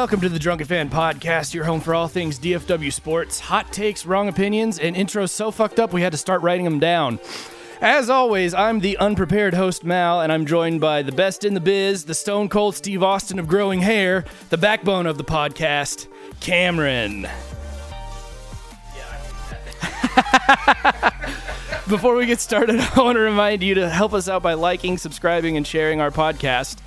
Welcome to the Drunken Fan Podcast, your home for all things DFW sports, hot takes, wrong opinions, and intros so fucked up we had to start writing them down. As always, I'm the unprepared host Mal, and I'm joined by the best in the biz, the stone cold Steve Austin of growing hair, the backbone of the podcast, Cameron. Before we get started, I want to remind you to help us out by liking, subscribing, and sharing our podcast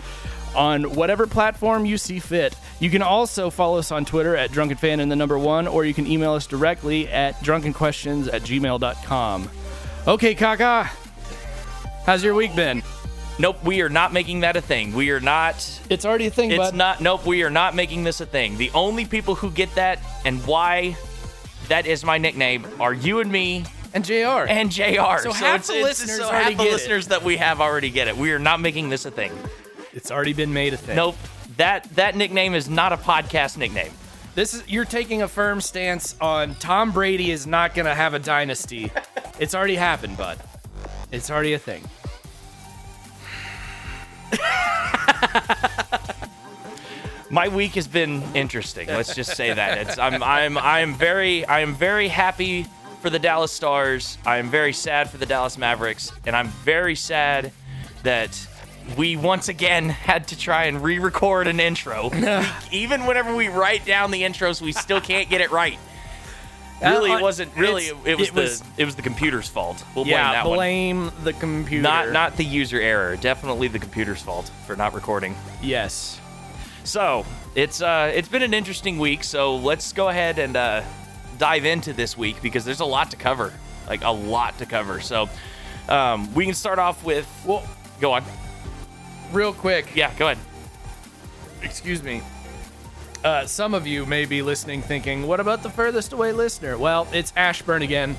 on whatever platform you see fit. You can also follow us on Twitter at drunkenfan and the number one, or you can email us directly at drunkenquestions at gmail.com. Okay, Kaka, how's your week been? Nope, we are not making that a thing. We are not. It's already a thing, It's bud. not. Nope, we are not making this a thing. The only people who get that and why that is my nickname are you and me and JR. and JR. So half the listeners so half the it. listeners that we have already get it. We are not making this a thing. It's already been made a thing. Nope. That that nickname is not a podcast nickname. This is you're taking a firm stance on Tom Brady is not going to have a dynasty. it's already happened, bud. It's already a thing. My week has been interesting. Let's just say that. It's I'm I'm I'm very I'm very happy for the Dallas Stars. I'm very sad for the Dallas Mavericks, and I'm very sad that we once again had to try and re-record an intro. Even whenever we write down the intros, we still can't get it right. Really, it wasn't. Really, it's- it was it the was- it was the computer's fault. We'll blame yeah, that one. blame the computer. Not not the user error. Definitely the computer's fault for not recording. yes. So it's uh, it's been an interesting week. So let's go ahead and uh, dive into this week because there's a lot to cover, like a lot to cover. So um, we can start off with. Well, Go on. Real quick. Yeah, go ahead. Excuse me. Uh, some of you may be listening thinking, what about the furthest away listener? Well, it's Ashburn again.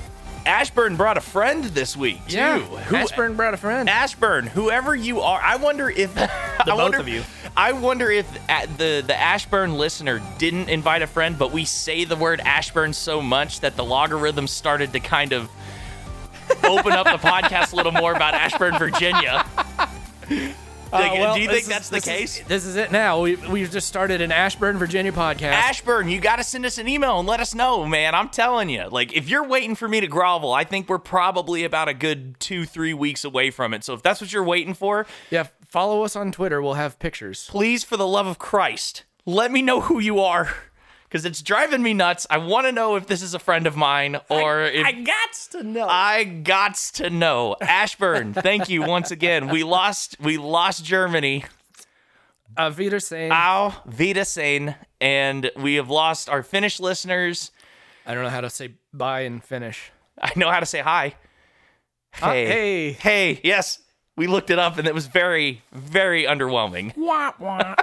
Ashburn brought a friend this week too. Who- Ashburn brought a friend. Ashburn, whoever you are, I wonder if the both of you. I wonder if uh, the the Ashburn listener didn't invite a friend, but we say the word Ashburn so much that the logarithm started to kind of open up the podcast a little more about Ashburn, Virginia. Uh, well, do you think that's is- the this is- case? this is it now. We, we've just started an Ashburn, Virginia podcast. Ashburn, you got to send us an email and let us know, man. I'm telling you, like, if you're waiting for me to grovel, I think we're probably about a good two, three weeks away from it. So if that's what you're waiting for, yeah, follow us on Twitter. We'll have pictures. please, for the love of Christ, let me know who you are. Because it's driving me nuts. I want to know if this is a friend of mine or if I gots to know. I gots to know. Ashburn, thank you once again. We lost we lost Germany. uh, Wiedersehen. Au Wiedersehen. And we have lost our Finnish listeners. I don't know how to say bye in Finnish. I know how to say hi. Uh, Hey. hey. Hey, yes. We looked it up and it was very, very underwhelming. Wah, wah.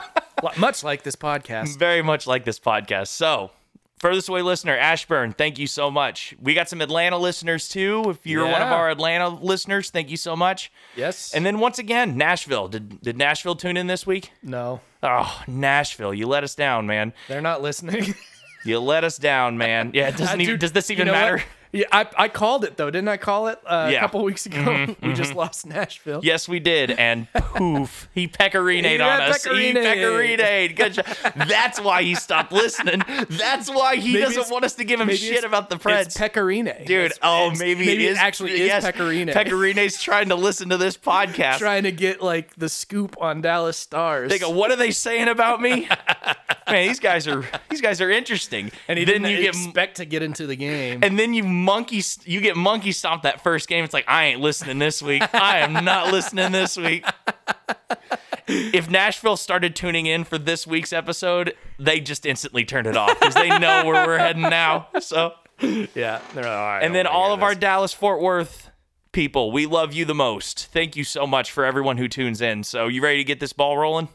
Much like this podcast. Very much like this podcast. So, furthest away listener, Ashburn, thank you so much. We got some Atlanta listeners too. If you're one of our Atlanta listeners, thank you so much. Yes. And then once again, Nashville. Did did Nashville tune in this week? no, Oh, Nashville, you let us down, man. they're not listening. You let us down, man. Yeah, it doesn't even, does this you even matter? what? Yeah, I, I called it though, didn't I call it uh, Yeah. a couple weeks ago? we just lost Nashville. Yes, we did. And poof, he pecorinoed He on us. He pecorinoed. pecorinoed. Good job. That's why he stopped listening. That's why he Maybe doesn't want us to give him shit it's- about the It's Preds. Pekka Rinne. Dude, It's- oh, maybe, maybe it is actually yes, is Pekka Rinne. Pecorine's trying to listen to this podcast. Trying to get like the scoop on Dallas Stars. They go, what are they saying about me? Man, these guys are these guys are interesting. and he then didn't you get expect to get into the game. and then you monkey you get monkey stomped that first game. It's like I ain't listening this week. I am not listening this week. If Nashville started tuning in for this week's episode, they just instantly turned it off because they know where we're heading now. So, yeah, they're like, all right. and then all of our Dallas Fort Worth people, we love you the most. Thank you so much for everyone who tunes in. So, you ready to get this ball rolling?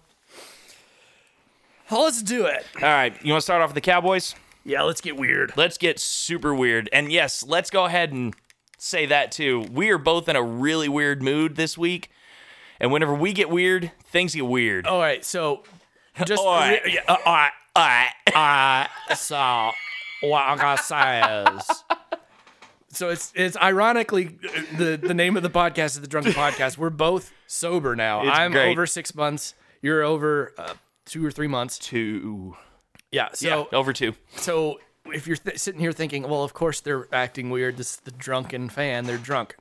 Let's do it. All right, you want to start off with the Cowboys? Yeah, let's get weird. Let's get super weird. And yes, let's go ahead and say that too. We are both in a really weird mood this week. And whenever we get weird, things get weird. All right, so just All right. yeah, uh, all right, all right, all right. So what I gotta say is, so it's it's ironically the the name of the podcast is the Drunken Podcast. We're both sober now. It's I'm great. over six months. You're over uh, two or three months. Two. Yeah. So yeah, over two. so if you're th- sitting here thinking, well, of course they're acting weird. This is the drunken fan. They're drunk.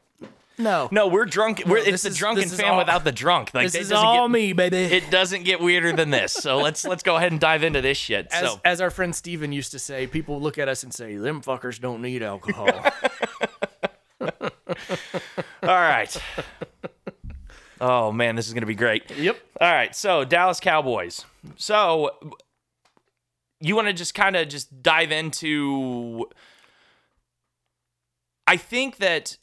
No. No, we're drunk. We're, it's the is- drunken fan all- without the drunk. Like This it is doesn't all get, me, baby. It doesn't get weirder than this. So let's let's go ahead and dive into this shit. as, so as our friend Steven used to say, people look at us and say, them fuckers don't need alcohol. all right. Oh man, this is gonna be great. yep. All right, so Dallas Cowboys. So you want to just kind of just dive into I think that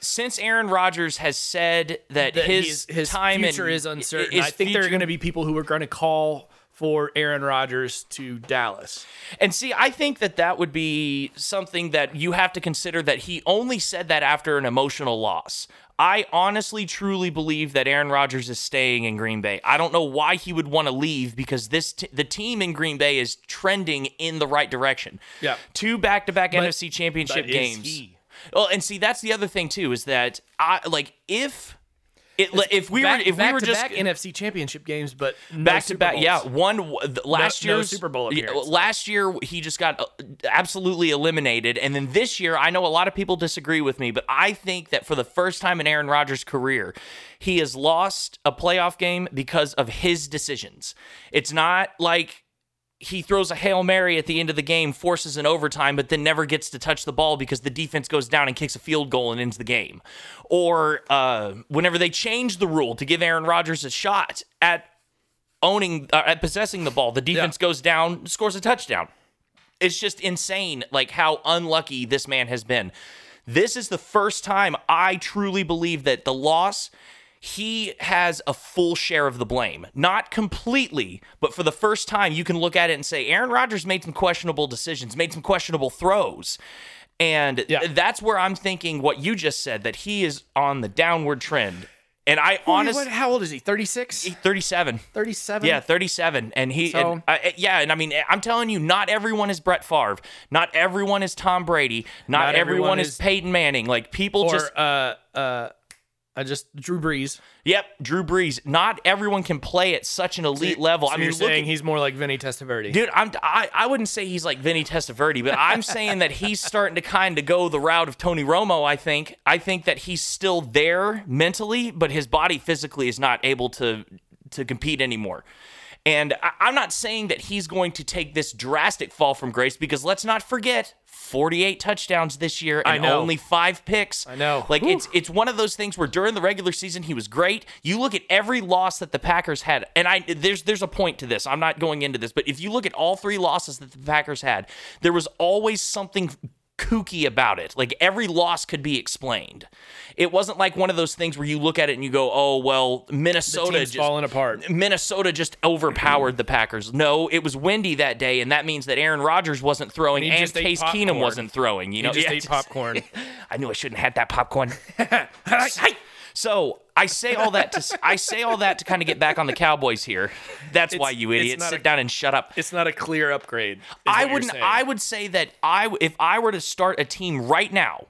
since Aaron Rodgers has said that, That his, his, time future in, is uncertain. I think there are going to be people who are going to call for Aaron Rodgers to Dallas. And see, I think that that would be something that you have to consider that he only said that after an emotional loss. I honestly, truly believe that Aaron Rodgers is staying in Green Bay. I don't know why he would want to leave because this t- the team in Green Bay is trending in the right direction. Yeah. two back-to-back NFC Championship but is games. he? Well, and see, that's the other thing too is that I like if it if we back, were if we were just back NFC Championship games, but no back to back. Yeah, one last no year Super Bowl appearance. Last year he just got uh, absolutely eliminated, and then this year I know a lot of people disagree with me, but I think that for the first time in Aaron Rodgers' career, he has lost a playoff game because of his decisions. It's not like he throws a Hail Mary at the end of the game, forces an overtime, but then never gets to touch the ball because the defense goes down and kicks a field goal and ends the game. Or uh, whenever they change the rule to give Aaron Rodgers a shot at owning, uh, at possessing the ball, the defense goes down, scores a touchdown. It's just insane, like how unlucky this man has been. This is the first time I truly believe that the loss he has a full share of the blame. Not completely, but for the first time, you can look at it and say Aaron Rodgers made some questionable decisions, made some questionable throws. And Yeah. that's where I'm thinking what you just said that he is on the downward trend. And I honestly, how old is he? 36? 37. 37? Yeah, 37. And he, So- and, uh, yeah, and I mean, I'm telling you, not everyone is Brett Favre. Not everyone is Tom Brady. Not, Not everyone, everyone is, is- Peyton Manning. Like, people Or, just, uh, uh, I just, Drew Brees. yep, Drew Brees. Not everyone can play at such an elite level. So I mean, you're saying at- he's more like Vinny Testaverde. Dude, I'm I, I wouldn't say he's like Vinny Testaverde, but I'm saying that he's starting to kind of go the route of Tony Romo. I think I think that he's still there mentally, but his body physically is not able to to compete anymore. And I, I'm not saying that he's going to take this drastic fall from grace because let's not forget 48 touchdowns this year I and know. only five picks. I know. Like it's it's one of those things where during the regular season he was great. You look at every loss that the Packers had, and I there's there's a point to this. I'm not going into this, but if you look at all three losses that the Packers had, there was always something kooky about it. Like every loss could be explained. It wasn't like one of those things where you look at it and you go, "Oh well, Minnesota just falling apart. Minnesota just overpowered the Packers." No, it was windy that day, and that means that Aaron Rodgers wasn't throwing and just ate Case Keenum wasn't throwing. You know, He just Yeah, ate popcorn. I knew I shouldn't have had that popcorn. so I say all that to I say all that to kind of get back on the Cowboys here. That's why you it's idiot. Sit a- down and shut up. it's not a clear upgrade. I wouldn't. I would say that I if I were to start a team right now,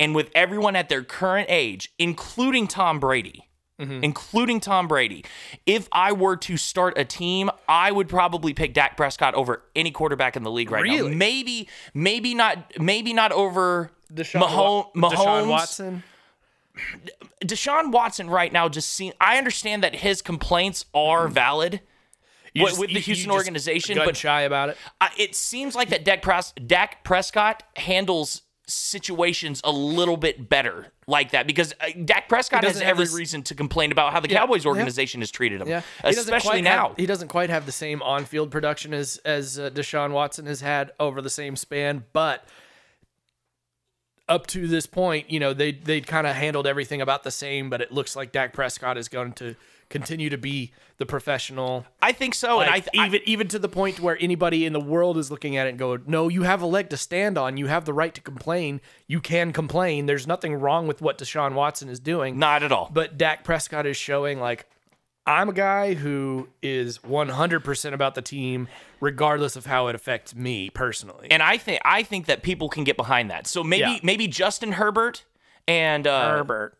and with everyone at their current age, including Tom Brady. Mm-hmm. Including Tom Brady. If I were to start a team, I would probably pick Dak Prescott over any quarterback in the league right Really? now. Maybe, maybe not, maybe not over Deshaun, Mahone, Wa- Mahomes. Deshaun Watson. Deshaun Watson right now just seems. I understand that his complaints are valid with, just- with the you- you Houston just organization, but shy about it. It seems like that Dak, Pres- Dak Prescott handles situations a little bit better like that because uh, Dak Prescott has every this- reason to complain about how the Cowboys organization has treated him, Yeah, especially now. have- he doesn't quite have the same on-field production as as uh, Deshaun Watson has had over the same span, but up to this point, you know, they they kind of handled everything about the same. But it looks like Dak Prescott is going to continue to be the professional. I think so, and I, Like, I even even to the point where anybody in the world is looking at it and go, "No, you have a leg to stand on. You have the right to complain. You can complain. There's nothing wrong with what Deshaun Watson is doing." not at all. But Dak Prescott is showing like I'm a guy who is 100% about the team, regardless of how it affects me personally. and I think I think that people can get behind that. So maybe Yeah. maybe Justin Herbert and uh, Herbert.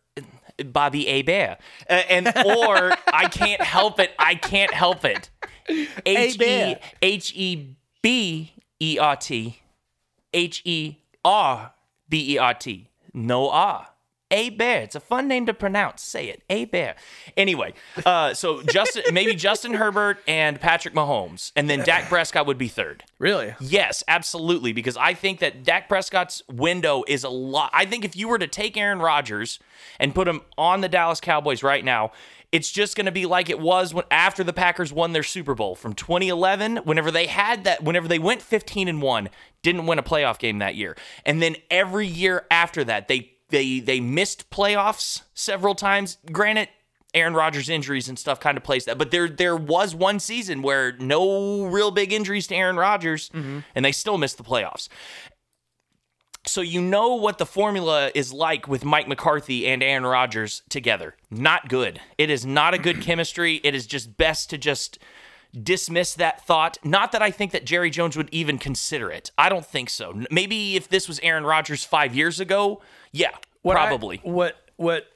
Bobby A Bear, uh, and or I can't help it. I can't help it. H E Bear. H E B E R T H E R B E R T. No R. A Bear. It's a fun name to pronounce. Say it. A Bear. Anyway, uh, so Justin, maybe Justin Herbert and Patrick Mahomes, and then Dak Prescott would be third. Really? Yes, absolutely. Because I think that Dak Prescott's window is a lot. I think if you were to take Aaron Rodgers and put him on the Dallas Cowboys right now, it's just going to be like it was when after the Packers won their Super Bowl from 2011. Whenever they had that, whenever they went 15 and one, didn't win a playoff game that year, and then every year after that, they they they missed playoffs several times. Granted, Aaron Rodgers injuries and stuff kind of plays that. But there there was one season where no real big injuries to Aaron Rodgers mm-hmm. and they still missed the playoffs. So you know what the formula is like with Mike McCarthy and Aaron Rodgers together. Not good. It is not a good chemistry. It is just best to just dismiss that thought. Not that I think that Jerry Jones would even consider it. I don't think so. Maybe if this was Aaron Rodgers 5 years ago, yeah, What I- probably. what what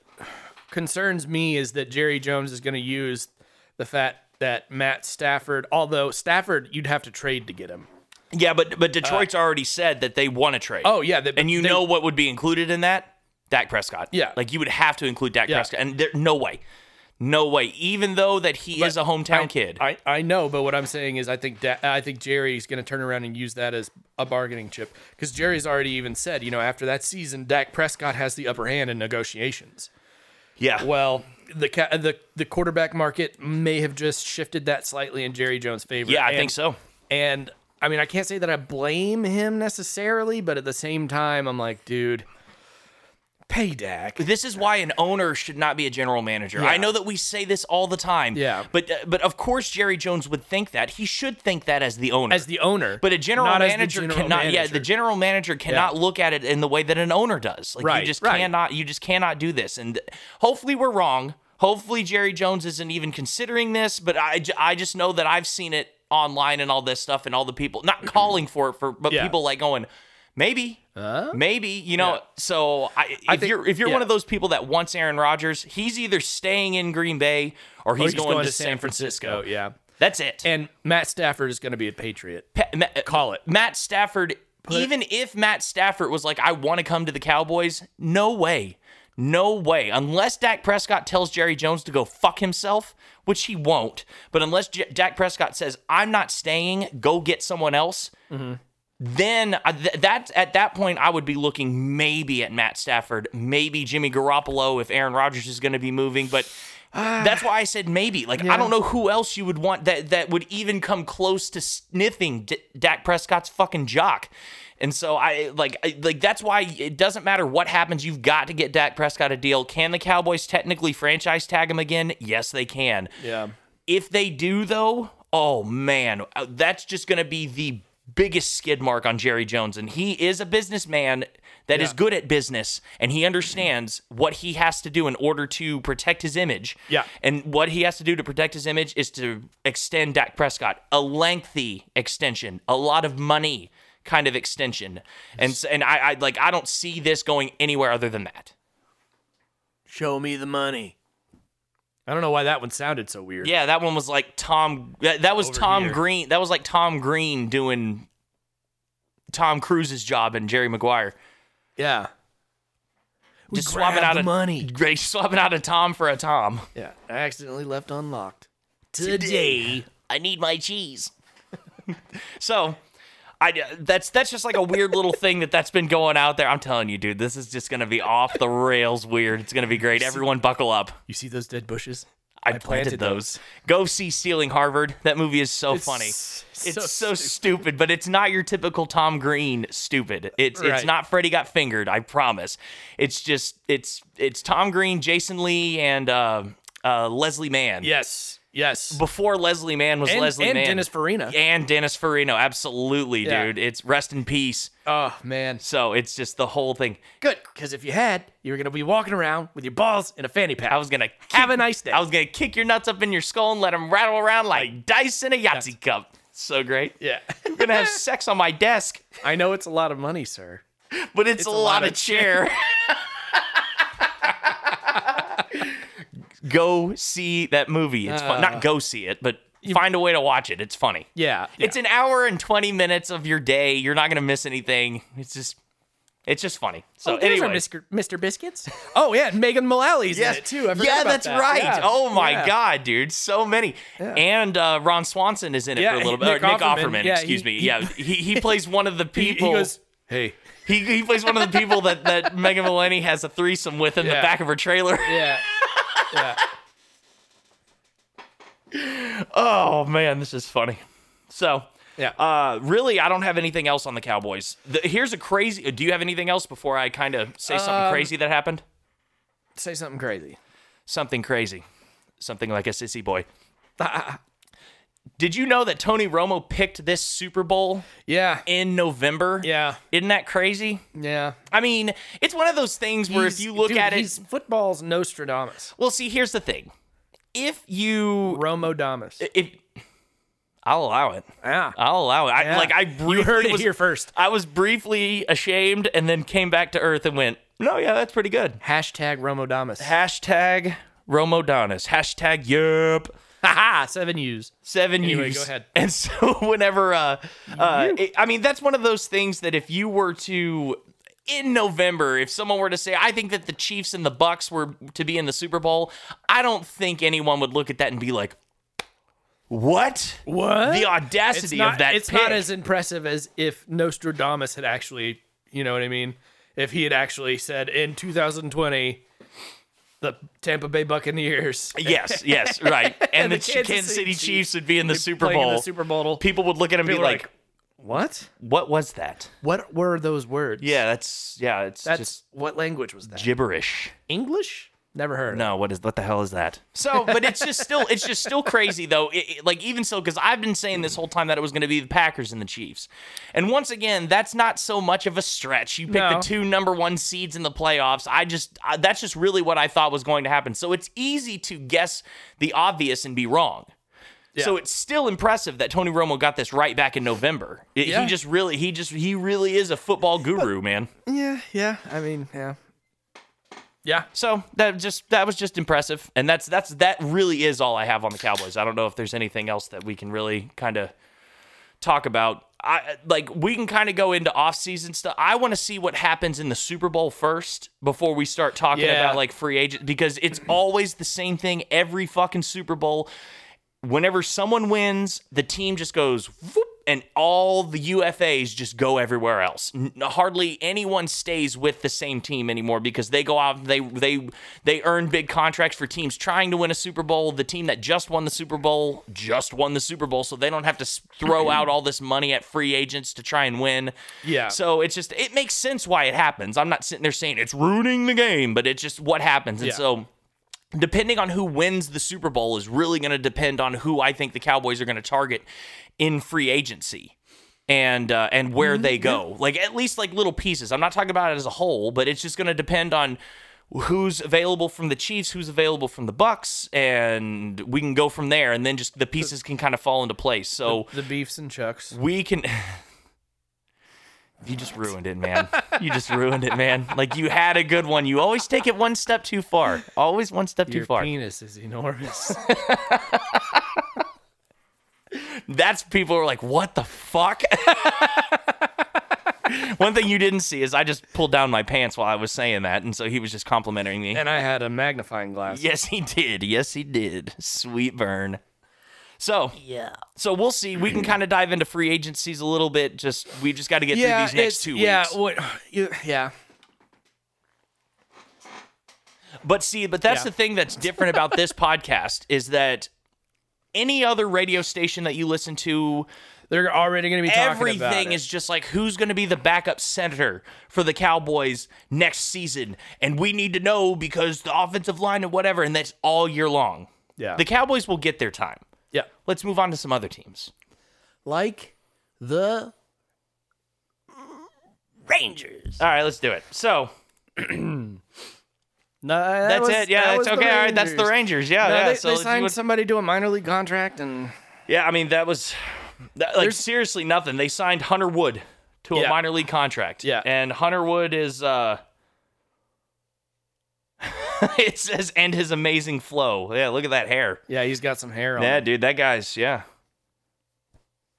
concerns me is that Jerry Jones is going to use the fact that Matt Stafford, although Stafford, you'd have to trade to get him. Yeah, but but uh, Detroit's already said that they want to trade. Oh yeah, and you they- know what would be included in that? Dak Prescott. Yeah. like you would have to include Dak Yeah. Prescott, and there no way, no way. Even though that he is a hometown I, kid. I, I know, but what I'm saying is, I think da- I think Jerry's going to turn around and use that as a bargaining chip because Jerry's already even said, you know, after that season, Dak Prescott has the upper hand in negotiations. yeah, Well, the ca- the the quarterback market may have just shifted that slightly in Jerry Jones' favor. yeah, I And- think so. And I mean, I can't say that I blame him necessarily, but at the same time, I'm like, dude, pay Dak. This is why an owner should not be a general manager. Yeah. I know that we say this all the time. Yeah. but uh, but of course Jerry Jones would think that. He should think that as the owner. As the owner, But a general not manager general cannot. Yeah, the general manager cannot look at it in the way that an owner does. Like Right, you just right. cannot. You just cannot do this. And hopefully we're wrong. Hopefully Jerry Jones isn't even considering this. But I I just know that I've seen it online and all this stuff and all the people not calling for it for, but Yeah. people like going. Maybe, maybe you know. Yeah. So I, if think- you're if you're yeah. one of those people that wants Aaron Rodgers, he's either staying in Green Bay or he's, Or he's going, to San Francisco. Yeah. That's it. And Matt Stafford is going to be a Patriot. Pa- Ma- uh, Call it. Matt Stafford. even if Matt Stafford was like, I want to come to the Cowboys, no way. No way. Unless Dak Prescott tells Jerry Jones to go fuck himself, which he won't, but unless J- Dak Prescott says, I'm not staying, go get someone else, mm-hmm. Then th- that at that point I would be looking maybe at Matt Stafford, maybe Jimmy Garoppolo if Aaron Rodgers is going to be moving, but that's why I said maybe. Like I don't know who else you would want that that would even come close to sniffing D- Dak Prescott's fucking jock. And so I like I, like that's why it doesn't matter what happens. You've got to get Dak Prescott a deal. Can the Cowboys technically franchise tag him again? Yes, they can. Yeah. If they do, though, oh man, uh, that's just going to be the biggest skid mark on Jerry Jones. And he is a businessman that is Yeah. good at business and he understands what he has to do in order to protect his image. Yeah. And what he has to do to protect his image is to extend Dak Prescott a lengthy extension, a lot of money kind of extension. And and I, I like I don't see this going anywhere other than that. Show me the money. I don't know why that one sounded so weird. Yeah, that one was like Tom. That, that was Over Tom here. Green. That was like Tom Green doing Tom Cruise's job and Jerry Maguire. Yeah. We Just swapping out the a money. Great, swapping out a Tom for a Tom. Yeah. I accidentally left unlocked. Today. I need my cheese. so, I that's that's just like a weird little thing that that's been going out there. I'm telling you, dude, this is just gonna be off the rails weird. It's gonna be great. Everyone, buckle up. You see those dead bushes? I, planted, those. Go see Stealing Harvard. That movie is so funny. s- It's so, so stupid. but it's not your typical Tom Green stupid. It's it's not Freddy got fingered. I promise. It's just it's it's Tom Green, Jason Lee, and uh, uh, Leslie Mann. Yes. Yes. Before Leslie Mann was And- Leslie and Mann. Dennis Farina. And Dennis Farina. Absolutely, Yeah. dude. It's rest in peace. Oh, man. So it's just the whole thing. Good. Because if you had, you were going to be walking around with your balls in a fanny pack. I was gonna Have a nice day. I was gonna kick your nuts up in your skull and let them rattle around like dice in a Yahtzee cup. So great. yeah. I'm gonna have sex on my desk, I know it's a lot of money, sir. but it's, a, lot, of chair. go see that movie. It's fun. Not go see it, but find a way to watch it. It's funny. Yeah, It's an hour and 20 minutes of your day. You're not going to miss anything. It's just it's just funny. So Oh, anyway. Mr. Mr. Biscuits. Oh yeah, Megan Mullally's in it too. Yeah, that's that. right. Yeah. Oh my Yeah. god, dude, so many. And uh, Ron Swanson is in it Yeah, for a little bit. Nick or Nick Offerman. Offerman, Yeah, excuse he- me. he- yeah, he, he plays one of the He, he people. goes, hey. he, he plays one of the people that that Megan Mullally has a threesome with in the back of her trailer. Yeah, yeah. Oh man, this is funny. So. Yeah. Uh, really, I don't have anything else on the Cowboys. The, here's a crazy. Do you have anything else before I kind of say something Um, crazy that happened? Say something crazy. Something crazy, something like a sissy boy. Did you know that Tony Romo picked this Super Bowl Yeah, in November? yeah, Isn't that crazy? yeah. I mean, it's one of those things where if you look dude, at it, football's Nostradamus. well, see, here's the thing. If you, Romo Damus. if I'll allow it, Yeah. I'll allow it. I, Yeah. like I briefly you heard it was, here first. I was briefly ashamed and then came back to earth and went, no, yeah, that's pretty good. Hashtag Romo Damus. Hashtag Romodonis. Hashtag Yup. Haha, seven U's. seven Anyway, U's. go ahead. And so whenever, uh, uh, it- I mean, that's one of those things that if you were to in November, if someone were to say, I think that the Chiefs and the Bucs were to be in the Super Bowl, I don't think anyone would look at that and be like, "What? What? The audacity not, of that!" it's pick. not as impressive as if Nostradamus had actually, you know what I mean? If he had actually said in 2020, the Tampa Bay Buccaneers Yes, yes, right. And, the the, Kansas Kansas City City Chiefs would be in the Super Bowl. the Super Bowl. People would look at him and be like, like, What? "What was that?" What were those words? Yeah, that's yeah, it's That's just what language was that? gibberish. English? Never heard. No, what is what the hell is that? So, but it's just still it's just still crazy though. It, it- like even so, because I've been saying this whole time that it was going to be the Packers and the Chiefs, and once again, that's not so much of a stretch. You pick No. the two number one seeds in the playoffs. I just I, that's just really what I thought was going to happen. So it's easy to guess the obvious and be wrong. So it's still impressive that Tony Romo got this right back in November. It- Yeah. He just really he just he really is a football guru, man. Yeah, yeah. I mean, yeah. Yeah. So that just that was just impressive, and that's that's that really is all I have on the Cowboys. I don't know if there's anything else that we can really kind of talk about. I like we can kind of go into off-season stuff. I want to see what happens in the Super Bowl first before we start talking Yeah. about like free agent because it's always the same thing every fucking Super Bowl. Whenever someone wins, the team just goes whoop, and all the UFAs just go everywhere else. N- hardly anyone stays with the same team anymore because they go out they they they earn big contracts for teams trying to win a Super Bowl. The team that just won the Super Bowl just won the Super Bowl, so they don't have to throw out all this money at free agents to try and win. Yeah. So it's just it makes sense why it happens. I'm not sitting there saying it's ruining the game, but it's just what happens. And Yeah. so depending on who wins the Super Bowl is really going to depend on who I think the Cowboys are going to target in free agency and uh, and where Mm-hmm. they go. Like at least like little pieces. I'm not talking about it as a whole, but it's just going to depend on who's available from the Chiefs, who's available from the Bucs, and we can go from there. And then just the pieces can kind of fall into place. So The beefs and chucks. we can. You just ruined it, man. You just ruined it, man. Like you had a good one. You always take it one step too far. Always one step too Your far. penis is enormous. That's people are like, what the fuck? One thing you didn't see is I just pulled down my pants while I was saying that, and so he was just complimenting me. and I had a magnifying glass. Yes, he did. Yes, he did. Sweet burn. So yeah. So we'll see. We can kind of dive into free agencies a little bit. Just we just got to get through these next it's- two yeah, weeks. What, you, yeah. But see, but that's Yeah. the thing that's different about this podcast is that any other radio station that you listen to, They're already going to be talking about everything it. is just like who's going to be the backup center for the Cowboys next season, and we need to know because the offensive line and whatever, and that's all year long. Yeah. The Cowboys will get their time. yeah. Let's move on to some other teams. Like the Rangers. All right, let's do it. So No, that that's was- it. Yeah, that that's okay. All right, that's the Rangers. Yeah, No, yeah. they, so they signed would- somebody to a minor league contract, and yeah, I mean that was that, like seriously nothing. They signed Hunter Wood to a minor league contract. Yeah. and Hunter Wood is uh it says and his amazing flow. Yeah, look at that hair. Yeah, he's got some hair on. Yeah, him. dude, that guy's yeah.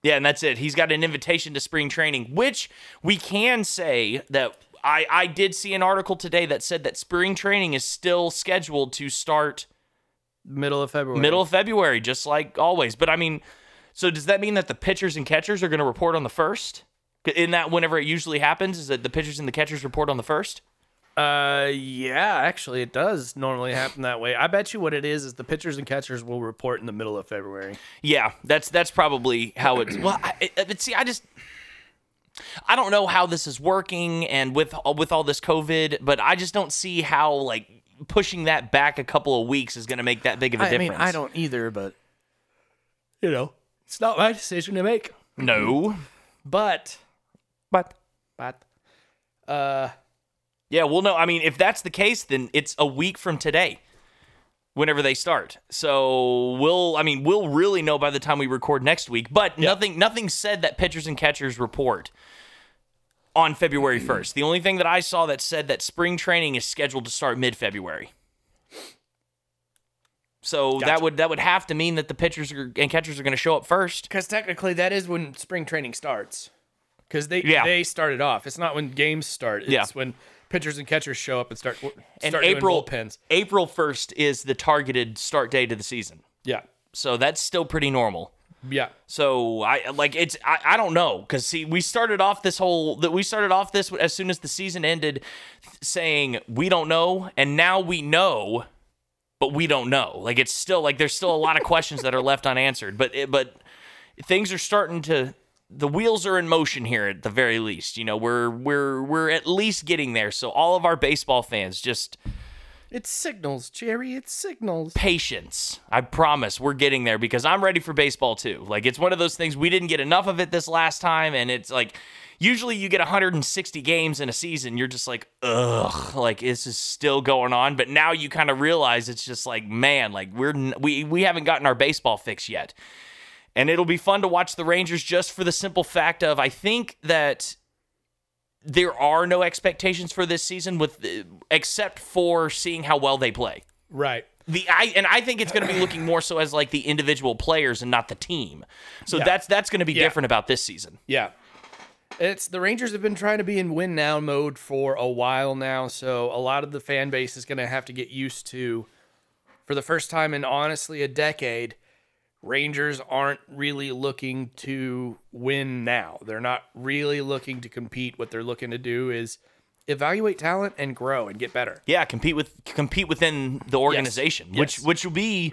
Yeah, and that's it. He's got an invitation to spring training, which we can say that I I did see an article today that said that spring training is still scheduled to start Middle of February. middle of February, just like always. But I mean, so does that mean that the pitchers and catchers are going to report on the first? In that, whenever it usually happens, is that the pitchers and the catchers report on the first? Uh, yeah, actually, it does normally happen that way. I bet you what it is is the pitchers and catchers will report in the middle of February. Yeah, that's that's probably how it's. Well, I, it, see, I just I don't know how this is working, and with with all this COVID, but I just don't see how like pushing that back a couple of weeks is going to make that big of a I difference. I mean, I don't either, but you know, it's not my decision to make. No, But, but but, uh, yeah, well, no. I mean, if that's the case, then it's a week from today. Whenever they start, so we'll. I mean, we'll really know by the time we record next week. But nothing, nothing said that pitchers and catchers report on February first. The only thing that I saw that said that spring training is scheduled to start mid February. So that would that would have to mean that the pitchers are, and catchers are going to show up first. because technically that is when spring training starts. Because they Yeah. they started off. It's not when games start. It's Yeah. when pitchers and catchers show up and start start And April bullpens. April first is the targeted start date of the season. Yeah, So that's still pretty normal. yeah. So I like it's I, I don't know because see we started off this whole that we started off this as soon as the season ended saying we don't know and now we know but we don't know like it's still like there's still a lot of questions that are left unanswered but it, but things are starting to the wheels are in motion here at the very least you know we're we're we're at least getting there so all of our baseball fans just It's signals, Jerry. It's signals. patience. I promise we're getting there because I'm ready for baseball too. Like it's one of those things we didn't get enough of it this last time, and it's like usually you get 160 games in a season, you're just like, ugh, like this is still going on. But now you kind of realize it's just like, man, like we're we we haven't gotten our baseball fix yet. And it'll be fun to watch the Rangers just for the simple fact of I think that there are no expectations for this season with except for seeing how well they play Right. the I and I think it's going to be looking more so as like the individual players and not the team. So Yeah. that's that's going to be Yeah. different about this season. Yeah. It's the Rangers have been trying to be in win now mode for a while now, so a lot of the fan base is going to have to get used to for the first time in honestly a decade Rangers aren't really looking to win now. They're not really looking to compete. What they're looking to do is evaluate talent and grow and get better. Yeah, compete with compete within the organization, which Yes. which will be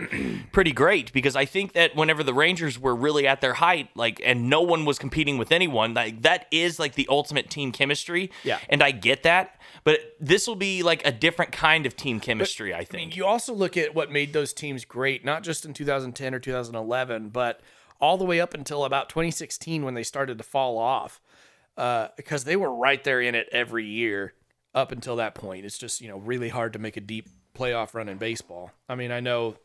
pretty great because I think that whenever the Rangers were really at their height, like and no one was competing with anyone, like that is like the ultimate team chemistry. Yeah. and I get that, but this will be like a different kind of team chemistry. I I mean, think. you also look at what made those teams great, not just in 2010 or 2011, but all the way up until about 2016 when they started to fall off, uh, because they were right there in it every year up until that point. It's just you know really hard to make a deep playoff run in baseball. I mean, I know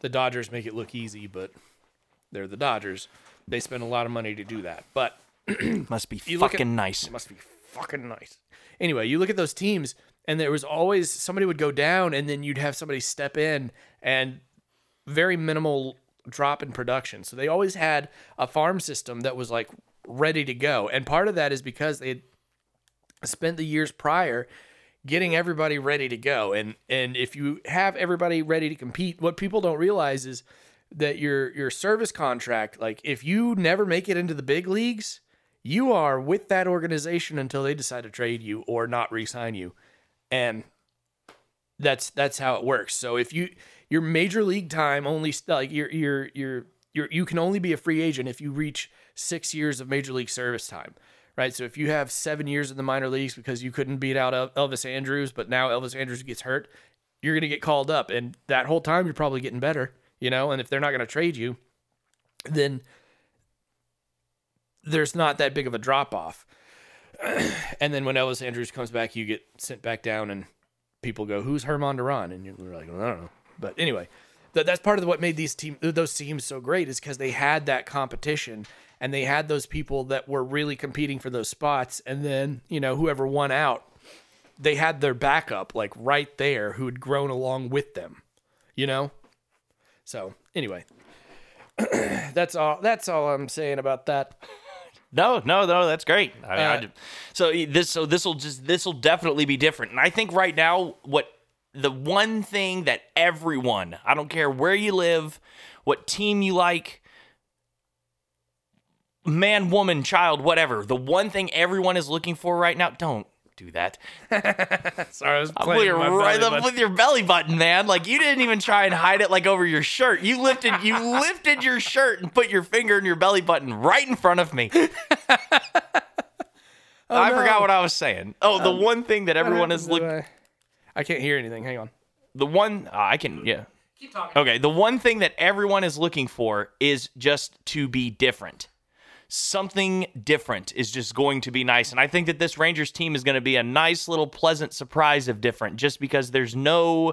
the Dodgers make it look easy, but they're the Dodgers. They spend a lot of money to do that, but Must be fucking at- nice. it must be fucking nice. Anyway, you look at those teams, and there was always somebody would go down, and then you'd have somebody step in, and very minimal drop in production. So they always had a farm system that was like ready to go, and part of that is because they spent the years prior getting everybody ready to go. And and if you have everybody ready to compete what people don't realize is that your your service contract like if you never make it into the big leagues you are with that organization until they decide to trade you or not re-sign you. And that's that's how it works. So if you your major league time only like you're you're you're you can only be a free agent if you reach 6 years of major league service time right so if you have 7 years in the minor leagues because you couldn't beat out Elvis Andrus but now Elvis Andrus gets hurt you're going to get called up and that whole time you're probably getting better you know and if they're not going to trade you then there's not that big of a drop off. and then when Elvis Andrus comes back, you get sent back down, and people go, "Who's Herman Duran?" And you're like, well, "I don't know." But anyway, that that's part of what made these team those teams so great is because they had that competition and they had those people that were really competing for those spots, and then you know whoever won out they had their backup like right there who had grown along with them, you know. So anyway, that's all. That's all I'm saying about that. No, no, no, that's great. I mean, I Uh, so this, so this will just, this will definitely be different. And I think right now, what the one thing that everyone, I don't care where you live, what team you like, man, woman, child, whatever, the one thing everyone is looking for right now, don't do that. Sorry, I was With playing your, my right up button. with your belly button, man. Like you didn't even try and hide it like over your shirt. You lifted you lifted your shirt and put your finger in your belly button right in front of me. I no. forgot what I was saying. Oh, the one thing that everyone is looking happened I can't hear anything. Hang on. the one uh, I can yeah. Keep talking. Okay, the one thing that everyone is looking for is just to be different. Something different is just going to be nice, and I think that this Rangers team is going to be a nice little pleasant surprise of different, just because there's no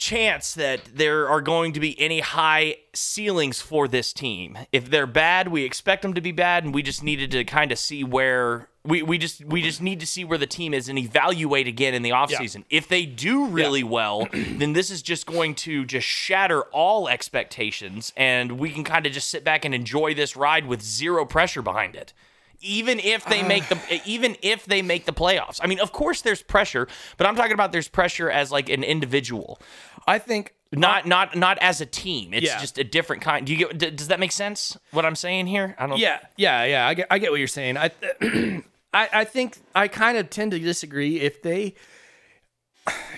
chance that there are going to be any high ceilings for this team. If they're bad, we expect them to be bad, and we just needed to kind of see where we, we just we just need to see where the team is and evaluate again in the offseason. If they do really well, then this is just going to just shatter all expectations and we can kind of just sit back and enjoy this ride with zero pressure behind it. Even if they make the even if they make the playoffs. I mean, of course there's pressure, but I'm talking about there's pressure as like an individual I think not not not as a team. It's Yeah. just a different kind. Do you get? d- Does that make sense? What I'm saying here? I don't. Yeah, yeah, yeah. I get, I get what you're saying. I, I, I think I kind of tend to disagree. If they,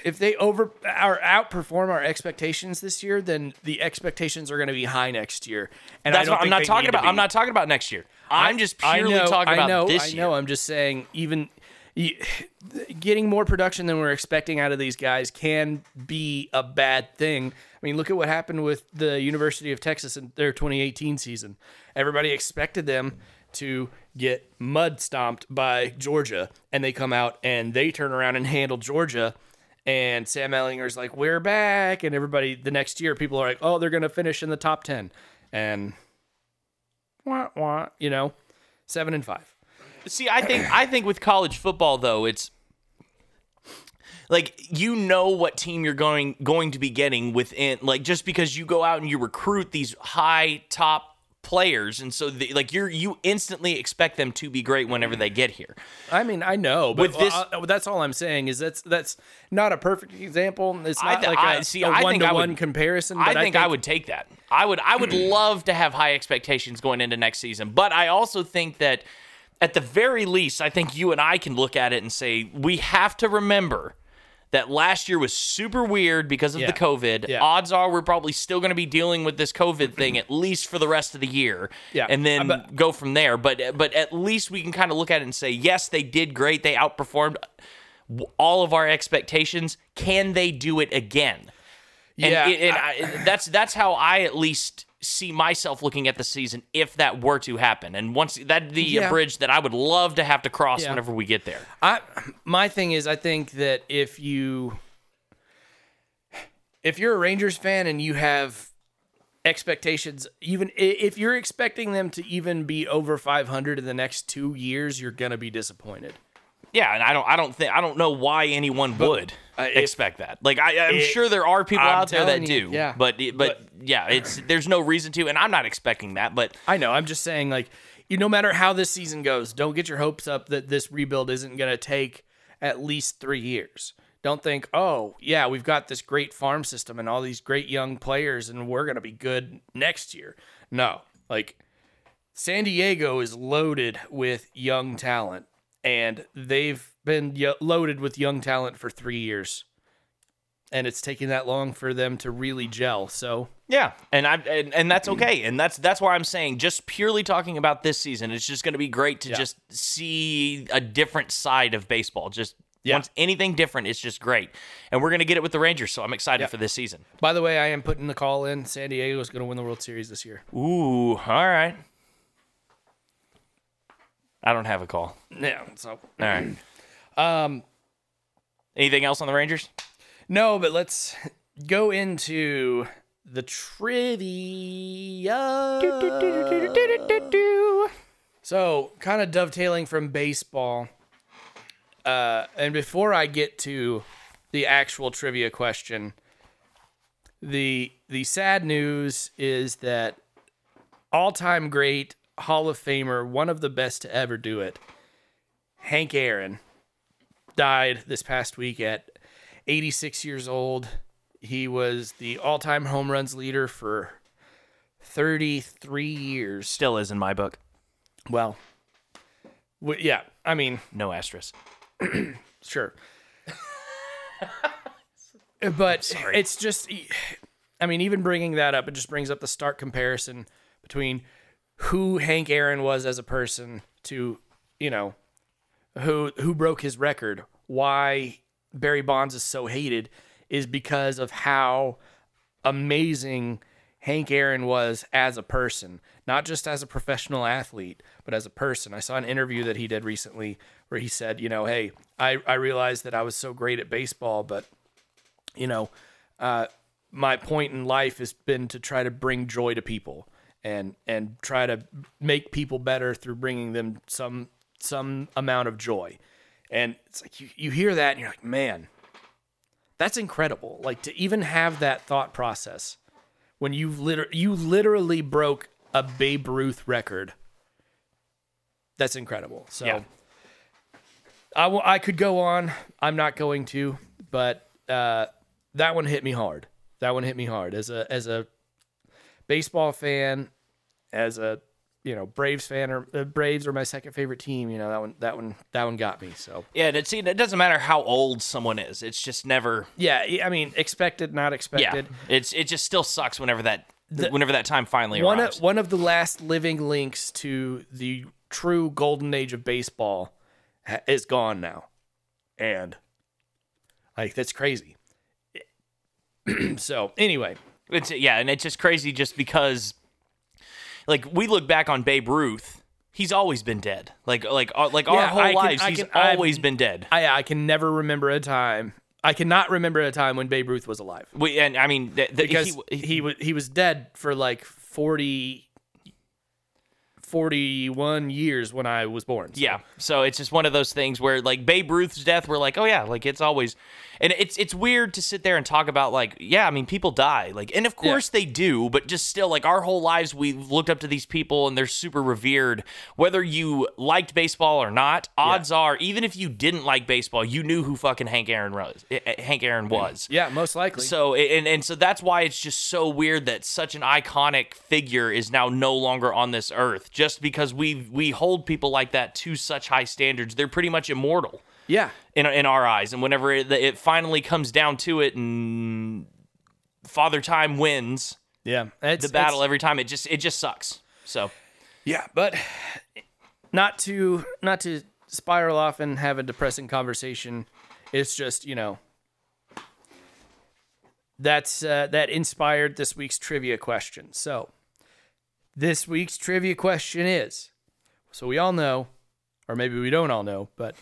if they over or outperform our expectations this year, then the expectations are going to be high next year. And That's I don't what I'm think not they talking need to about. I'm be. not talking about next year. I'm just I purely know, talking about I know, this I year. know. I'm just saying, even getting more production than we're expecting out of these guys can be a bad thing. I mean, look at what happened with the University of Texas in their 2018 season. Everybody expected them to get mud stomped by Georgia, and they come out and they turn around and handle Georgia. And Sam Ehlinger's like, "We're back," and everybody the next year, people are like, "Oh, they're gonna finish in the top 10," and wah, wah, you know, seven and five. See, I think I think with college football though, it's like you know what team you're going going to be getting within like just because you go out and you recruit these high top players and so the, like you're you instantly expect them to be great whenever they get here. I mean, I know, but With this- uh, that's all I'm saying is that's that's not a perfect example. It's I not th- like I- a see, a I one think to I one would- comparison. I But think, I would take that. I would I would love to have high expectations going into next season, but I also think that at the very least, I think you and I can look at it and say we have to remember that last year was super weird because of Yeah. the COVID. Yeah. Odds are we're probably still going to be dealing with this COVID thing at least for the rest of the year. Yeah. And then but- go from there. But but at least we can kind of look at it and say, yes, they did great. They outperformed all of our expectations. Can they do it again? And, Yeah, it- and I, that's that's how I at least see myself looking at the season if that were to happen. And once that'd be Yeah. a bridge that I would love to have to cross Yeah. whenever we get there. I my thing is I think that if you if you're a Rangers fan and you have expectations even if you're expecting them to even be over 500 in the next 2 years you're going to be disappointed. Yeah, and I don't I don't think I don't know why anyone would uh, expect that. Like I, I'm it- sure there are people I'm out there that you, do. yeah. But, but yeah, it's there's no reason to, and I'm not expecting that. But I know. I'm just saying, like, you no matter how this season goes, don't get your hopes up that this rebuild isn't going to take at least three years. Don't think, oh, yeah, we've got this great farm system and all these great young players, and we're going to be good next year. No, like, San Diego is loaded with young talent, and they've been y- loaded with young talent for three years. And it's taking that long for them to really gel. So, Yeah, and I and, and that's okay, and that's that's why I'm saying just purely talking about this season, it's just going to be great to Yeah. just see a different side of baseball. Just Yeah. once anything different, it's just great, and we're going to get it with the Rangers. So I'm excited Yeah. for this season. by the way, I am putting the call in. San Diego is going to win the World Series this year. Ooh, all right. I don't have a call. Yeah. So All right. um Anything else on the Rangers? no, but let's go into the trivia. So, kind of dovetailing from baseball. uh, and before I get to the actual trivia question, the the sad news is that all-time great Hall of Famer, one of the best to ever do it, Hank Aaron, died this past week at 86 years old. He was the all-time home runs leader for 33 years. Still is in my book. Well, w- yeah, I mean, No asterisk. sure. but it's just, I mean, even bringing that up, it just brings up the stark comparison between who Hank Aaron was as a person to, you know, who who broke his record. Why Barry Bonds is so hated is because of how amazing Hank Aaron was as a person, not just as a professional athlete, but as a person. I saw an interview that he did recently where he said, you know, hey, I, I realized that I was so great at baseball, but, you know, uh, my point in life has been to try to bring joy to people and and try to make people better through bringing them some some amount of joy. And it's like you, you hear that and you're like, man, that's incredible. Like to even have that thought process when you liter- you literally broke a Babe Ruth record. That's incredible. So Yeah. I will- I could go on. I'm not going to, but uh, that one hit me hard. That one hit me hard as a as a baseball fan, as a you know Braves fan or uh, Braves are my second favorite team. You know that one that one that one got me. So Yeah, and it, doesn't matter how old someone is. It's just never. yeah, I mean expected, not expected. Yeah, it's it just still sucks whenever that whenever that time finally one arrives. of, one of the last living links to the true golden age of baseball ha- is gone now, and like that's crazy. so anyway, It's yeah, and it's just crazy just because like we look back on Babe Ruth, he's always been dead. Like like uh, like our Yeah, whole I can- lives I he's can- I'm- always been dead. I I can never remember a time. I cannot remember a time when Babe Ruth was alive We and I mean th- th- because he, he was he was dead for like 40 41 years when I was born. So. Yeah. So it's just one of those things where like Babe Ruth's death, we're like, oh yeah, like it's always, and it's it's weird to sit there and talk about like, yeah, I mean people die, like, and of course they do, but just still like our whole lives we've looked up to these people and they're super revered, whether you liked baseball or not. Odds are, even if you didn't like baseball, you knew who fucking Hank Aaron was. eh, eh, Hank Aaron was. Yeah, most likely. So and and so that's why it's just so weird that such an iconic figure is now no longer on this earth just because we we hold people like that to such high standards. They're pretty much immortal yeah. in in our eyes. And whenever it, it finally comes down to it and Father Time wins Yeah. The battle every time, it just it just sucks. So Yeah, but not to not to spiral off and have a depressing conversation. It's just you know that's uh, that inspired this week's trivia question. So this week's trivia question is: so we all know, or maybe we don't all know, but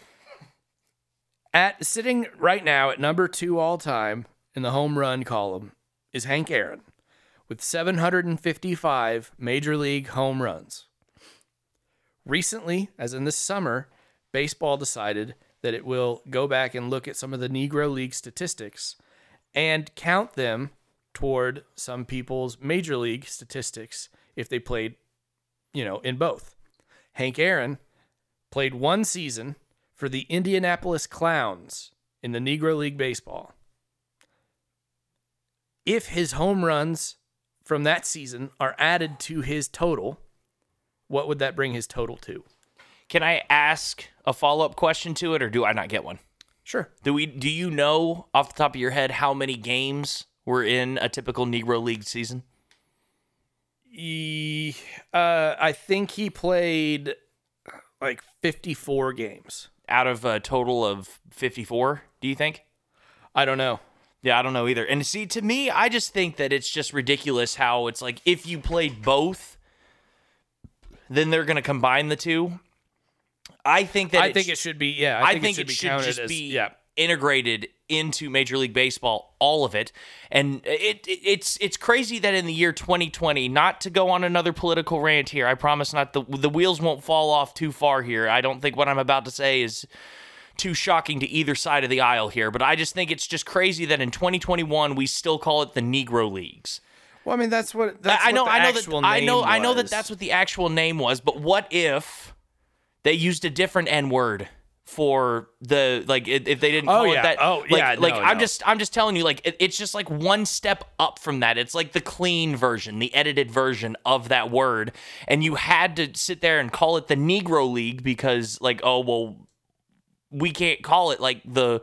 at sitting right now at number two all time in the home run column is Hank Aaron with 755 major league home runs. Recently, as in this summer, baseball decided that it will go back and look at some of the Negro League statistics and count them toward some people's major league statistics if they played, you know, in both. Hank Aaron played one season for the Indianapolis Clowns in the Negro League Baseball. If his home runs from that season are added to his total, what would that bring his total to? can I ask a follow up question to it, or do I not get one? Sure. Do we? Do you know off the top of your head how many games were in a typical Negro League season? He, uh, I think he played like 54 games. out of a total of 54 do you think I don't know. yeah i don't know either and see to me i just think that it's just ridiculous how it's like if you played both then they're going to combine the two i think that I it think sh- it should be, yeah. I I think, think it should be should just as, be yeah. Integrated into Major League Baseball, all of it. And it, it it's it's crazy that in the year 2020, not to go on another political rant here, I promise not the the wheels won't fall off too far here. I don't think what I'm about to say is too shocking to either side of the aisle here, but I just think it's just crazy that in 2021 we still call it the Negro Leagues. Well, I mean, that's what that's I know, what the I know that I know, name I know that that's what the actual name was. But what if they used a different N word for the like if they didn't Oh, call yeah. it that? Oh, like, yeah, Like no, I'm no. just I'm just telling you, like it, it's just like one step up from that. It's like the clean version, the edited version of that word, and you had to sit there and call it the Negro League because like oh well we can't call it like the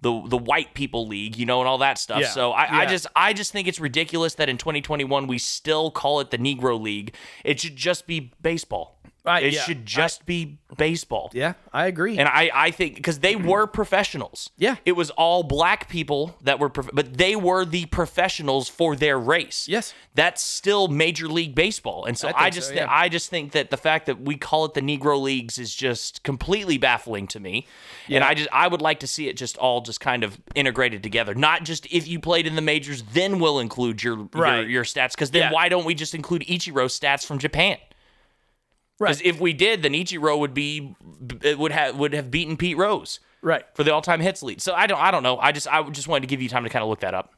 the the white people league, you know, and all that stuff. Yeah, So I, I just I just think it's ridiculous that in 2021 we still call it the Negro League. It should just be baseball. Right, it yeah. should just be baseball. Yeah, I agree. And I, I think because they were professionals. Yeah. It was all black people that were, prof- but they were the professionals for their race. Yes. That's still Major League Baseball. And so I I, just, so, yeah. I just think that the fact that we call it the Negro Leagues is just completely baffling to me. And I just, I would like to see it just all just kind of integrated together. Not just if you played in the majors, then we'll include your, Right. your, your stats. Because then Yeah. why don't we just include Ichiro's stats from Japan? Because if we did, then Ichiro would be it would have would have beaten Pete Rose right. for the all time hits lead. So I don't I don't know. I just I just wanted to give you time to kind of look that up.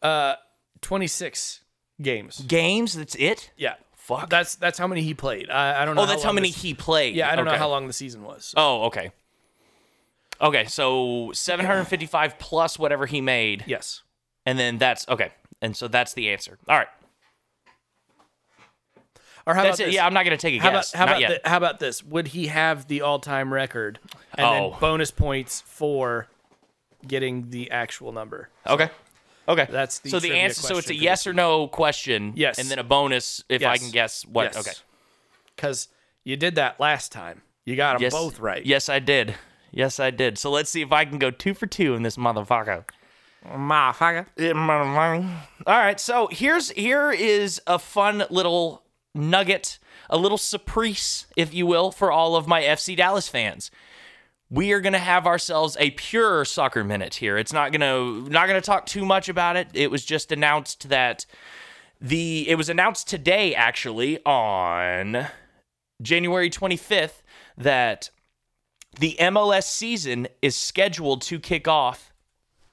Uh 26 games. Games, that's it. Yeah. Fuck. That's that's how many he played. I, I don't know. Oh, that's how many this- he played. Yeah, I don't know how long the season was. Oh, okay. Okay, so 755 plus whatever he made, Yes. and then that's okay, and so that's the answer. All right, Or how that's about it. this? Yeah, I'm not gonna take a how guess. about how not about yet. thi- how about this? Would he have the all-time record and Oh. then bonus points for getting the actual number? Okay. Okay. That's the so the trivia answer. So it's a question for yes or no question. Yes. And then a bonus if I Yes. can guess what. Yes. Okay. Because you did that last time. You got them Yes. both right. Yes, I did. Yes, I did. So let's see if I can go two for two in this motherfucker. Motherfucker. All right, so here's here is a fun little nugget, a little surprise, if you will, for all of my FC Dallas fans. We are gonna have ourselves a pure soccer minute here. It's not gonna not gonna talk too much about it. It was just announced that the it was announced today actually on January 25th that the MLS season is scheduled to kick off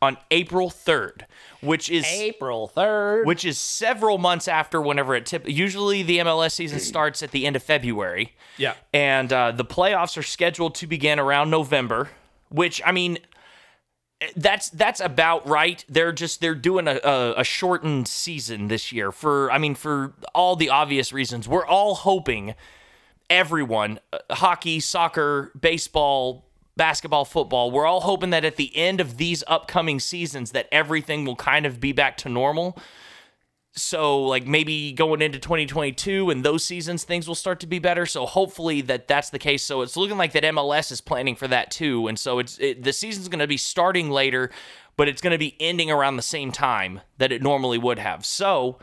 on April 3rd, which is April 3rd. which is several months after whenever it tip. Usually the MLS season starts at the end of February. Yeah. And uh, the playoffs are scheduled to begin around November, which I mean that's that's about right. They're just they're doing a, a, a shortened season this year for I mean for all the obvious reasons. We're all hoping everyone uh, hockey, soccer, baseball, basketball, football, we're all hoping that at the end of these upcoming seasons that everything will kind of be back to normal. So like maybe going into 2022 and those seasons things will start to be better. So hopefully that that's the case. So it's looking like that MLS is planning for that too. And so it's it, the season's going to be starting later, but it's going to be ending around the same time that it normally would have. So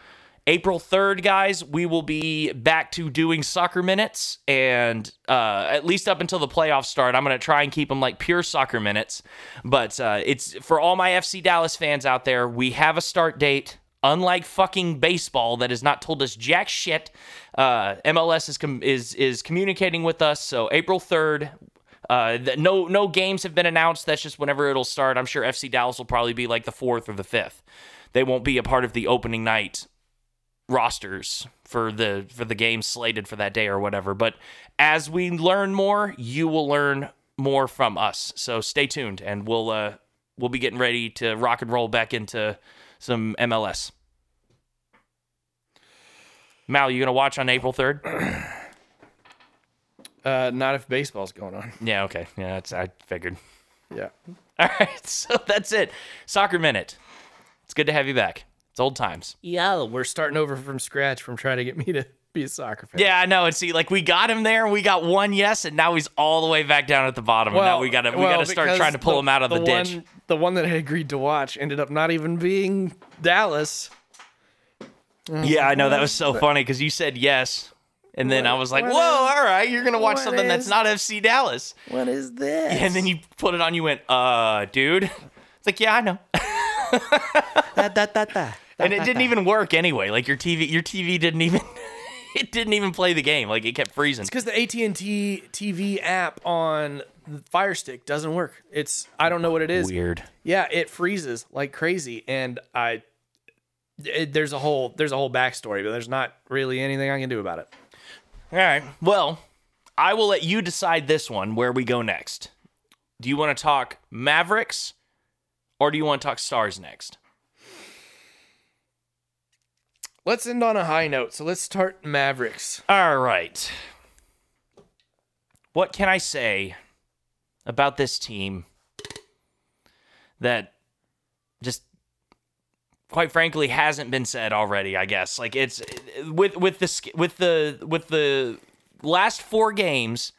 April 3rd, guys, we will be back to doing soccer minutes. And uh, at least up until the playoffs start, I'm going to try and keep them like pure soccer minutes. But uh, it's for all my FC Dallas fans out there, we have a start date. Unlike fucking baseball that has not told us jack shit, uh, MLS is, com- is is communicating with us. So April 3rd, uh, no no games have been announced. That's just whenever it'll start. I'm sure FC Dallas will probably be like the fourth or the fifth. They won't be a part of the opening night rosters for the for the games slated for that day or whatever. But as we learn more, you will learn more from us. So stay tuned, and we'll uh, we'll be getting ready to rock and roll back into some MLS. Mal, you gonna watch on April third? Uh, not if baseball's going on. yeah, okay. Yeah, that's I figured. Yeah. All right, so that's it. Soccer minute. It's good to have you back. It's old times. Yeah, we're starting over from scratch from trying to get me to be a soccer fan. Yeah, I know. And see, like we got him there, and we got one yes, and now he's all the way back down at the bottom. and now we gotta we well, gotta start trying to pull him out of the, ditch. One, the one that I agreed to watch ended up not even being Dallas. Yeah, I know that was so funny because you said yes, and then I was like, "Whoa, is- all right, you're gonna watch what something that's not FC Dallas." What is this? And then you put it on. You went, "Uh, dude." It's like, yeah, I know. da, da, da, da. And it didn't even work anyway. Like your TV, your TV didn't even. it didn't even play the game. Like it kept freezing. It's because the AT and T TV app on the Fire Stick doesn't work. It's I don't know what it is. Weird. Yeah, it freezes like crazy, and I it, there's a whole there's a whole backstory, but there's not really anything I can do about it. All right. Well, I will let you decide this one where we go next. Do you want to talk Mavericks or do you want to talk Stars next? Let's end on a high note. So let's start Mavericks. All right. What can I say about this team that just quite frankly hasn't been said already, I guess. Like it's with with the with the with the last 4 games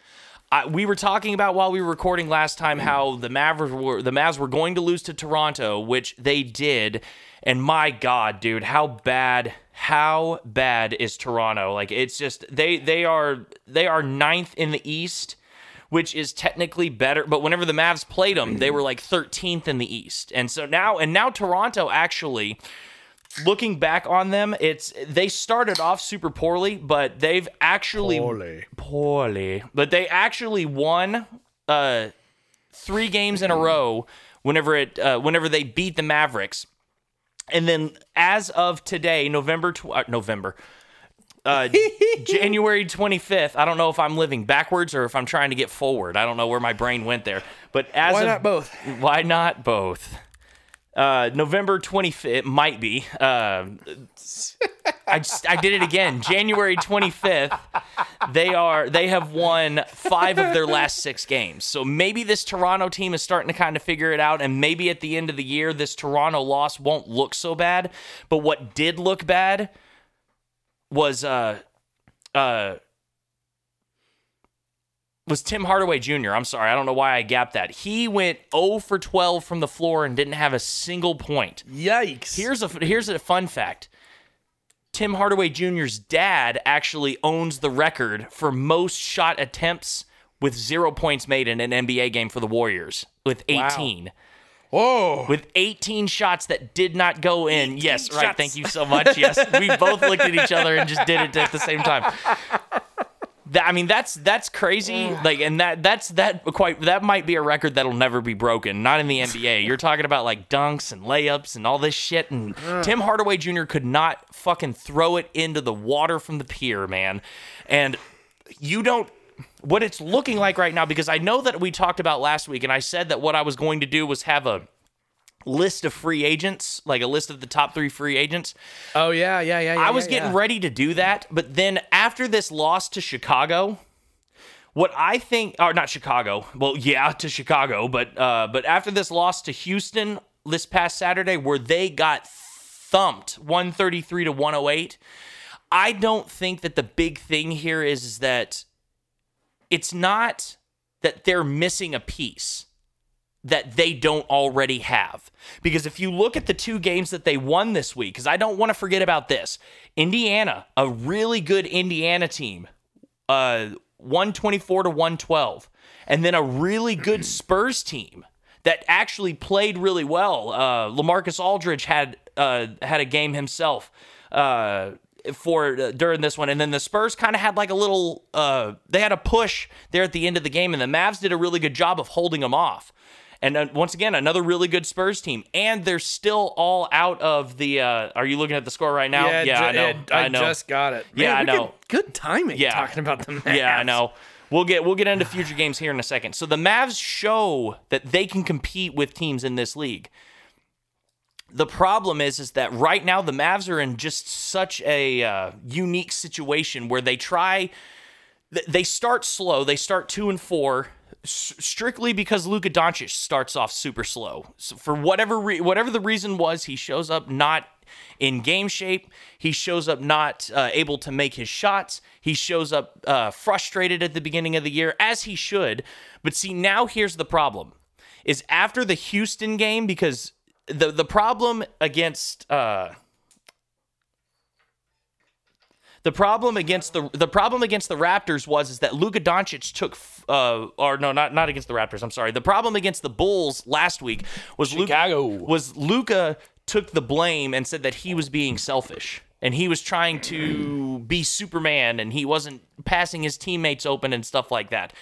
I, we were talking about while we were recording last time how the Mavericks were the Mavs were going to lose to Toronto, which they did. And my God, dude, how bad, how bad is Toronto? Like it's just they they are they are ninth in the East, which is technically better. But whenever the Mavs played them, they were like 13th in the East. And so now and now Toronto actually looking back on them, it's they started off super poorly, but they've actually Poorly. poorly, but they actually won uh three games in a row whenever it uh, whenever they beat the Mavericks. And then as of today, November tw- uh, November uh, January 25th. I don't know if I'm living backwards or if I'm trying to get forward. I don't know where my brain went there. But as Why of, not both? Why not both? Uh, November 25th, it might be. Uh, I just, I did it again. January 25th, they are they have won five of their last six games. So maybe this Toronto team is starting to kind of figure it out, and maybe at the end of the year, this Toronto loss won't look so bad. But what did look bad was uh uh was Tim Hardaway Jr. I'm sorry, I don't know why I gapped that. He went 0 for 12 from the floor and didn't have a single point. Yikes! Here's a here's a fun fact. Tim Hardaway Jr.'s dad actually owns the record for most shot attempts with zero points made in an NBA game for the Warriors with 18. Whoa! With 18 shots that did not go in. Yes, right. Thank you so much. Yes, we both looked at each other and just did it at the same time. That, I mean, that's that's crazy. Like, and that that's that quite that might be a record that'll never be broken. Not in the NBA. You're talking about like dunks and layups and all this shit. And Tim Hardaway Jr. could not fucking throw it into the water from the pier, man. And you don't. What it's looking like right now, because I know that we talked about last week, and I said that what I was going to do was have a list of free agents, like a list of the top three free agents. oh yeah, yeah, yeah. yeah I was yeah, getting yeah. ready to do that, but then after this loss to Chicago, what I think, or not Chicago, well, yeah, to Chicago, but uh, but after this loss to Houston this past Saturday, where they got thumped, one thirty three to one hundred eight. I don't think that the big thing here is, is that it's not that they're missing a piece that they don't already have. Because if you look at the two games that they won this week, because I don't want to forget about this Indiana, a really good Indiana team, uh, 124 to 112, and then a really good Spurs team that actually played really well. Uh, LaMarcus Aldridge had uh, had a game himself. Uh, for uh, during this one, and then the Spurs kind of had like a little, uh, they had a push there at the end of the game, and the Mavs did a really good job of holding them off. And uh, once again, another really good Spurs team, and they're still all out of the. Uh, are you looking at the score right now? Yeah, yeah ju- I know. it- I, I, know. just got it. Yeah, I know. Good, good timing. Yeah. talking about the Mavs. Yeah, I know. We'll get we'll get into future games here in a second. So the Mavs show that they can compete with teams in this league. The problem is is that right now the Mavs are in just such a uh, unique situation where they try they start slow. They start 2 and 4 s- strictly because Luka Doncic starts off super slow. So for whatever re- whatever the reason was, he shows up not in game shape. He shows up not uh, able to make his shots. He shows up uh, frustrated at the beginning of the year, as he should. But see, now here's the problem: is after the Houston game because the the problem against. Uh, the problem against the the problem against the Raptors was is that Luka Doncic took uh or no not not against the Raptors I'm sorry the problem against the Bulls last week was Luka, Chicago. was Luka took the blame and said that he was being selfish and he was trying to be Superman and he wasn't passing his teammates open and stuff like that.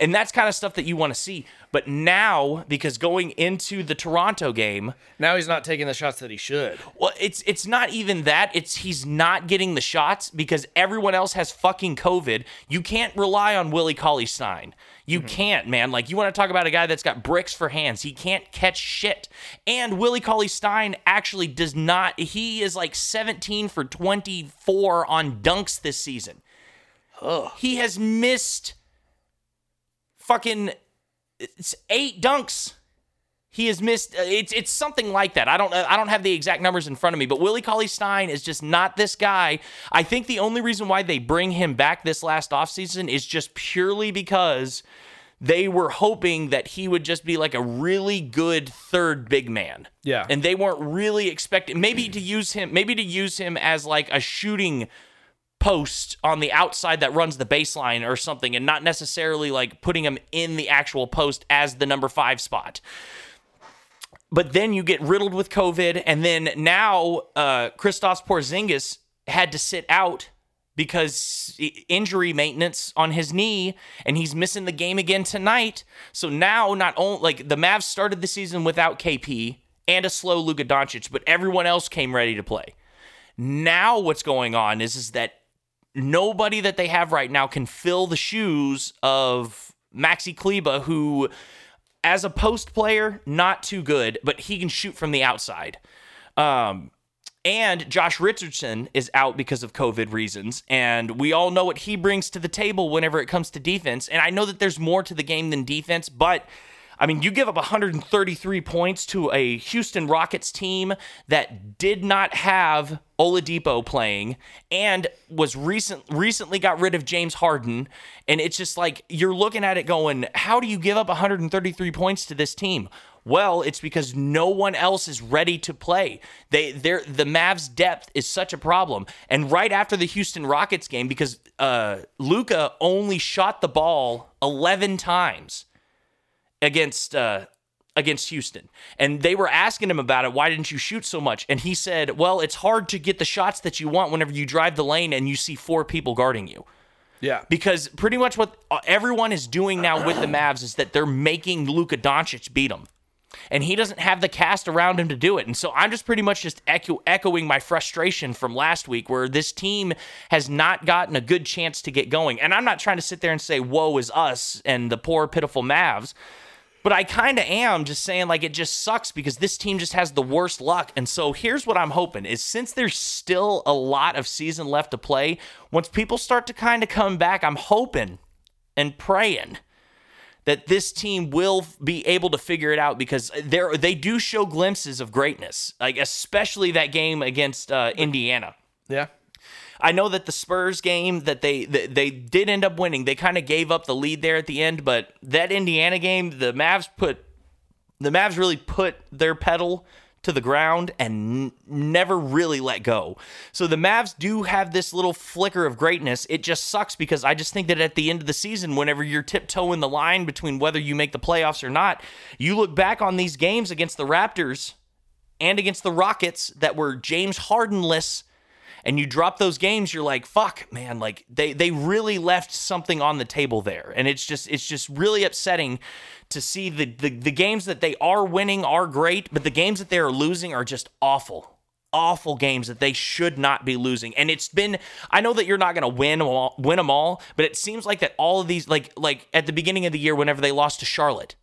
And that's kind of stuff that you want to see. But now, because going into the Toronto game, Now he's not taking the shots that he should. well, it's it's not even that. It's he's not getting the shots because everyone else has fucking COVID. You can't rely on Willie Cauley Stein. You mm-hmm. can't, man. Like you want to talk about a guy that's got bricks for hands. He can't catch shit. And Willie Cauley Stein actually does not. He is like 17 for 24 on dunks this season. He has missed fucking it's eight dunks. He has missed. uh, It's it's something like that. I don't I don't have the exact numbers in front of me, but Willie Cauley Stein is just not this guy. I think the only reason why they bring him back this last offseason is just purely because they were hoping that he would just be like a really good third big man. Yeah. And they weren't really expecting maybe to use him maybe to use him as like a shooting post on the outside that runs the baseline or something and not necessarily like putting him in the actual post as the number 5 spot but then you get riddled with COVID, and then now uh, Kristaps Porzingis had to sit out because injury maintenance on his knee, and he's missing the game again tonight. So now, not only like the Mavs started the season without KP and a slow Luka Doncic, but everyone else came ready to play. Now, what's going on is is that nobody that they have right now can fill the shoes of Maxi Kleber, who, as a post player, not too good, but he can shoot from the outside. Um, and Josh Richardson is out because of COVID reasons. And we all know what he brings to the table whenever it comes to defense. And I know that there's more to the game than defense, but I mean, you give up 133 points to a Houston Rockets team that did not have Oladipo playing and was recent recently got rid of James Harden, and it's just like you're looking at it going, how do you give up 133 points to this team? Well, it's because no one else is ready to play. They they're the Mavs depth is such a problem. And right after the Houston Rockets game because uh Luka only shot the ball 11 times against uh, against Houston, and they were asking him about it. Why didn't you shoot so much? And he said, "Well, it's hard to get the shots that you want whenever you drive the lane and you see four people guarding you." Yeah. Because pretty much what uh, everyone is doing now with the Mavs is that they're making Luka Doncic beat them. And he doesn't have the cast around him to do it. And so I'm just pretty much just echo- echoing my frustration from last week where this team has not gotten a good chance to get going. And I'm not trying to sit there and say, woe is us and the poor, pitiful Mavs. But I kind of am just saying like it just sucks because this team just has the worst luck. And so here's what I'm hoping is since there's still a lot of season left to play, once people start to kind of come back, I'm hoping and praying that this team will be able to figure it out because they they do show glimpses of greatness, like especially that game against uh, Indiana. Yeah. I know that the Spurs game that they they, they did end up winning. They kind of gave up the lead there at the end, but that Indiana game, the Mavs put the Mavs really put their pedal to the ground and n- never really let go. So the Mavs do have this little flicker of greatness. It just sucks because I just think that at the end of the season, whenever you're tiptoeing the line between whether you make the playoffs or not, you look back on these games against the Raptors and against the Rockets that were James Hardenless and you drop those games you're like fuck man like they they really left something on the table there. And it's just it's just really upsetting to see the the, the games that they are winning are great but the games that they are losing are just awful. Awful games that they should not be losing. And it's been i know that you're not going to win all, win them all but it seems like that all of these like like at the beginning of the year whenever they lost to charlotte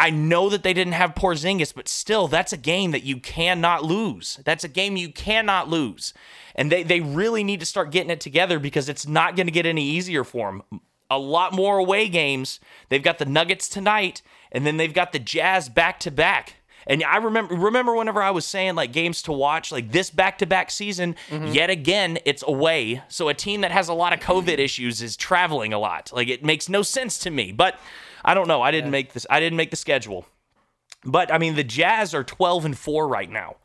I know that they didn't have Porzingis, but still, that's a game that you cannot lose. That's a game you cannot lose. And they, they really need to start getting it together because it's not going to get any easier for them. A lot more away games. They've got the Nuggets tonight, and then they've got the Jazz back to back. And I remember remember whenever I was saying like games to watch, like this back to back season, mm-hmm. yet again, it's away. So a team that has a lot of COVID issues is traveling a lot. Like it makes no sense to me. But I don't know. I didn't make this. I didn't make the schedule. But I mean, the Jazz are 12 and 4 right now.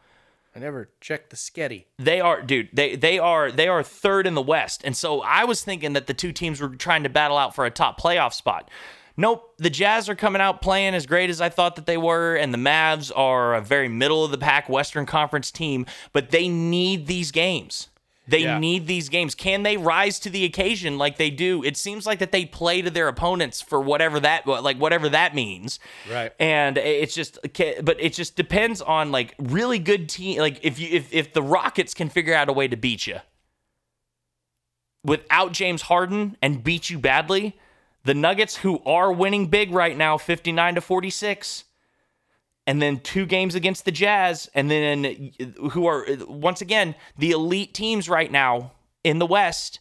I never checked the sketty. They are, dude. They they are they are third in the West, and so I was thinking that the two teams were trying to battle out for a top playoff spot. Nope, the Jazz are coming out playing as great as I thought that they were, and the Mavs are a very middle of the pack Western Conference team, but they need these games. They Yeah. need these games. Can they rise to the occasion like they do? It seems like that they play to their opponents for whatever that like whatever that means. Right. And it's just but it just depends on like really good team like if you if if the Rockets can figure out a way to beat you without James Harden and beat you badly, the Nuggets who are winning big right now 59 to 46 and then two games against the Jazz, and then who are once again the elite teams right now in the West.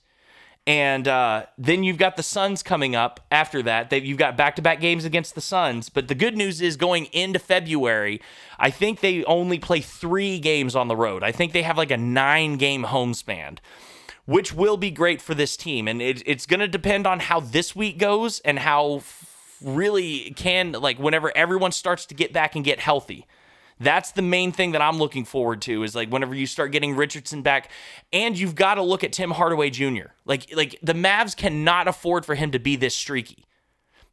And uh, then you've got the Suns coming up after that. That you've got back-to-back games against the Suns. But the good news is going into February, I think they only play three games on the road. I think they have like a nine-game home span which will be great for this team. And it, it's going to depend on how this week goes and how really can, like, whenever everyone starts to get back and get healthy. That's the main thing that I'm looking forward to is like whenever you start getting Richardson back, and you've got to look at Tim Hardaway Jr. Like, like the Mavs cannot afford for him to be this streaky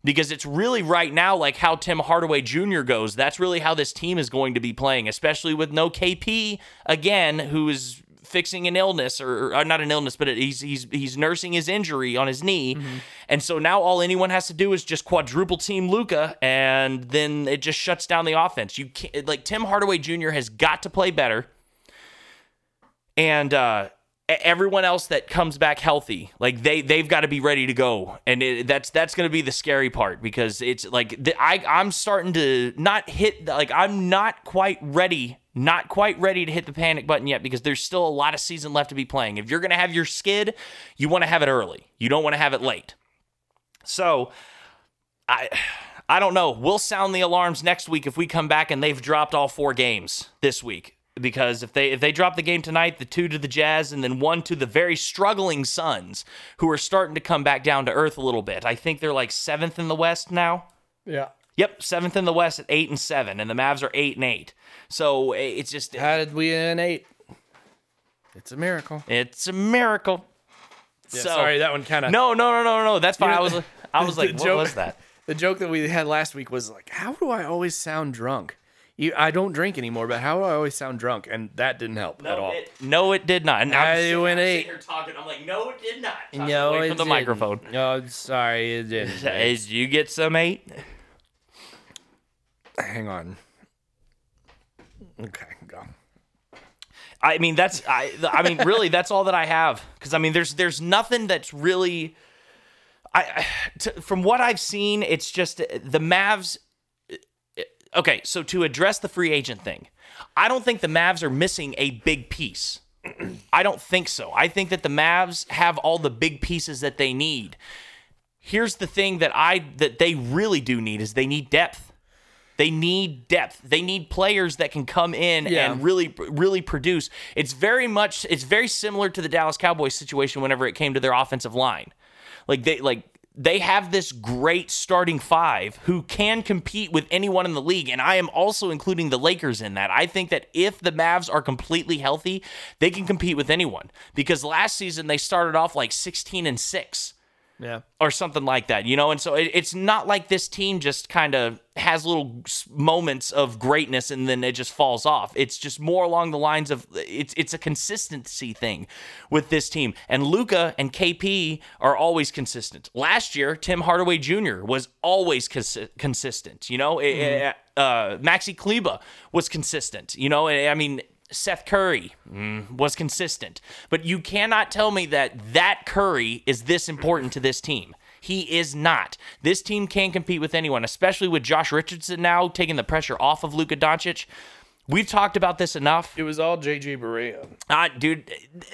because it's really right now like how Tim Hardaway Jr. goes. That's really how this team is going to be playing, especially with no KP again, who is fixing an illness or, or not an illness, but he's he's he's nursing his injury on his knee, and so now all anyone has to do is just quadruple team Luka, and then it just shuts down the offense. You can't like Tim Hardaway Jr. has got to play better, and uh, everyone else that comes back healthy, like they they've got to be ready to go, and it, that's that's going to be the scary part because it's like the, I I'm starting to not hit like I'm not quite ready, not quite ready to hit the panic button yet because there's still a lot of season left to be playing. If you're going to have your skid, you want to have it early. You don't want to have it late. So I I don't know. We'll sound the alarms next week if we come back and they've dropped all four games this week. Because if they if they drop the game tonight, the two to the Jazz and then one to the very struggling Suns, who are starting to come back down to earth a little bit. I think they're like seventh in the West now. Yeah. Yep, seventh in the West at eight and seven, and the Mavs are eight and eight. So eh, it's just How did we in eight? It's a miracle. it's a miracle. Yeah, so sorry, that one kind of. no, no, no, no, no. That's fine. You I was I was like, what joke- was that? The joke that we had last week was like, how do I always sound drunk? You, I don't drink anymore, but how do I always sound drunk? And that didn't help at all. It, no, it did not. And I I'm sitting- went I'm eight. sitting here talking. I'm like, no, it did not. Talking No, away from the didn't. microphone. Oh, sorry, it didn't. Did you get some eight? Hang on. Okay, go. I mean, that's I. I mean, really, that's all that I have. Because I mean, there's there's nothing that's really. I, I to, from what I've seen, it's just the Mavs. Okay, so to address the free agent thing, I don't think the Mavs are missing a big piece. I don't think so. I think that the Mavs have all the big pieces that they need. Here's the thing that I that they really do need is they need depth. They need depth. They need players that can come in Yeah. and really really produce. It's very much it's very similar to the Dallas Cowboys situation whenever it came to their offensive line. Like they like they have this great starting five who can compete with anyone in the league and I am also including the Lakers in that. I think that if the Mavs are completely healthy, they can compete with anyone because last season they started off like 16 and 6 Yeah. or something like that, you know? And so it, it's not like this team just kind of has little moments of greatness and then it just falls off. It's just more along the lines of it's it's a consistency thing with this team. And Luka and KP are always consistent. Last year, Tim Hardaway Jr. was always consi- consistent, you know? Eh, Uh, Maxi Kleber was consistent, you know? I mean, Seth Curry mm, was consistent, but you cannot tell me that that Curry is this important to this team. He is not. This team can compete with anyone, especially with Josh Richardson now taking the pressure off of Luka Doncic. We've talked about this enough. It was all JJ Barea. Uh, dude,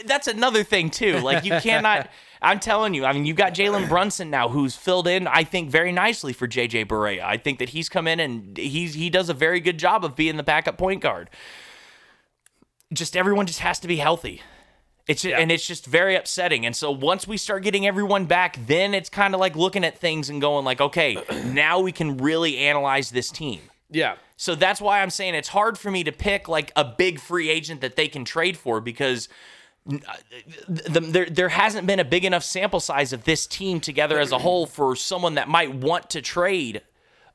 that's another thing too. Like you cannot. I'm telling you. I mean, you've got Jalen Brunson now, who's filled in. I think very nicely for JJ Barea. I think that he's come in and he's he does a very good job of being the backup point guard. Just everyone just has to be healthy. It's and it's just very upsetting. And so once we start getting everyone back, then it's kind of like looking at things and going like, okay, now we can really analyze this team. Yeah. So that's why I'm saying it's hard for me to pick like a big free agent that they can trade for because uh, the, there there hasn't been a big enough sample size of this team together as a whole for someone that might want to trade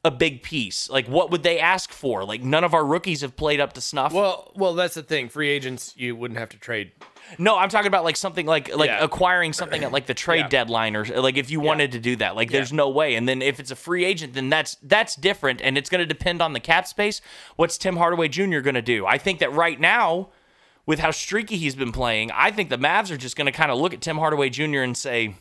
a big piece. Like, what would they ask for? Like, none of our rookies have played up to snuff. Well, well, that's the thing. Free agents, you wouldn't have to trade. no, I'm talking about like something like like Yeah. acquiring something at like the trade Yeah. deadline or like if you wanted to do that. Like, there's no way. And then if it's a free agent, then that's that's different, and it's going to depend on the cap space. What's Tim Hardaway Jr. going to do? I think that right now. With how streaky he's been playing, I think the Mavs are just going to kind of look at Tim Hardaway Jr. and say,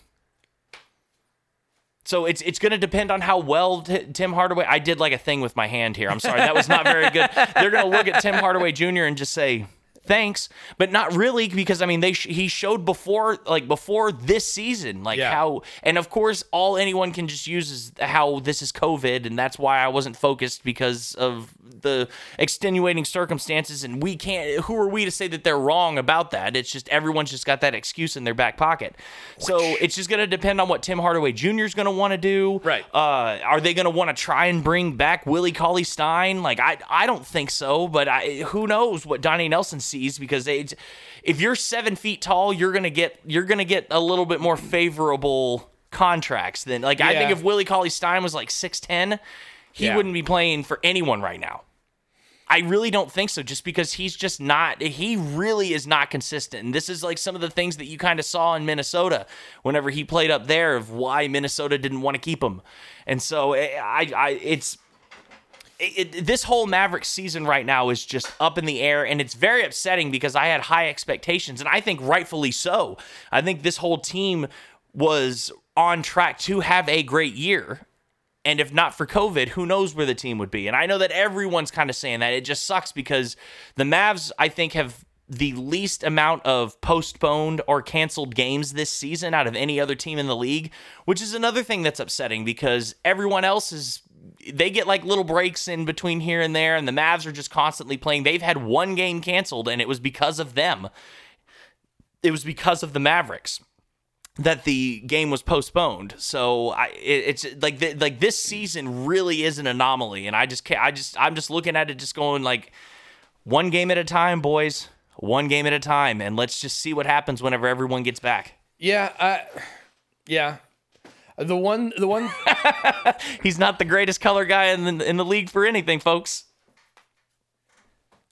So it's it's going to depend on how well t- Tim Hardaway. I did like a thing with my hand here. I'm sorry, that was not very good. They're going to look at Tim Hardaway Jr. and just say thanks, but not really because I mean they sh- he showed before like before this season like Yeah. how and of course all anyone can just use is how this is COVID and that's why I wasn't focused because of the extenuating circumstances and we can't. Who are we to say that they're wrong about that? It's just everyone's just got that excuse in their back pocket. So it's just going to depend on what Tim Hardaway Jr. is going to want to do. Right. Uh, are they going to want to try and bring back Willie Cauley Stein? Like I, I don't think so. But I, who knows what Donnie Nelson sees because they, if you're seven feet tall, you're gonna get you're gonna get a little bit more favorable contracts than like I think if Willie Cauley Stein was like six ten, he Yeah. wouldn't be playing for anyone right now. I really don't think so, just because he's just not, he really is not consistent. And this is like some of the things that you kind of saw in Minnesota whenever he played up there of why Minnesota didn't want to keep him. And so eh, I, I, it's, it, this whole Mavericks season right now is just up in the air, and it's very upsetting because I had high expectations, and I think rightfully so. I think this whole team was on track to have a great year. And if not for COVID, who knows where the team would be? And I know that everyone's kind of saying that. It just sucks because the Mavs, I think, have the least amount of postponed or canceled games this season out of any other team in the league, which is another thing that's upsetting because everyone else is they get like little breaks in between here and there and the Mavs are just constantly playing. They've had one game canceled and it was because of them. It was because of the Mavericks that the game was postponed. So I, it, it's like th- like this season really is an anomaly, and I just can't. I just I'm just looking at it, just going like one game at a time, boys. One game at a time, and let's just see what happens whenever everyone gets back. Yeah, I, yeah. The one, the one, He's not the greatest color guy in the in the league for anything, folks.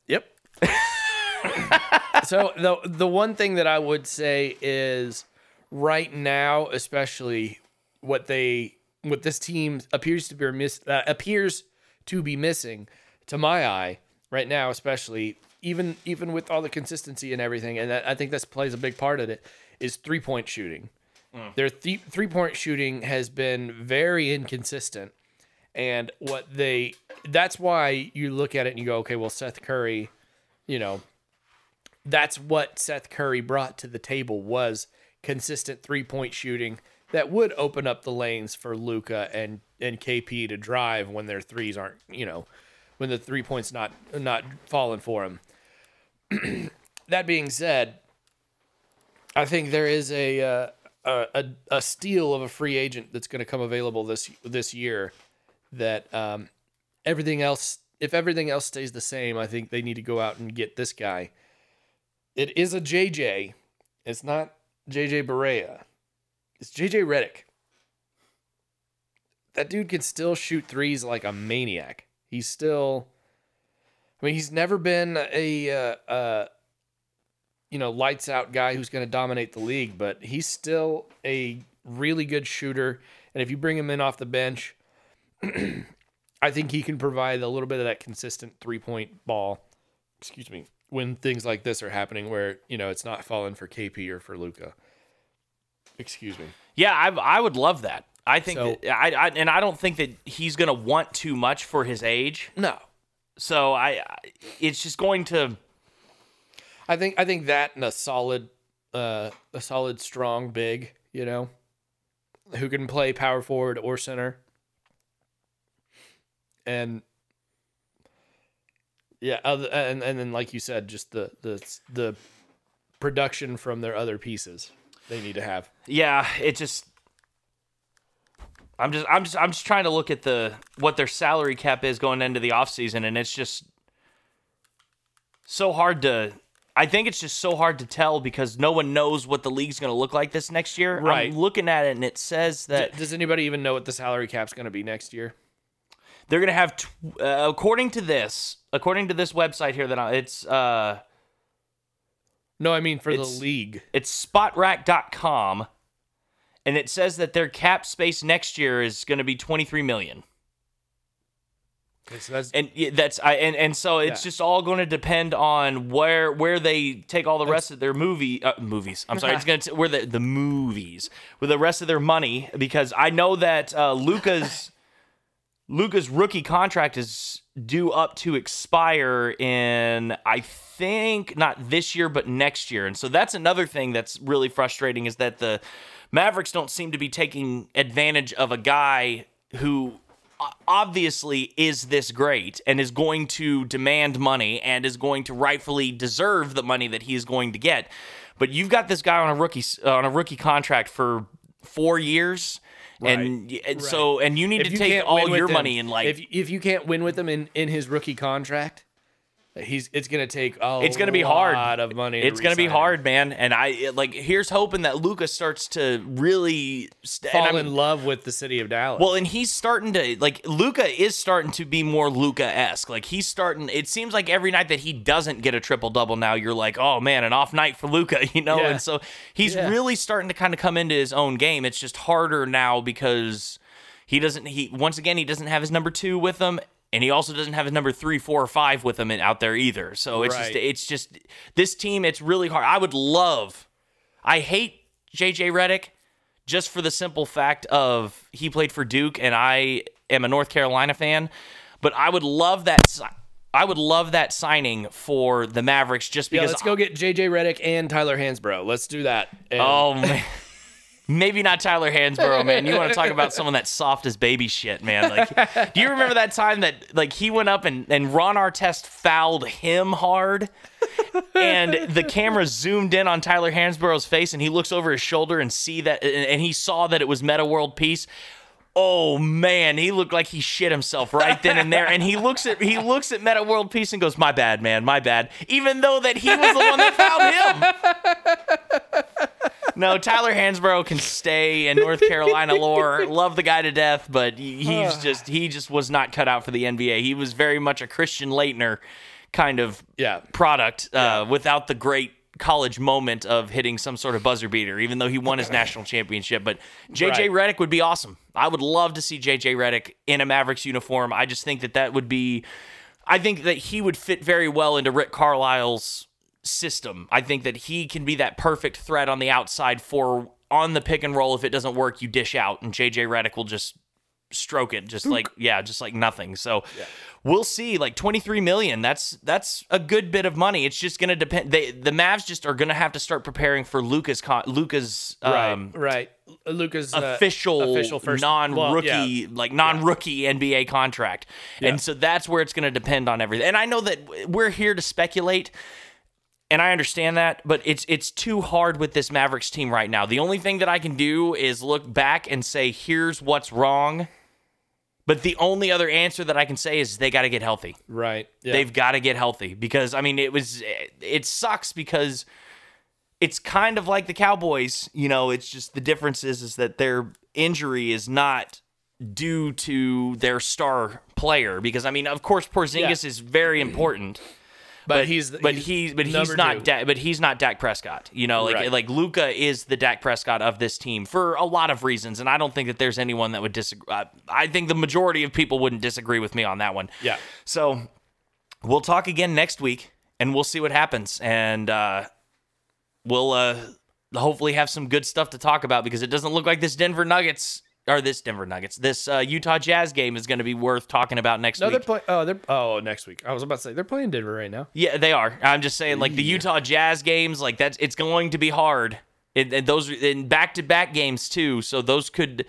Yep. so the the one thing that I would say is right now, especially what they what this team appears to be miss uh, appears to be missing to my eye right now, especially even even with all the consistency and everything, and that, I think this plays a big part of it is three point shooting. Their th- three point shooting has been very inconsistent. And what they that's why you look at it and you go, okay, well, Seth Curry, you know, that's what Seth Curry brought to the table was consistent three point shooting that would open up the lanes for Luka and and KP to drive when their threes aren't, you know, when the three points not not falling for them. that being said, I think there is a uh, a, a a steal of a free agent that's going to come available this this year. That um, everything else, if everything else stays the same, I think they need to go out and get this guy. It is a JJ. It's not JJ Barea. It's JJ Redick. That dude can still shoot threes like a maniac. He's still. I mean, he's never been a uh, uh, you know lights out guy who's going to dominate the league, but he's still a really good shooter. And if you bring him in off the bench, I think he can provide a little bit of that consistent three point ball. Excuse me. When things like this are happening, where you know it's not falling for KP or for Luka. Excuse me. Yeah, I, I would love that. I think So- that, I, I and I don't think that he's gonna want too much for his age. No, So I, I it's just going to. I think I think that and a solid, uh, a solid strong big, you know, who can play power forward or center, and yeah, other and and then like you said, just the the the production from their other pieces they need to have. Yeah, it just. I'm just I'm just I'm just trying to look at the what their salary cap is going into the offseason and it's just so hard to I think it's just so hard to tell because no one knows what the league's going to look like this next year. Right. I'm looking at it and it says that Does anybody even know what the salary cap's going to be next year? they're gonna have, tw- uh, according to this, according to this website here that I, it's uh, No, I mean for the It's- league. it's spotrac.com and it says that their cap space next year is going to be 23 million Okay, so that's and that's I and, and so it's Yeah. just all going to depend on where where they take all the rest of their movie uh, movies. I'm sorry, it's going to where the the movies with the rest of their money because I know that uh, Luka's Luka's rookie contract is due up to expire in I think not this year but next year. And so that's another thing that's really frustrating is that the Mavericks don't seem to be taking advantage of a guy who obviously is this great and is going to demand money and is going to rightfully deserve the money that he is going to get. But you've got this guy on a rookie s- on a rookie contract for 4 years and, and so and you need to take all your him- money and like if if you can't win with him in in his rookie contract, he's it's gonna take a it's gonna be hard. lot of money. to It's gonna be him. hard, man. And I it- like here's hoping that Luka starts to really st- Fall I'm- in love with the city of Dallas. Well, and he's starting to like Luka is starting to be more Luka esque. Like he's starting. It seems like every night that he doesn't get a triple double now, you're like, oh man, an off night for Luka, you know. Yeah. And so he's Yeah. really starting to kind of come into his own game. It's just harder now because he doesn't. He once again he doesn't have his number two with him. And he also doesn't have his number three, four, or five with him in- out there either. So it's just it's just this team. It's really hard. I would love. I hate JJ Redick just for the simple fact of he played for Duke and I am a North Carolina fan, but I would love that. I would love that signing for the Mavericks just yeah, because let's go get JJ Redick and Tyler Hansbrough. Let's do that. And- Oh man. Maybe not Tyler Hansbrough, man. You want to talk about someone that's soft as baby shit, man. Like, do you remember that time that like he went up and, and Ron Artest fouled him hard? And the camera zoomed in on Tyler Hansbrough's face and he looks over his shoulder and see that and and he saw that it was Meta World Peace. Oh man, he looked like he shit himself right then and there. And he looks at he looks at Meta World Peace and goes, "My bad, man, my bad." Even though that he was the one that fouled him. No, Tyler Hansbrough can stay in North Carolina lore. Love the guy to death, but he- he's just he just was not cut out for the NBA. He was very much a Christian Laettner kind of Yeah. product uh, without the great college moment of hitting some sort of buzzer beater, even though he won his national championship. But JJ Redick would be awesome. I would love to see JJ Redick in a Mavericks uniform. I just think that that would be. I think that he would fit very well into Rick Carlisle's system. I think that he can be that perfect threat on the outside for on the pick and roll. If it doesn't work, you dish out, and JJ Redick will just stroke it, just like yeah, just like nothing. So we'll see. Like twenty three million. That's that's a good bit of money. It's just gonna depend. They the Mavs just are gonna have to start preparing for Luka's con- Luka's um, right, right. Luka's uh, official, official first non-rookie, well, yeah. like non-rookie NBA contract, and so that's where it's going to depend on everything. And I know that we're here to speculate, and I understand that, but it's it's too hard with this Mavericks team right now. The only thing that I can do is look back and say, "Here's what's wrong." But the only other answer that I can say is they got to get healthy. Right. Yeah. They've got to get healthy because I mean it was it sucks because it's kind of like the Cowboys, you know, it's just the difference is is that their injury is not due to their star player because I mean of course Porzingis Yeah. is very important but, he's but he's but he's not two. da- but he's not Dak Prescott. You know, like Right. like Luka is the Dak Prescott of this team for a lot of reasons, and I don't think that there's anyone that would disagree. Uh, I think the majority of people wouldn't disagree with me on that one. Yeah. So we'll talk again next week, and we'll see what happens, and uh, we'll uh, hopefully have some good stuff to talk about because it doesn't look like this Denver Nuggets. Or this Denver Nuggets, this uh, Utah Jazz game is going to be worth talking about next No, week. they're playing. Oh, they're oh next week. I was about to say they're playing Denver right now. Yeah, they are. I'm just saying, like the Utah Jazz games, like that's it's going to be hard. And, and those in back to back games too. So those could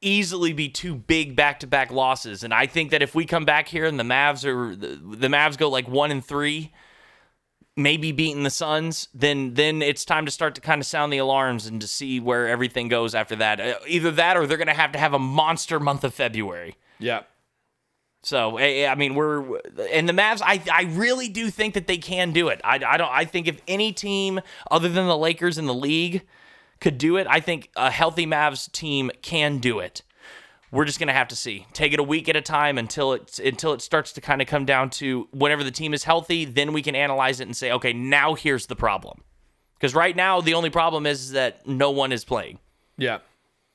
easily be two big back to back losses. And I think that if we come back here and the Mavs are the, the Mavs go like one and three, maybe beating the Suns, then then it's time to start to kind of sound the alarms and to see where everything goes after that. Uh, Either that or they're going to have to have a monster month of February. Yeah. So I I mean, we're and the Mavs. I I really do think that they can do it. I, I don't. I think if any team other than the Lakers in the league could do it, I think a healthy Mavs team can do it. We're just gonna have to see. Take it a week at a time until it until it starts to kind of come down to whenever the team is healthy. Then we can analyze it and say, okay, now here's the problem. Because right now the only problem is that no one is playing. Yeah.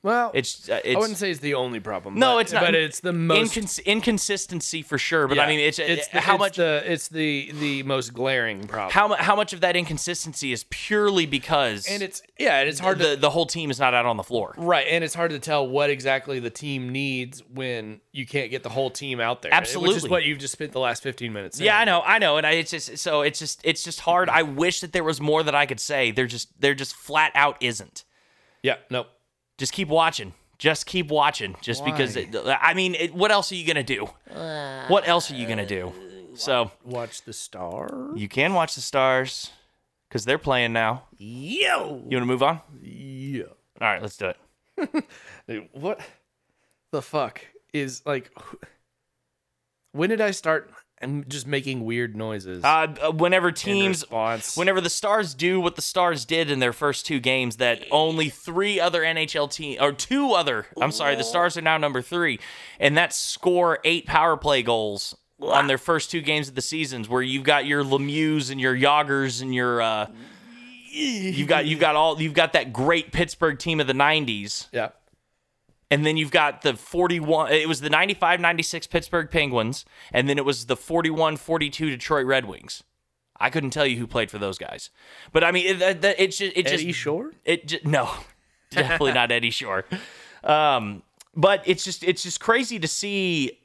Well, It's uh, it's I wouldn't say it's the only problem. no, but- it's not. But it's the most. incons- inconsistency for sure. But yeah. I mean, it's, it's it's the, how it's much the it's the the most glaring problem. how how much of that inconsistency is purely because and it's yeah, and it's hard the to the whole team is not out on the floor. right, and it's hard to tell what exactly the team needs when you can't get the whole team out there. which is Absolutely. what you've just spent the last fifteen minutes. Saying. Yeah, I know, I know, and I, it's just so it's just it's just hard. I wish that there was more that I could say. There just there just flat out isn't. Yeah. Nope. Just keep watching. Just keep watching. Just because it, I mean, it, what else are you gonna do? What else are you gonna do? So Watch the star. you can watch the stars because they're playing now. Yo. You want to move on? Yeah. All right, let's do it. Dude, what the fuck is like? When did I start? I'm just making weird noises. Uh, uh, whenever teams, whenever the Stars do what the Stars did in their first two games, that only three other NHL team or two other, I'm sorry, the Stars are now number three, and that score eight power play goals on their first two games of the seasons, where you've got your Lemieux and your Jagrs and your, uh, you've got you've got all you've got that great Pittsburgh team of the '90s, yeah. And then you've got the 41 it was the 95-96 Pittsburgh Penguins and then it was the 41-42 Detroit Red Wings. I couldn't tell you who played for those guys. But I mean it, it's just it just Eddie Shore. it just, no. Definitely not Eddie Shore. Um but it's just it's just crazy to see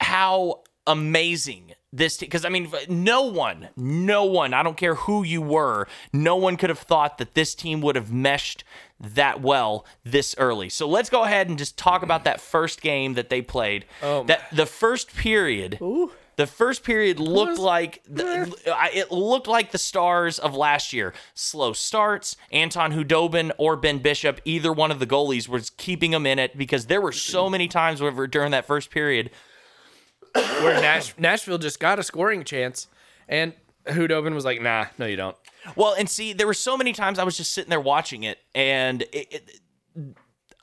how amazing this because I mean no one no one I don't care who you were no one could have thought that this team would have meshed that well this early so let's go ahead and just talk about that first game that they played Oh, that the first period Ooh. the first period looked like the, it looked like the stars of last year. Slow starts. Anton Khudobin or Ben Bishop, either one of the goalies was keeping them in it because there were so many times during that first period where Nash- Nashville just got a scoring chance, and Khudobin was like, "Nah, no, you don't." Well, and see, there were so many times I was just sitting there watching it, and it, it,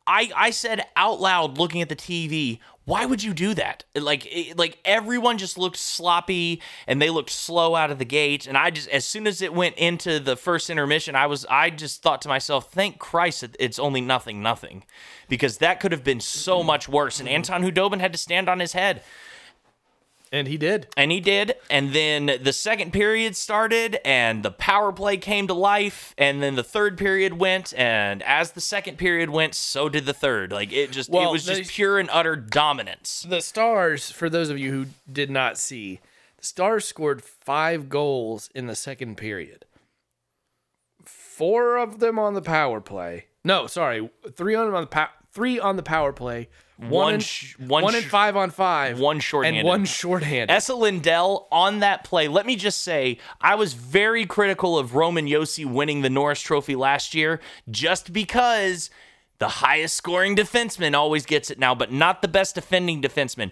I I said out loud, looking at the TV, "Why would you do that?" Like it, like everyone just looked sloppy, and they looked slow out of the gate. And I just, as soon as it went into the first intermission, I was I just thought to myself, "Thank Christ, it's only nothing, nothing," because that could have been so much worse. And Anton Khudobin had to stand on his head. And he did. And he did. And then the second period started, and the power play came to life. And then the third period went, and as the second period went, so did the third. Like it just, it Well, was just pure and utter dominance. The Stars, for those of you who did not see, the Stars scored five goals in the second period. Four of them on the power play. No, sorry, three on the pow- three on the power play. One, One and, sh- one one and five on five. one shorthanded. and one shorthanded. Esa Lindell on that play. Let me just say, I was very critical of Roman Josi winning the Norris Trophy last year just because the highest scoring defenseman always gets it now, but not the best defending defenseman.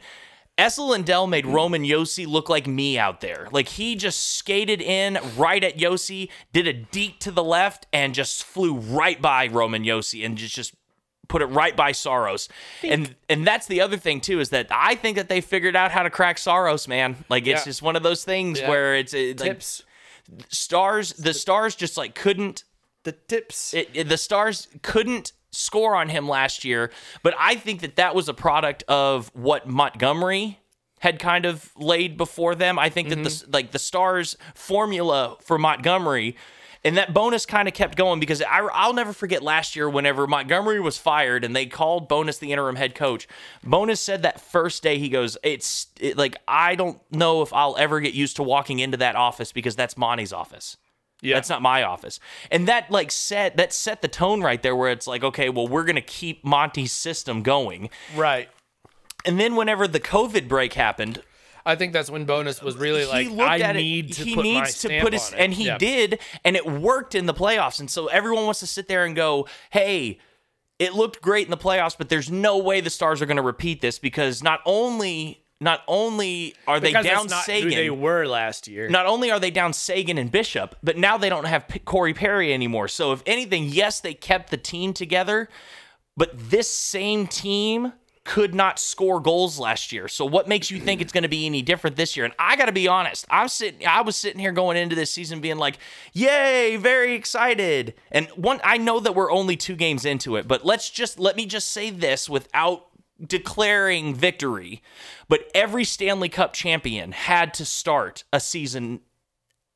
Esa Lindell made mm. Roman Josi look like me out there. Like he just skated in right at Josi, did a deep to the left, and just flew right by Roman Josi and just just put it right by Saros. And and that's the other thing too is that I think that they figured out how to crack Saros, man. Like it's Yeah. just one of those things Yeah. where it's like tips. stars the stars just like couldn't The tips. it, it- the stars couldn't score on him last year, but I think that that was a product of what Montgomery had kind of laid before them. I think that the mm-hmm. like the stars formula for Montgomery and that bonus kind of kept going because I, I'll never forget last year whenever Montgomery was fired and they called Bowness the interim head coach. Bowness said that first day he goes, "It's it, like I don't know if I'll ever get used to walking into that office because that's Monty's office." Yeah. That's not my office. And that like set that set the tone right there where it's like, okay, well, we're gonna keep Monty's system going. right. And then whenever the COVID break happened, I think that's when Bowness was really like, he looked I at need it. to he put my needs to stamp put his, on it. and he Yeah. did, and it worked in the playoffs. And so everyone wants to sit there and go, "Hey, it looked great in the playoffs, but there's no way the Stars are going to repeat this because not only not only are they Because down not Seguin, who they were last year. not only are they down Seguin and Bishop, but now they don't have P- Corey Perry anymore. So if anything, yes, they kept the team together, but this same team could not score goals last year. So what makes you think it's going to be any different this year? And I got to be honest, I'm sitting I was sitting here going into this season being like, "Yay, very excited." And one I know that we're only 2 games into it, but let's just let me just say this without declaring victory. But every Stanley Cup champion had to start a season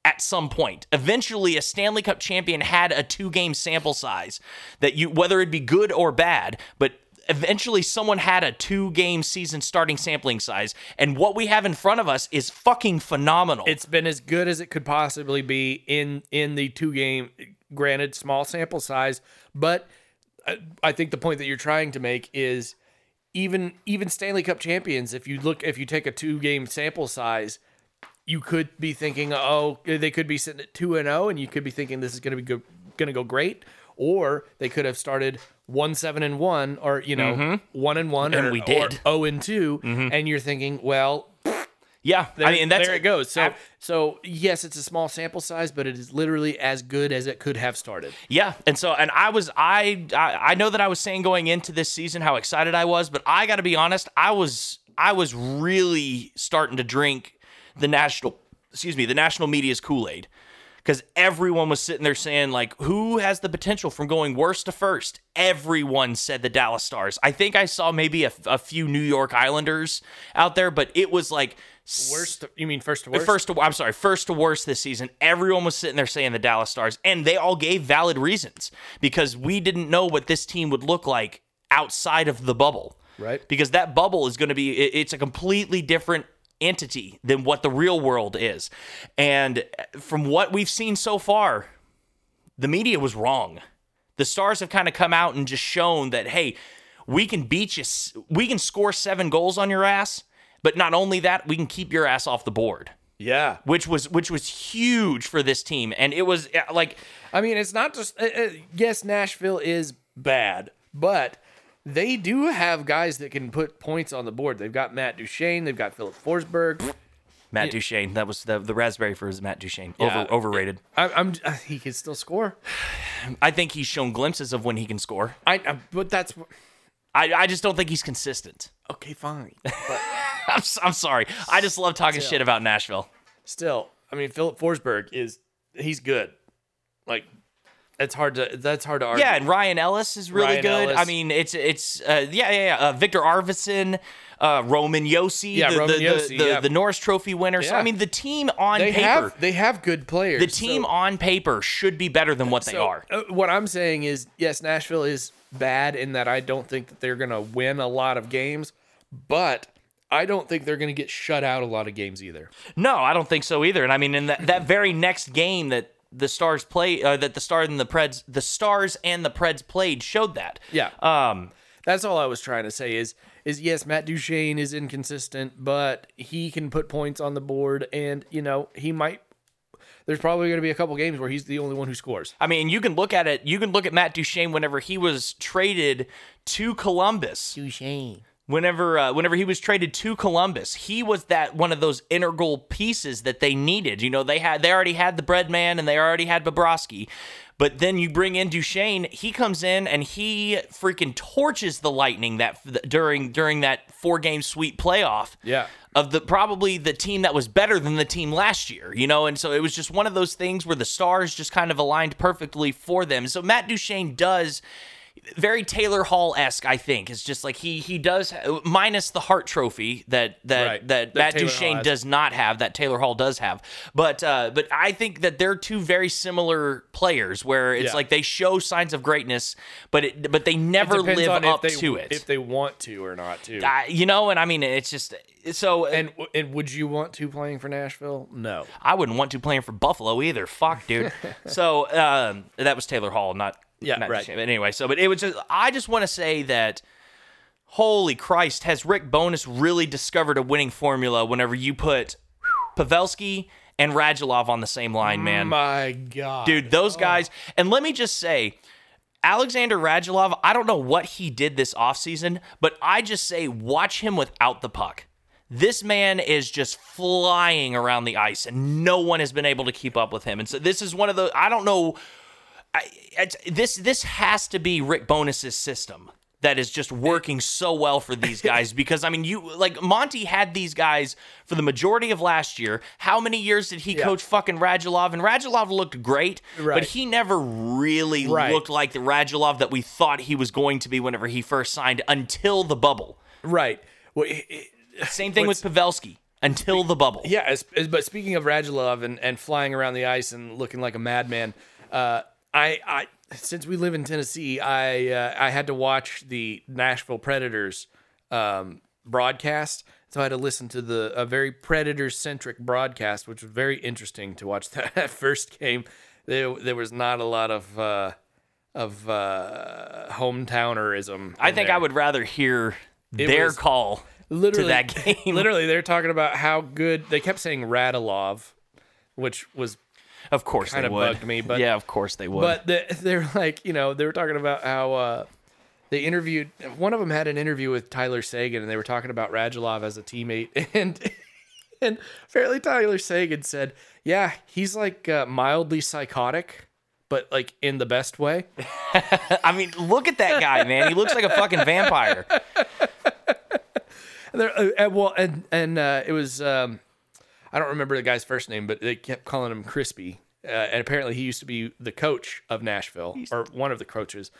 at some point. Eventually, a Stanley Cup champion had a two game sample size that you, whether it be good or bad, but eventually someone had a two game season starting sampling size. And what we have in front of us is fucking phenomenal. It's been as good as it could possibly be in in the two game. Granted, small sample size, but I, think the point that you're trying to make is even even Stanley Cup champions. If you look, if you take a two game sample size, you could be thinking, oh, they could be sitting at two and zero, and you could be thinking this is going to be go, going to go great, or they could have started one seven and one, or you know mm-hmm. one and one, And or, we did. zero and 2 mm-hmm. and you're thinking, well, yeah, there, I mean that's there it goes. So I- so yes, it's a small sample size, but it is literally as good as it could have started. Yeah, and so and I was I I, I know that I was saying going into this season how excited I was, but I got to be honest, I was I was really starting to drink the national excuse me the national media's Kool Aid because everyone was sitting there saying like who has the potential from going worst to first everyone said the dallas stars i think i saw maybe a, a few new york islanders out there but it was like Worst, you mean first to worst? First to I'm sorry, first to worst this season. Everyone was sitting there saying the Dallas Stars, and they all gave valid reasons because we didn't know what this team would look like outside of the bubble. Right. Because that bubble is going to be it- it's a completely different entity than what the real world is. And from what we've seen so far, the media was wrong. The Stars have kind of come out and just shown that hey, we can beat you we can score 7 goals on your ass, but not only that, we can keep your ass off the board yeah. which was which was huge for this team and it was uh, like I mean, it's not just. Uh, uh, yes, Nashville is bad, but they do have guys that can put points on the board. They've got Matt Duchene. They've got Filip Forsberg. Matt Duchene that was the the raspberry for his Matt Duchene Yeah. over overrated I, I'm. Uh, he can still score. I think he's shown glimpses of when he can score I. I but that's I, I just don't think he's consistent okay. Fine. But I'm, I'm sorry I just love talking shit about Nashville still, I mean, Filip Forsberg is he's good. Like, it's hard to that's hard to argue. yeah and Ryan Ellis is really Ryan good Ellis. I mean it's it's uh, yeah yeah, yeah. Uh, Viktor Arvidsson uh, Roman Josi Yeah, the, Roman the, Josi, the, the, yeah. the Norris Trophy winner so Yeah. I mean the team on they paper have they have good players. the team so- on paper should be better than what they are uh, what I'm saying is, yes, Nashville is bad in that I don't think that they're gonna win a lot of games, but I don't think they're gonna get shut out a lot of games either. No, I don't think so either. And I mean, in that, that very next game that the Stars play, uh, that the Stars and the Preds, the Stars and the Preds played, showed that. Yeah. Um. That's all I was trying to say is is yes, Matt Duchene is inconsistent, but he can put points on the board and you know, he might there's probably going to be a couple games where he's the only one who scores. I mean, you can look at it. You can look at Matt Duchene whenever he was traded to Columbus. Duchene. Whenever, uh, whenever he was traded to Columbus, he was that one of those integral pieces that they needed. You know, they had they already had the bread man and they already had Bobrovsky, but then you bring in Duchene. He comes in and he freaking torches the Lightning that during during that four game sweep playoff Yeah. of the probably the team that was better than the team last year, you know, and so it was just one of those things where the stars just kind of aligned perfectly for them. So Matt Duchene does very Taylor Hall esque, I think. It's just like he he does minus the Hart Trophy that that Right. that, That Matt Taylor Hall Duchene does not have that Taylor Hall does have. But uh, but I think that they're two very similar players where it's Yeah. like they show signs of greatness, but it but they never live up they, to it. if they want to or not to. I- you know, and I mean, it's just so. and and would you want to playing for Nashville? No. I wouldn't want to playing for Buffalo either. Fuck, dude. so um, that was Taylor Hall, not Yeah, not right. But anyway, so but it was just I just want to say that. Holy Christ, has Rick Bowness really discovered a winning formula whenever you put Pavelski and Radulov on the same line, man? My God, Dude, those oh. guys. And let me just say, Alexander Radulov, I don't know what he did this offseason, but I just say watch him without the puck. This man is just flying around the ice, and no one has been able to keep up with him. And so this is one of the I don't know. I, this this has to be Rick Bowness's system. that is just working so well for these guys because I mean you like Monty had these guys for the majority of last year. How many years did he Yeah. coach fucking Radulov? And Radulov looked great, Right. but he never really Right. looked like the Radulov that we thought he was going to be whenever he first signed until the bubble. Right. Well, it- it- Same thing with Pavelski until the bubble. Yeah, but speaking of Radulov and, and flying around the ice and looking like a madman, uh, I, I since we live in Tennessee, I uh, I had to watch the Nashville Predators um, broadcast, so I had to listen to the a very Predators centric broadcast, which was very interesting to watch that first game. There there was not a lot of uh, of uh, hometownerism. I think there. I would rather hear their was call literally to that game. Literally, they're talking about how good they kept saying Radulov, which was Of course Kinda they would. bugged me, but- yeah, of course they would. But they, they're like, you know, they were talking about how uh, they interviewed. One of them had an interview with Tyler Seguin, and they were talking about Radulov as a teammate, and and apparently Tyler Seguin said, "Yeah, he's like uh, mildly psychotic, but like in the best way." I mean, look at that guy, man. He looks like a fucking vampire. And they're, uh, and, well, and and uh, it was um, I don't remember the guy's first name, but they kept calling him Crispy. Uh, and apparently, he used to be the coach of Nashville, or one of the coaches,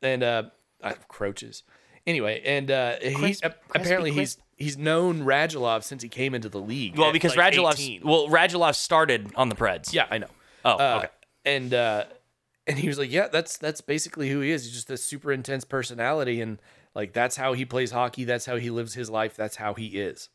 and uh, uh coaches. Anyway, and uh, he's Crisp- apparently Crispy he's he's known Radulov since he came into the league. Well, because like, Radulov, well, Radulov started on the Preds. Yeah, I know. Oh, Uh, okay. And uh, and he was like, yeah, that's that's basically who he is. He's just a super intense personality, and like that's how he plays hockey. That's how he lives his life. That's how he is.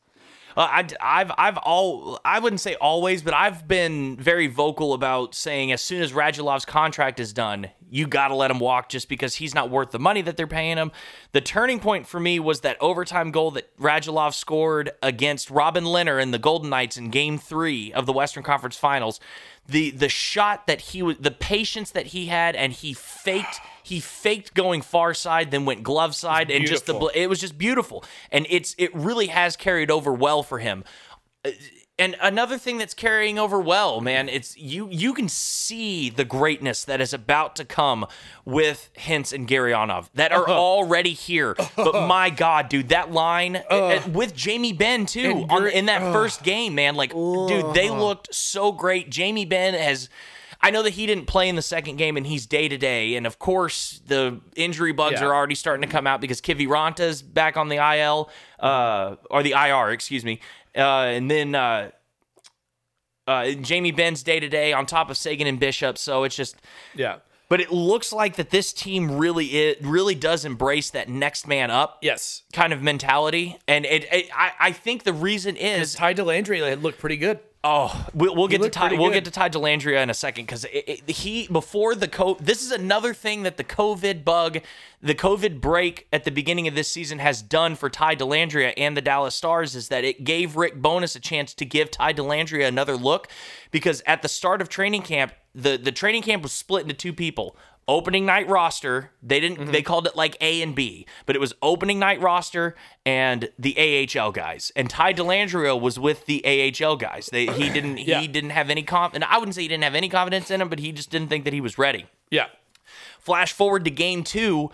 Uh, I, I've, I've all, I wouldn't say always, but I've been very vocal about saying as soon as Radulov's contract is done, you got to let him walk just because he's not worth the money that they're paying him. The turning point for me was that overtime goal that Radulov scored against Robin Lehner and the Golden Knights in Game Three of the Western Conference Finals. The the shot that he was, the patience that he had, and he faked. He faked going far side, then went glove side, and just the bl- it was just beautiful and it's it really has carried over well for him Uh, and another thing that's carrying over well man it's you you can see the greatness that is about to come with Hintz and Gurianov that are uh-huh. already here. But uh-huh. my god dude that line uh, uh. uh with Jamie Benn too on Gar- in that first game man like dude they uh-huh. looked so great. Jamie Benn has I know that he didn't play in the second game and he's day to day. And of course, the injury bugs Yeah. are already starting to come out because Kiviranta's back on the IL, uh, or the IR, excuse me. Uh, and then uh, uh, Jamie Benn's day to day on top of Seguin and Bishop. So it's just, Yeah. but it looks like that this team really it really does embrace that next man up Yes. kind of mentality. And it, it I, I think the reason is Ty Dellandrea looked pretty good. Oh, we'll, we'll get to Ty, we'll good. get to Ty Dellandrea in a second because he before the co. This is another thing that the COVID bug, the COVID break at the beginning of this season has done for Ty Dellandrea and the Dallas Stars is that it gave Rick Bowness a chance to give Ty Dellandrea another look because at the start of training camp, the the training camp was split into two people. Opening night roster, they didn't Mm-hmm. they called it like A and B, but it was opening night roster and the AHL guys. And Ty Dellandrea was with the AHL guys. They he didn't Yeah. he didn't have any comp and I wouldn't say he didn't have any confidence in him, but he just didn't think that he was ready. Yeah. Flash forward to game two.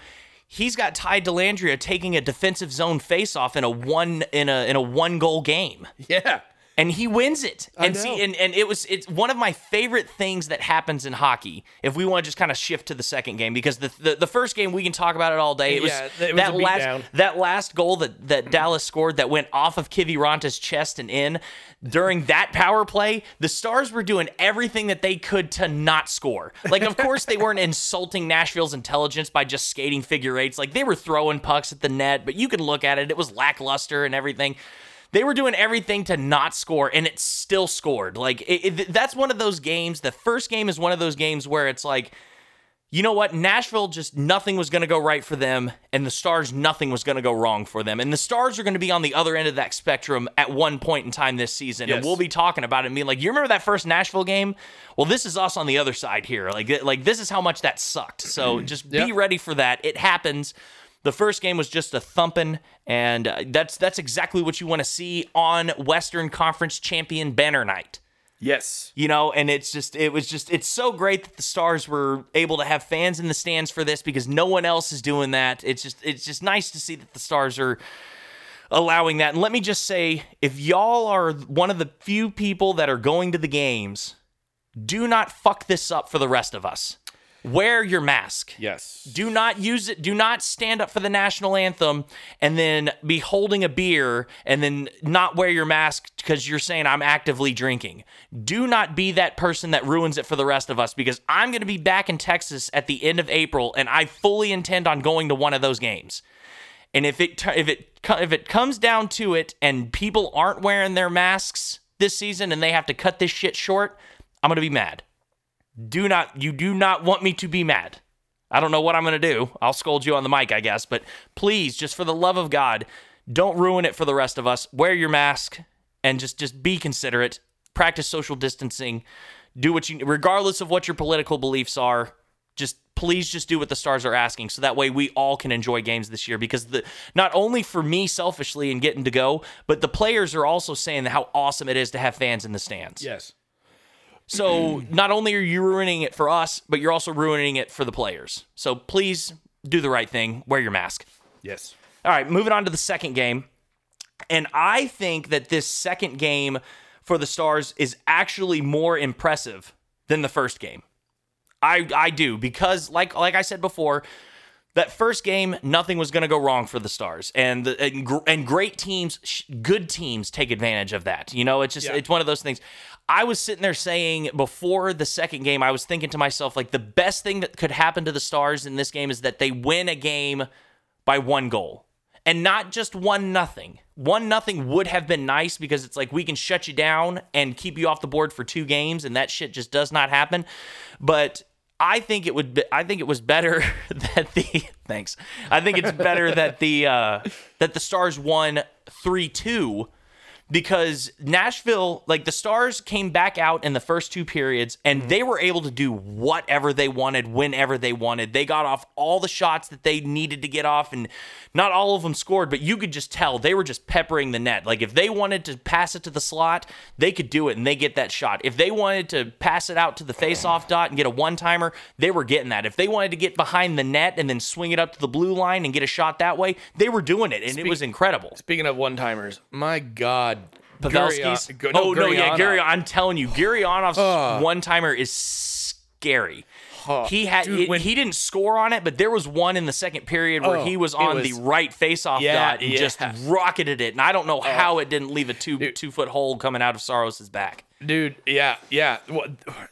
He's got Ty Dellandrea taking a defensive zone faceoff in a one in a in a one goal game Yeah. And he wins it. and see, and, and it was it's one of my favorite things that happens in hockey. If we want to just kind of shift to the second game, because the the, the first game we can talk about it all day. It was, Yeah, it was that last that last goal that that Dallas scored that went off of Kiviranta's chest and in during that power play. The Stars were doing everything that they could to not score. Like, of course, they weren't insulting Nashville's intelligence by just skating figure eights. Like they were throwing pucks at the net, but you can look at it; it was lackluster and everything. They were doing everything to not score, and it still scored. Like it, it, that's one of those games. The first game is one of those games where it's like, you know what? Nashville just nothing was going to go right for them, and the Stars nothing was going to go wrong for them. And the Stars are going to be on the other end of that spectrum at one point in time this season, and we'll be talking about it and being like, you remember that first Nashville game? Well, this is us on the other side here. Like, like this is how much that sucked. So just be ready for that. It happens. The first game was just a thumping, and uh, that's that's exactly what you want to see on Western Conference Champion banner night. Yes. you know and it's just it was just it's so great that the stars were able to have fans in the stands for this because no one else is doing that it's just it's just nice to see that the stars are allowing that and let me just say if y'all are one of the few people that are going to the games do not fuck this up for the rest of us wear your mask Yes. do not use it. Do not stand up for the national anthem and then be holding a beer and then not wear your mask because you're saying I'm actively drinking. Do not be that person that ruins it for the rest of us because I'm going to be back in Texas at the end of April and I fully intend on going to one of those games. And if it if it if it comes down to it and people aren't wearing their masks this season and they have to cut this shit short, I'm going to be mad. Do not you do not want me to be mad. I don't know what I'm going to do. I'll scold you on the mic, I guess, but please just for the love of God, don't ruin it for the rest of us. Wear your mask and just just be considerate. Practice social distancing. Do what you regardless of what your political beliefs are. Just please just do what the stars are asking so that way we all can enjoy games this year because the not only for me selfishly and getting to go, but the players are also saying how awesome it is to have fans in the stands. Yes. So not only are you ruining it for us, but you're also ruining it for the players. So please do the right thing. Wear your mask. Yes. All right, moving on to the second game. And I think that this second game for the Stars is actually more impressive than the first game. I I do because like like I said before, that first game nothing was going to go wrong for the Stars, and the, and, gr- and great teams, sh- good teams take advantage of that. You know, it's just Yeah. it's one of those things. I was sitting there saying before the second game, I was thinking to myself like the best thing that could happen to the Stars in this game is that they win a game by one goal and not just one nothing. One nothing would have been nice because it's like we can shut you down and keep you off the board for two games, and that shit just does not happen. But I think it would. Be, I think it was better that the thanks. I think it's better that the uh, that the Stars won three two because Nashville, like the Stars came back out in the first two periods and mm-hmm. they were able to do whatever they wanted whenever they wanted. They got off all the shots that they needed to get off, and not all of them scored, but you could just tell they were just peppering the net. Like if they wanted to pass it to the slot, they could do it and they get that shot. If they wanted to pass it out to the face-off dot and get a one-timer, they were getting that. If they wanted to get behind the net and then swing it up to the blue line and get a shot that way, they were doing it, and it was incredible. Speaking of one timers, my God. Pavelski's. Gurion- Gu- oh no, yeah, Gurianov. Gary. I'm telling you, Gurianov's Uh. one timer is scary. Huh. He had Dude, when- he didn't score on it, but there was one in the second period where Oh, he was on was- the right face-off Yeah, dot and just rocketed it, and I don't know how it didn't leave a two Dude. two foot hole coming out of Saros's back. Dude, yeah, yeah. Well,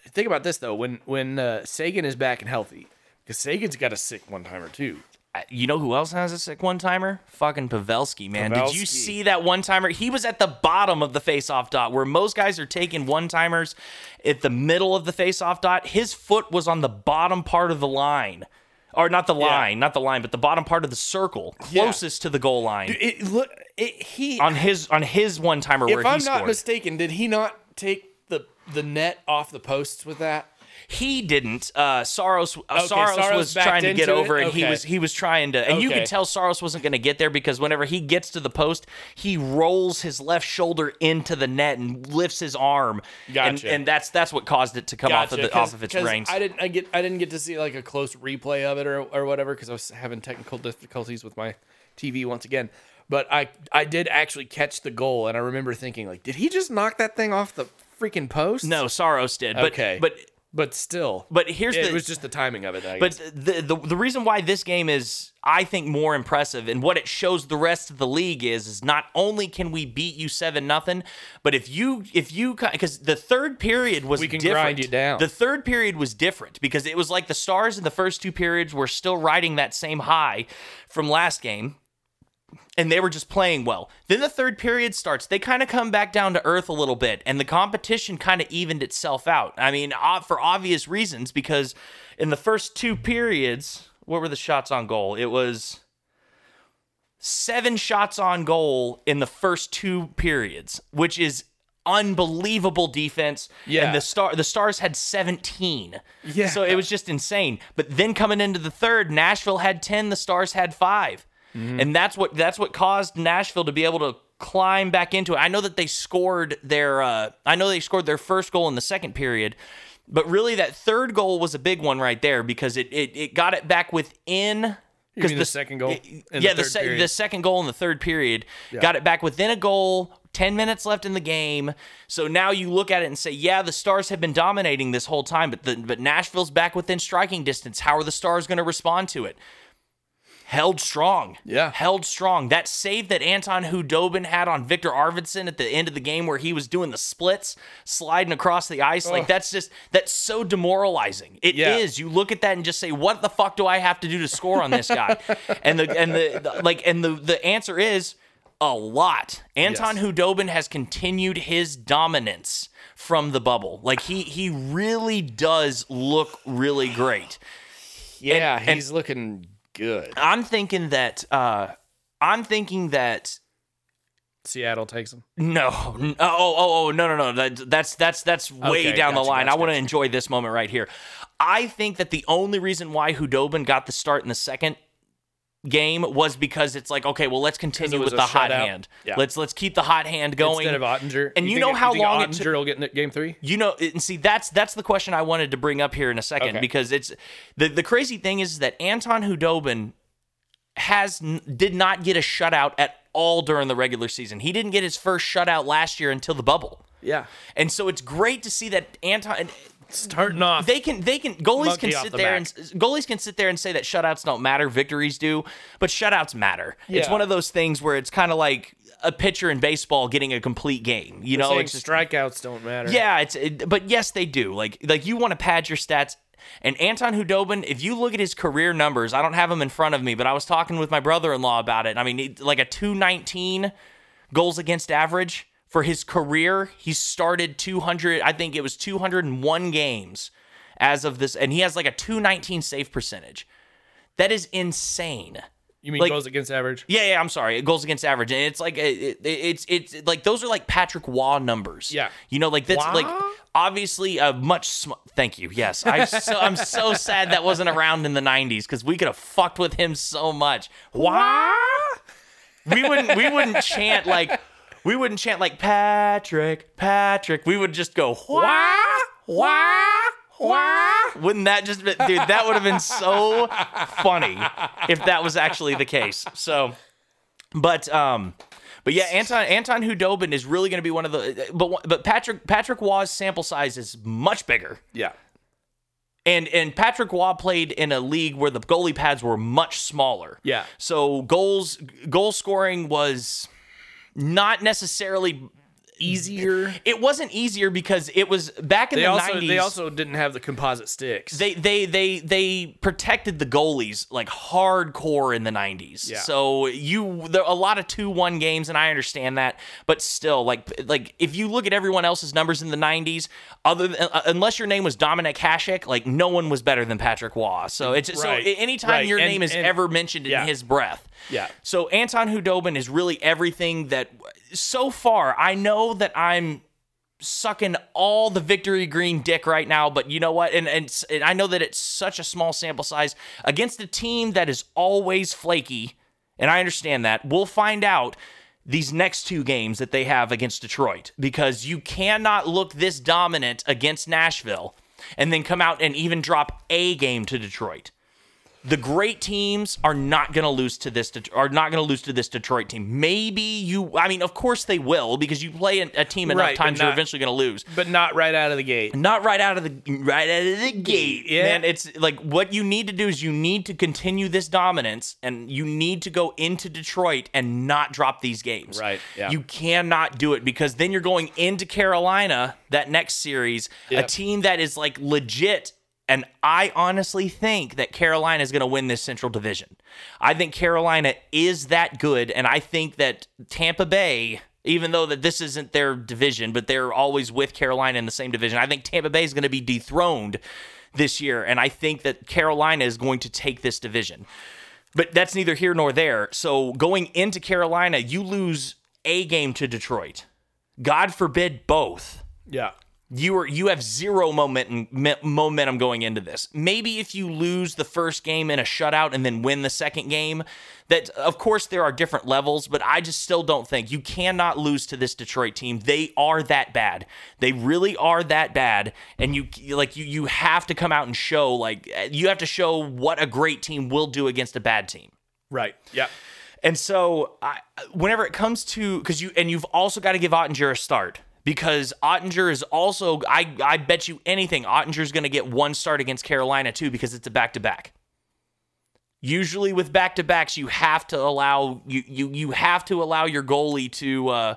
think about this though. When when uh, Seguin is back and healthy, because Seguin's got a sick one timer too. You know who else has a sick one timer? Fucking Pavelski, man. Did you see that one timer? He was at the bottom of the face-off dot, where most guys are taking one timers at the middle of the face-off dot. His foot was on the bottom part of the line, or not the line, not the line, but the bottom part of the circle, closest to the goal line. It look, it, he. on his on his one timer where if I'm scored. not mistaken, did he not take the the net off the posts with that? He didn't. Uh, Saros, uh, Okay, Saros, Saros was trying to get into it? over, and he was he was trying to, and you Okay. could tell Saros wasn't going to get there because whenever he gets to the post, he rolls his left shoulder into the net and lifts his arm, and, Gotcha. and that's that's what caused it to come off of the, off of its reins. I didn't. I get. I didn't get to see like a close replay of it or or whatever because I was having technical difficulties with my TV once again. But I I did actually catch the goal, and I remember thinking like, did he just knock that thing off the freaking post? no, Saros did, but Okay. but but still. but here's it the was just the timing of it. I But guess. the, the the reason why this game is, I think, more impressive, and what it shows the rest of the league is, is not only can we beat you seven nothing, but if you if you because the third period was We can different. grind you down. The third period was different because it was like the Stars in the first two periods were still riding that same high from last game. And they were just playing well. Then the third period starts. They kind of come back down to earth a little bit, and the competition kind of evened itself out. I mean, for obvious reasons, because in the first two periods, what were the shots on goal? It was seven shots on goal in the first two periods, which is unbelievable defense. Yeah. And the star the stars had 17. Yeah. So it was just insane. But then coming into the third, Nashville had 10, the stars had 5. Mm-hmm. And that's what that's what caused Nashville to be able to climb back into it. I know that they scored their uh, I know they scored their first goal in the second period, but really that third goal was a big one right there because it it, it got it back within You mean the second goal it- yeah, the the, se- the second goal in the third period got it back within a goal. 10 minutes left in the game. So now you look at it and say, yeah, the Stars have been dominating this whole time, but the, but Nashville's back within striking distance. How are the Stars going to respond to it? Held strong. Yeah. Held strong. That save that Anton Khudobin had on Viktor Arvidsson at the end of the game where he was doing the splits, sliding across the ice, like that's just that's so demoralizing. It is. Yeah. You look at that and just say, "What the fuck do I have to do to score on this guy?" and the and the, the- like and the the answer is a lot. Anton Yes. Khudobin has continued his dominance from the bubble. Like he he really does look really great. Yeah, and- he's looking good. I'm thinking that uh I'm thinking that Seattle takes them. no, oh, oh, oh, no, no, no. That, that's that's that's way Okay, down the line. gotcha, I want to gotcha. enjoy this moment right here. I think that the only reason why Khudobin got the start in the second game was because it's like, okay, well, let's continue with the hot shutout. hand. Yeah. Let's let's keep the hot hand going. Instead of Oettinger. And you think know it- how think long it Oettinger took- will get in game three? You know, and see that's that's the question I wanted to bring up here in a second Okay. because it's the the crazy thing is that Anton Khudobin has did not get a shutout at all during the regular season. He didn't get his first shutout last year until the bubble. Yeah. And so it's great to see that Anton Starting off. they can they can goalies can sit the there back. and goalies can sit there and say that shutouts don't matter, victories do, but shutouts matter. It's one of those things where it's kind of like a pitcher in baseball getting a complete game. You know, saying it's just strikeouts don't matter. yeah, it's it, but yes, they do. Like like you want to pad your stats. And Anton Khudobin, if you look at his career numbers, I don't have them in front of me, but I was talking with my brother-in-law about it. I mean, like a 219 goals against average for his career. He started 200, I think it was 201 games as of this and he has like a 219 save percentage. That is insane. You mean Like- goals against average? Yeah, yeah, I'm sorry. It goes against average, and it's like it, it, it's it's like those are like Patrick Roy numbers. Yeah. you know, like that's Waugh? like obviously a much. Sm- Thank you. Yes, I so, I'm so sad that wasn't around in the '90s because we could have fucked with him so much. Waugh? We wouldn't we wouldn't chant like we wouldn't chant like Patrick Patrick. We would just go wah, wah, wah. Wouldn't that just be, dude? That would have been so funny if that was actually the case. So, but um, but yeah, Anton Anton Khudobin is really going to be one of the. But but Patrick Patrick Roy's sample size is much bigger, Yeah. and and Patrick Roy played in a league where the goalie pads were much smaller. Yeah. So goals goal scoring was not necessarily Easier. it wasn't easier because it was back in They the also 90s they also didn't have the composite sticks. they they they they protected the goalies like hardcore in the 90s. Yeah. So you there a lot of 2-1 games and I understand that, but still like like if you look at everyone else's numbers in the 90s other than, uh, unless your name was Dominik Hasek, like no one was better than Patrick Roy. So it's so anytime Right. your And- name is and- ever mentioned in his breath. Yeah. So Anton Khudobin is really everything that so far I know that I'm sucking all the victory green dick right now but you know what? And, and and I know that it's such a small sample size. Against a team that is always flaky and I understand that we'll find out these next two games that they have against Detroit because you cannot look this dominant against Nashville and then come out and even drop a game to Detroit the great teams are not going to lose to this are not going to lose to this Detroit team. Maybe you I mean of course they will because you play a, team enough Right, times you're eventually going to lose. but not right out of the gate. Not right out of the right out of the gate. Yeah. Man, it's like what you need to do is you need to continue this dominance and you need to go into Detroit and not drop these games. Right, yeah. You cannot do it because then you're going into Carolina that next series, a team that is like legit and I honestly think that Carolina is going to win this Central Division. I think Carolina is that good, and I think that Tampa Bay, even though that this isn't their division, but they're always with Carolina in the same division, I think Tampa Bay is going to be dethroned this year, and I think that Carolina is going to take this division. But that's neither here nor there. So going into Carolina, you lose a game to Detroit. God forbid both Yeah. You are you have zero momentum me- momentum going into this. Maybe if you lose the first game in a shutout and then win the second game, that of course there are different levels, but I just still don't think you cannot lose to this Detroit team. They are that bad. They really are that bad, and you like you you have to come out and show like you have to show what a great team will do against a bad team. Right. Yeah. And so, I, whenever it comes to because you and you've also got to give Oettinger a start because Oettinger is also I I bet you anything Oettinger's going to get one start against Carolina too because it's a back to back. Usually with back to backs, you have to allow you you you have to allow your goalie to. Uh,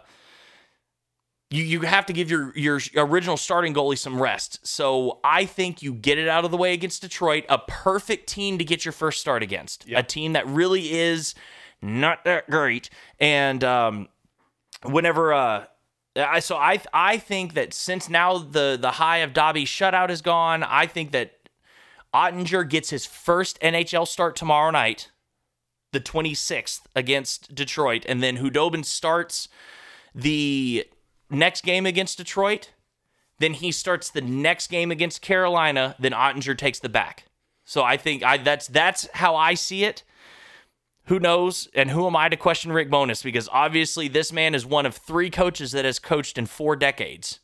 you, you have to give your, your original starting goalie some rest. So I think you get it out of the way against Detroit, a perfect team to get your first start against. Yep. A team that really is not that great. And um, whenever uh, I so I I think that since now the the high of Dobby's shutout is gone, I think that Oettinger gets his first NHL start tomorrow night, the 26th against Detroit, and then Khudobin starts the next game against Detroit. Then he starts the next game against Carolina. Then Oettinger takes the back. So I think I that's that's how I see it. Who knows? And who am I to question Rick Bowness? Because obviously this man is one of three coaches that has coached in four decades.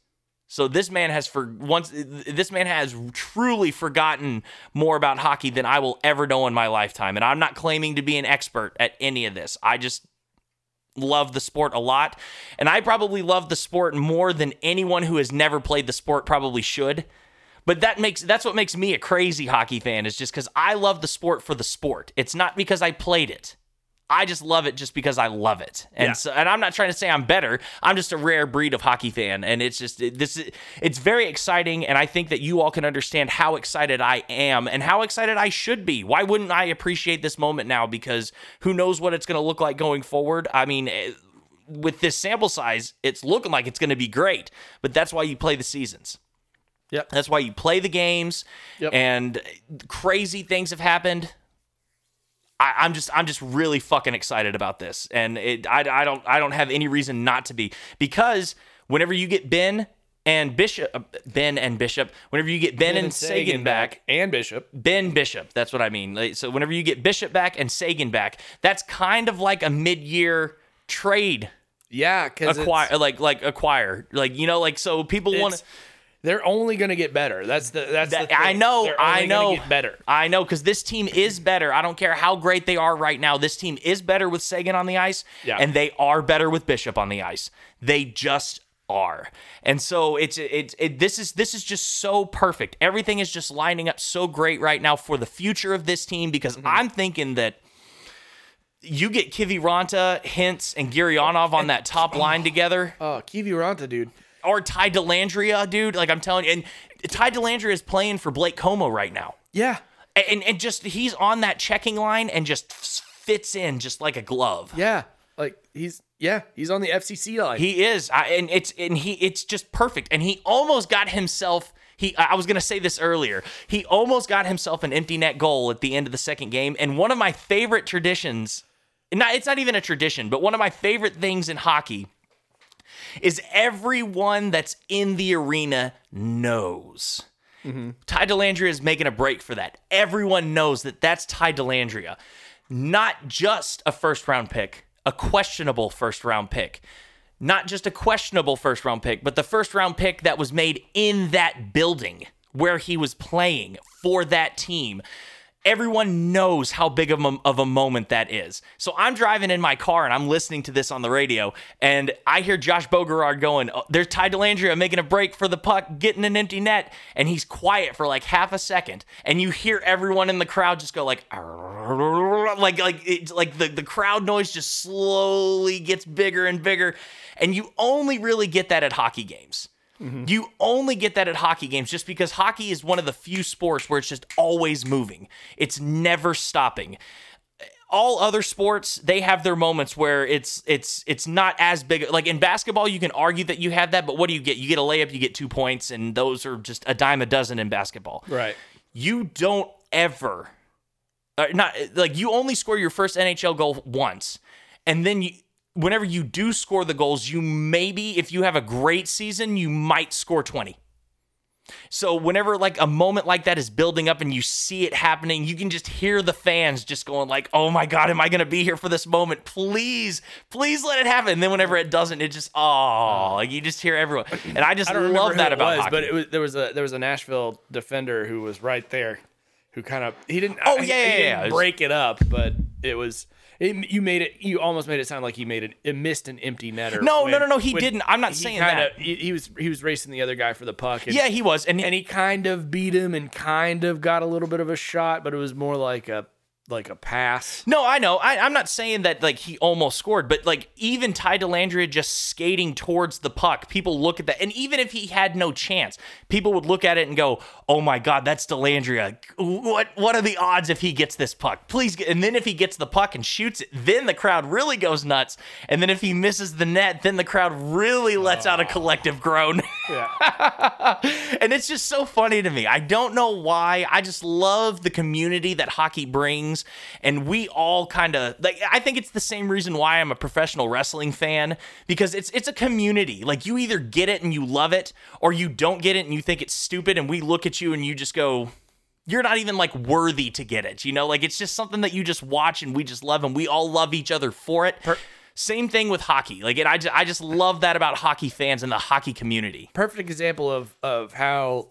So this man has for once this man has truly forgotten more about hockey than I will ever know in my lifetime. And I'm not claiming to be an expert at any of this. I just love the sport a lot. And I probably love the sport more than anyone who has never played the sport probably should. But that makes that's what makes me a crazy hockey fan is just cuz I love the sport for the sport. It's not because I played it. I just love it just because I love it. And Yeah. so and I'm not trying to say I'm better. I'm just a rare breed of hockey fan and it's just it, this is- it's very exciting and I think that you all can understand how excited I am and how excited I should be. Why wouldn't I appreciate this moment now because who knows what it's going to look like going forward? I mean, eh, with this sample size, it's looking like it's going to be great, but that's why you play the seasons. Yep. That's why you play the games, Yep. and crazy things have happened. I, I'm just I'm just really fucking excited about this, and it, I, I don't I don't have any reason not to be because whenever you get Benn and Bishop, uh, Benn and Bishop, whenever you get Benn, and Seguin, back, and Bishop. Ben Bishop. That's what I mean. Like, so whenever you get Bishop back and Seguin back, that's kind of like a mid-year trade Yeah, because acquire, like like acquire, like you know, like so people want to. They're only gonna get better. That's the that's the That- thing. I know, They're only I know. get better. I know, because this team is better. I don't care how great they are right now. This team is better with Seguin on the ice, Yeah. and they are better with Bishop on the ice. They just are, and so it's it's it, this is this is just so perfect. Everything is just lining up so great right now for the future of this team because Mm-hmm. I'm thinking that. You get Kiviranta, Hintz, and Gurianov on that top line together Oh, Kiviranta, dude. Or Ty Dellandrea, dude. Like I'm telling you, and Ty Dellandrea is playing for Blake Comeau right now, Yeah, and and just he's on that checking line and just fits in just like a glove. yeah. Like he's yeah, he's on the FCC line. He is, I, and it's and he it's just perfect. And he almost got himself. He I was gonna say this earlier. He almost got himself an empty net goal at the end of the second game. And one of my favorite traditions, not it's not even a tradition, but one of my favorite things in hockey is everyone that's in the arena knows. Ty Dellandrea is making a break for that. Everyone knows that that's Ty Dellandrea. Not just a first round pick, a questionable first round pick. Not just a questionable first round pick, but the first round pick that was made in that building where he was playing for that team. Everyone knows how big of a, of a moment that is. So I'm driving in my car and I'm listening to this on the radio, and I hear Josh Bogorad going, oh, "There's Ty Dellandrea making a break for the puck, getting an empty net," and he's quiet for like half a second, and you hear everyone in the crowd just go like, like like it's like the the crowd noise just slowly gets bigger and bigger, and you only really get that at hockey games. You only get that at hockey games just because hockey is one of the few sports where it's just always moving. It's never stopping. All other sports, they have their moments where it's it's it's not as big. Like in basketball, you can argue that you have that, but what do you get? You get a layup, you get two points, and those are just a dime a dozen in basketball. right. You don't ever, uh, not like you only score your first NHL goal once, and then you whenever you do score the goals, you maybe, if you have a great season, you might score 20. So whenever like a moment like that is building up and you see it happening, you can just hear the fans just going like, "Oh my god, am I going to be here for this moment? Please, please let it happen." And then whenever it doesn't, it just oh, like you just hear everyone. And I just I love that about was, hockey. but it was there was a there was a Nashville defender who was right there, who kind of he didn't. Oh, he- yeah, he yeah, didn't yeah. Break it up, but it was. It, you made it. You almost made it sound like he made it. It missed an empty netter. No, when- no, no, no, he didn't. I'm not saying kinda- that. He, he was he was racing the other guy for the puck. And, yeah, he was, and, and he kind of beat him and kind of got a little bit of a shot, but it was more like a like a pass. No, I know. I, I'm not saying that like he almost scored, but like even Ty Dellandrea just skating towards the puck, people look at that, and even if he had no chance, people would look at it and go, "Oh my God, that's Dellandrea. What what are the odds if he gets this puck? Please." Get, and then if he gets the puck and shoots it, then the crowd really goes nuts. And then if he misses the net, then the crowd really lets out a oh. collective groan. Yeah. and it's just so funny to me. I don't know why. I just love the community that hockey brings, and we all kind of like. I think it's the same reason why I'm a professional wrestling fan because it's it's a community. Like you either get it and you love it, or you don't get it and you think it's stupid, and we look at you and you just go. You're not even like worthy to get it, you know? Like it's just something that you just watch and we just love and we all love each other for it. Same thing with hockey. Like it, I just, I just love that about hockey fans and the hockey community. perfect example of of how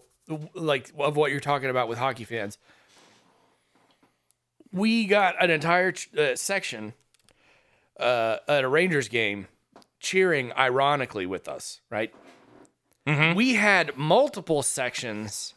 like of what you're talking about with hockey fans. We got an entire uh, section uh, at a Rangers game cheering ironically with us, right? We had multiple sections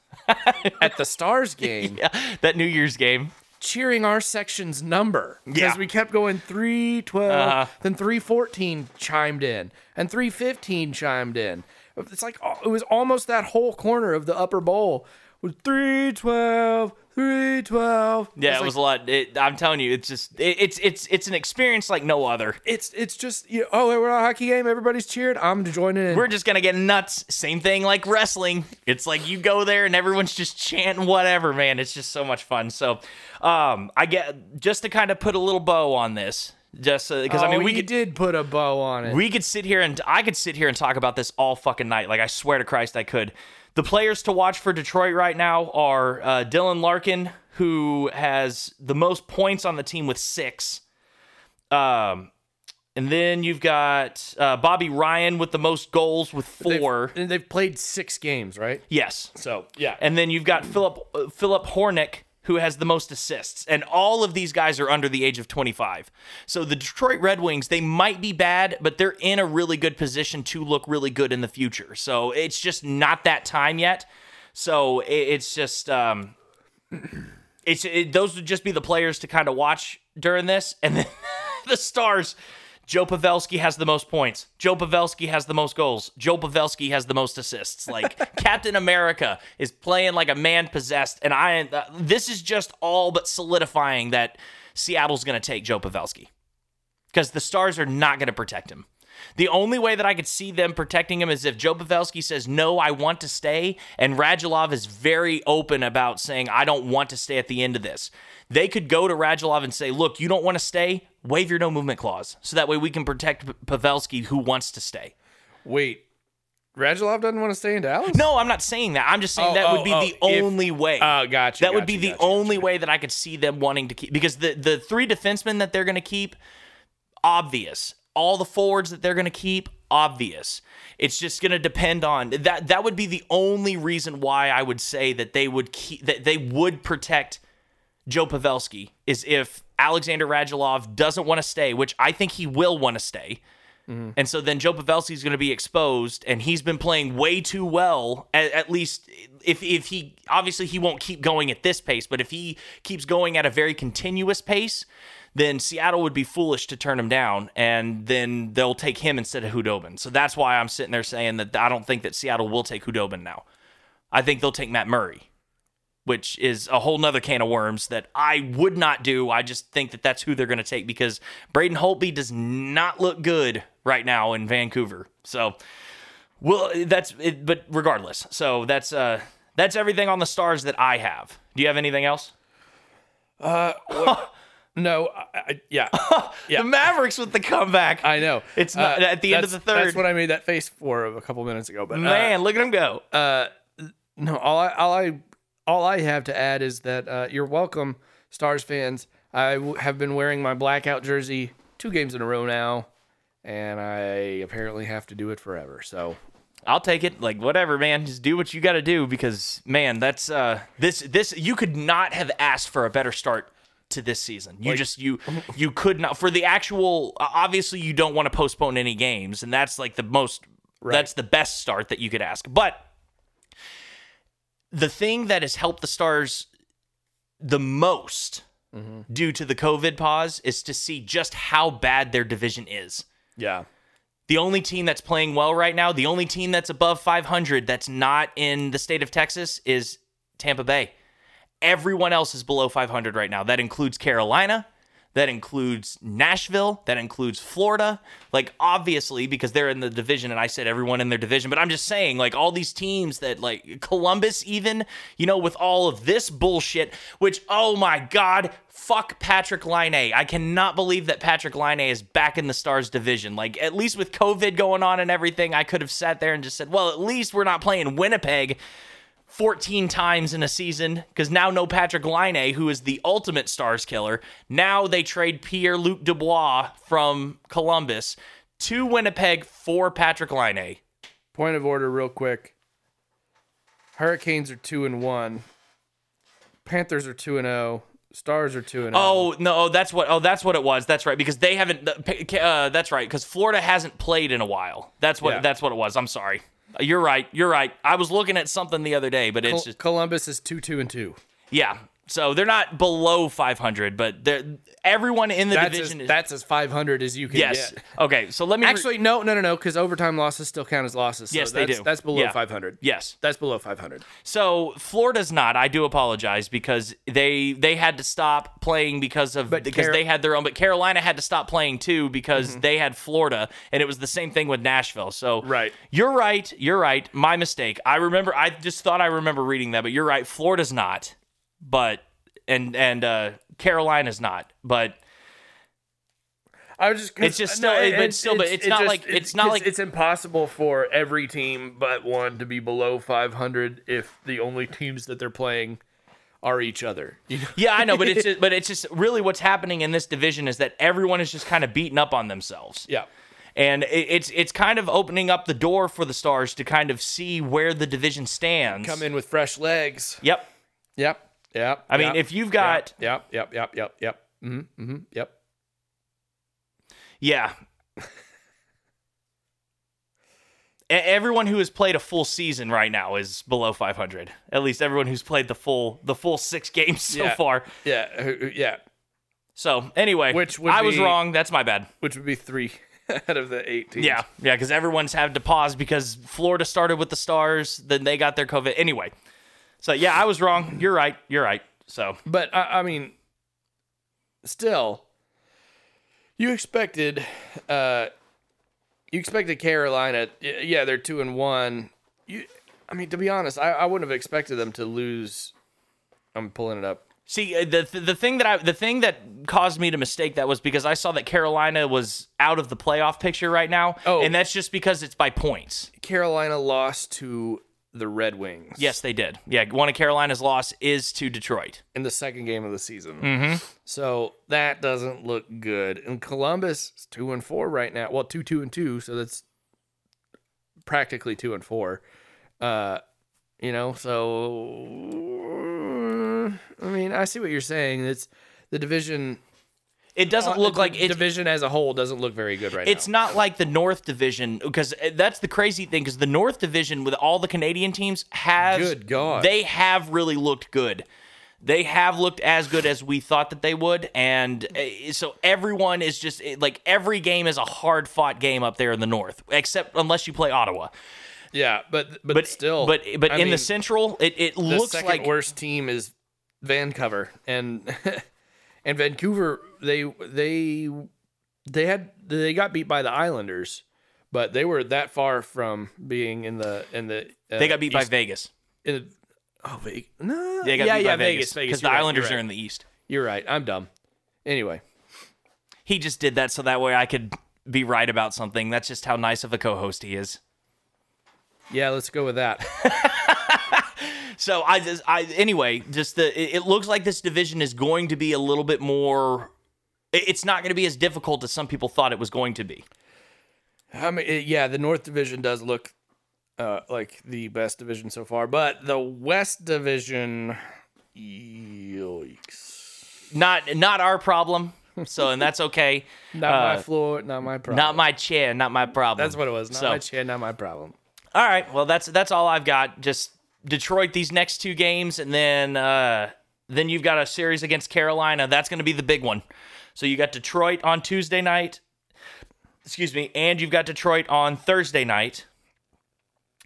at the Stars game Yeah, that New Year's game. cheering our section's number because Yeah. we kept going 312 Uh-huh. then 314 chimed in and 315 chimed in it's like oh, it was almost that whole corner of the upper bowl was 312 312 Yeah, It's it was like- a lot. It, I'm telling you, it's just it, it's it's it's an experience like no other. it's it's just you know, oh we're at a hockey game everybody's cheered i'm joining in We're just gonna get nuts. Same thing like wrestling. It's like you go there and everyone's just chanting whatever, man. It's just so much fun. So, um, I get just to kind of put a little bow on this, just because I mean Oh, we could did put a bow on it we could sit here and I could sit here and talk about this all fucking night. Like I swear to Christ, I could. The players to watch for Detroit right now are uh, Dylan Larkin, who has the most points on the team with six. Um, and then you've got uh, Bobby Ryan with the most goals with They've- 4 and they've played six games right yes. so yeah And then you've got Filip uh, Filip Hronek, who has the most assists, and all of these guys are under the age of 25. So the Detroit Red Wings, they might be bad, but they're in a really good position to look really good in the future. So it's just not that time yet. So it's just um, it's it, those would just be the players to kind of watch during this, and then the stars. Joe Pavelski has the most points. Joe Pavelski has the most goals. Joe Pavelski has the most assists. Like Captain America is playing like a man possessed, and I. Uh, this is just all but solidifying that Seattle's going to take Joe Pavelski because the Stars are not going to protect him. The only way that I could see them protecting him is if Joe Pavelski says, No, I want to stay. And Radulov is very open about saying, I don't want to stay at the end of this. They could go to Radulov and say, Look, you don't want to stay? Waive your no movement clause. So that way we can protect Pavelski who wants to stay. wait Radulov doesn't want to stay in Dallas No, I'm not saying that. I'm just saying Oh, that oh, would be oh, the if- only way. Oh, gotcha. that would be gotcha, the gotcha, only way that I could see them wanting to keep because the the three defensemen that they're going to keep obvious. All the forwards that they're going to keep obvious. It's just going to depend on that that would be the only reason why I would say that they would keep that they would protect Joe Pavelski is if Alexander Radulov doesn't want to stay, which I think he will want to stay. Mm-hmm. And so then Joe Pavelski is going to be exposed, and he's been playing way too well. At, at least, if if he obviously he won't keep going at this pace, but if he keeps going at a very continuous pace, then Seattle would be foolish to turn him down, and then they'll take him instead of Khudobin. So that's why I'm sitting there saying that I don't think that Seattle will take Khudobin now. I think they'll take Matt Murray which is a whole nother can of worms that I would not do. I just think that that's who they're going to take because Braden Holtby does not look good right now in Vancouver. So, well, that's it, but regardless. So that's uh that's everything on the stars that I have. Do you have anything else? No, I, I, yeah, yeah. The Mavericks with the comeback. I know. It's not- at the end of the third. That's what I made that face for a couple minutes ago. But uh, Man, look at him go. uh, No, all I all I all I have to add is that uh, you're welcome, Stars fans. I w- have been wearing my blackout jersey two games in a row now, and I apparently have to do it forever. So I'll take it. Like whatever, man. Just do what you got to do because man, that's uh this this you could not have asked for a better start to this season. You just you you could not for the actual obviously you don't want to postpone any games and that's like the most that's the best start that you could ask. But the thing that has helped the Stars the most mm-hmm. due to the COVID pause is to see just how bad their division is. yeah, The only team that's playing well right now, the only team that's above 500 that's not in the state of Texas is Tampa Bay. Everyone else is below 500 right now. That includes Carolina, that includes Nashville, that includes Florida. Like obviously because they're in the division and I said everyone in their division, but I'm just saying like all these teams that like Columbus even, you know, with all of this bullshit, which oh my god, fuck Patrik Laine. I cannot believe that Patrik Laine is back in the Stars division. Like at least with COVID going on and everything, I could have sat there and just said, "Well, at least we're not playing Winnipeg." 14 times in a season because now no Patrik Laine, who is the ultimate stars killer. Now they trade Pierre Luc Dubois from Columbus to Winnipeg for Patrik Laine. point of order, real quick. Hurricanes are two and one. Panthers are two and zero. Stars are two and zero. Oh no, that's what. Oh, that's what it was. That's right because they haven't. Uh, that's right because Florida hasn't played in a while. That's what. Yeah. That's what it was. I'm sorry. You're right. You're right. I was looking at something the other day, but it's Col- just Columbus is two two and two. yeah. So they're not below 500, but they're everyone in the That's as, division is that's as five hundred as you can yes. get. Okay, so let me re- Actually, no, no, no, no, because overtime losses still count as losses. So Yes, they that's, do. That's below Yeah. 500. yes. That's below 500. So Florida's not. I do apologize because they they had to stop playing because of But because Car- they had their own. But Carolina had to stop playing too because Mm-hmm. they had Florida, and it was the same thing with Nashville. So Right. you're right. You're right. My mistake. I remember. I just thought I remember reading that, but you're right. Florida's not, but and and uh, Carolina's not, but I was just It's just still- but still, but it's not like- it's not like- it's impossible for every team but one to be below 500 if the only teams that they're playing are each other. You know? Yeah, I know, but it's just, but it's just really what's happening in this division is that everyone is just kind of beating up on themselves. Yeah. And it, it's it's kind of opening up the door for the Stars to kind of see where the division stands. Come in with fresh legs. Yep. Yep. Yep. I mean, if you've got Yep. Yep. Yep. Yep. Yep. Mm-hmm. Mm-hmm. Yep. yeah. Everyone who has played a full season right now is below 500. At least everyone who's played the full the full 6 games so Yeah. far. Yeah. Yeah. So, anyway, Which would I was wrong. That's my bad. Which would be three out of the eight teams. Yeah, yeah, because everyone's had to pause because Florida started with the Stars, then they got their COVID. Anyway, so yeah, I was wrong. You're right. You're right. So But I, I mean, still, you expected, uh, you expected Carolina. Yeah, they're two and one. You, I mean, to be honest, I, I wouldn't have expected them to lose. I'm pulling it up. see uh, the the thing that I the thing that caused me to mistake that was because I saw that Carolina was out of the playoff picture right now, Oh. and that's just because it's by points. Carolina lost to the Red Wings. Yes, they did. Yeah, one of Carolina's loss is to Detroit. in the second game of the season. Mm-hmm. So that doesn't look good. And Columbus is two and four right now. Well, two, two and two. So that's practically two and four. Uh, you know, so I mean, I see what you're saying. It's the division. It doesn't uh, look like division as a whole doesn't look very good right now. It's now. not like the North Division because uh, that's the crazy thing because the North Division with all the Canadian teams have Good God. they have really looked good. They have looked as good as we thought that they would, and uh, so everyone is just uh, like every game is a hard fought game up there in the North, except unless you play Ottawa. Yeah, but but, But still, but but I in the Central, it, it the looks like worst team is Vancouver and and Vancouver they they they had they got beat by the Islanders, but they were that far from being in the in the uh, they got beat by Vegas. in the- oh Vegas no They got yeah beat yeah by Vegas because the right, Islanders you're in the East. You're right. I'm dumb. Anyway, He just did that so that way I could be right about something. That's just how nice of a co-host he is. yeah, let's go with that. so I just I anyway, just the it, it looks like this division is going to be a little bit more. it- It's not going to be as difficult as some people thought it was going to be. I mean, it- yeah, the North Division does look uh, like the best division so far, but the West Division, yikes! Not not our problem. So and that's okay. Not Uh, my floor, not my problem. Not my chair, not my problem. That's what it was. Not So- my chair, not my problem. All right. Well, that's that's all I've got. Just Detroit these next two games, and then uh, then you've got a series against Carolina. That's going to be the big one. So you got Detroit on Tuesday night. Excuse me, and you've got Detroit on Thursday night,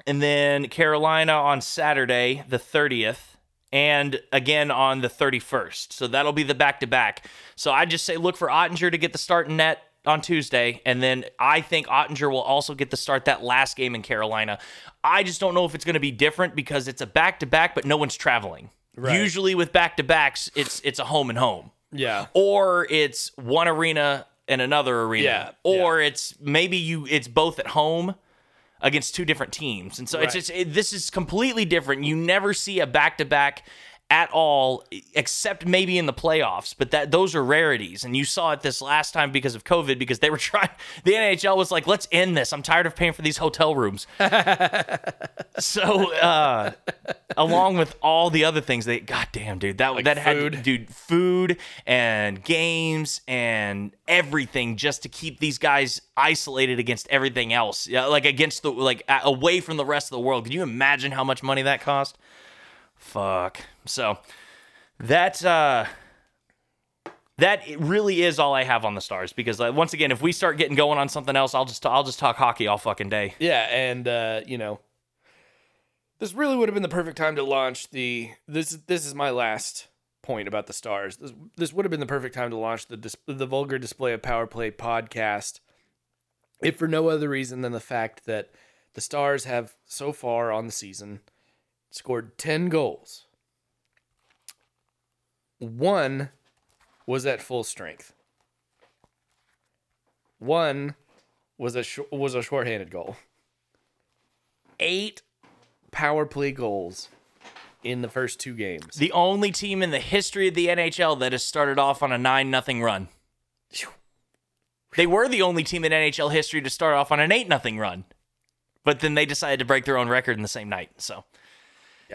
and then Carolina on Saturday, the thirtieth, and again on the thirty-first. So that'll be the back-to-back. So I just say look for Ottinger to get the start in net on Tuesday, and then I think Ottinger will also get the start that last game in Carolina. I just don't know if it's going to be different because it's a back to back, but no one's traveling. Usually with back to backs, it's it's a home and home, Yeah. or it's one arena and another arena, Yeah, or it's maybe you it's both at home against two different teams, and so it's just it, this is completely different. You never see a back to back at all except maybe in the playoffs but that those are rarities. And you saw it this last time because of covid because they were trying the nhl was like let's end this. I'm tired of paying for these hotel rooms. So uh along with all the other things they goddamn dude that that had food. dude food and games and everything just to keep these guys isolated against everything else. Yeah like against the like away from the rest of the world. Can you imagine how much money that cost? Fuck so that uh that really is all I have on the stars because uh, once again, if we start getting going on something else, I'll just I'll just talk hockey all fucking day. Yeah, and uh, you know, this really would have been the perfect time to launch the. This this is my last point about the stars. This this would have been the perfect time to launch the dis- the vulgar display of power play podcast, if for no other reason than the fact that the stars have so far on the season scored ten goals. One was at full strength. One was a sh- was a shorthanded goal. Eight power play goals in the first two games. The only team in the history of the NHL that has started off on a nine nothing run. They were the only team in NHL history to start off on an eight nothing run, but then they decided to break their own record in the same night. So.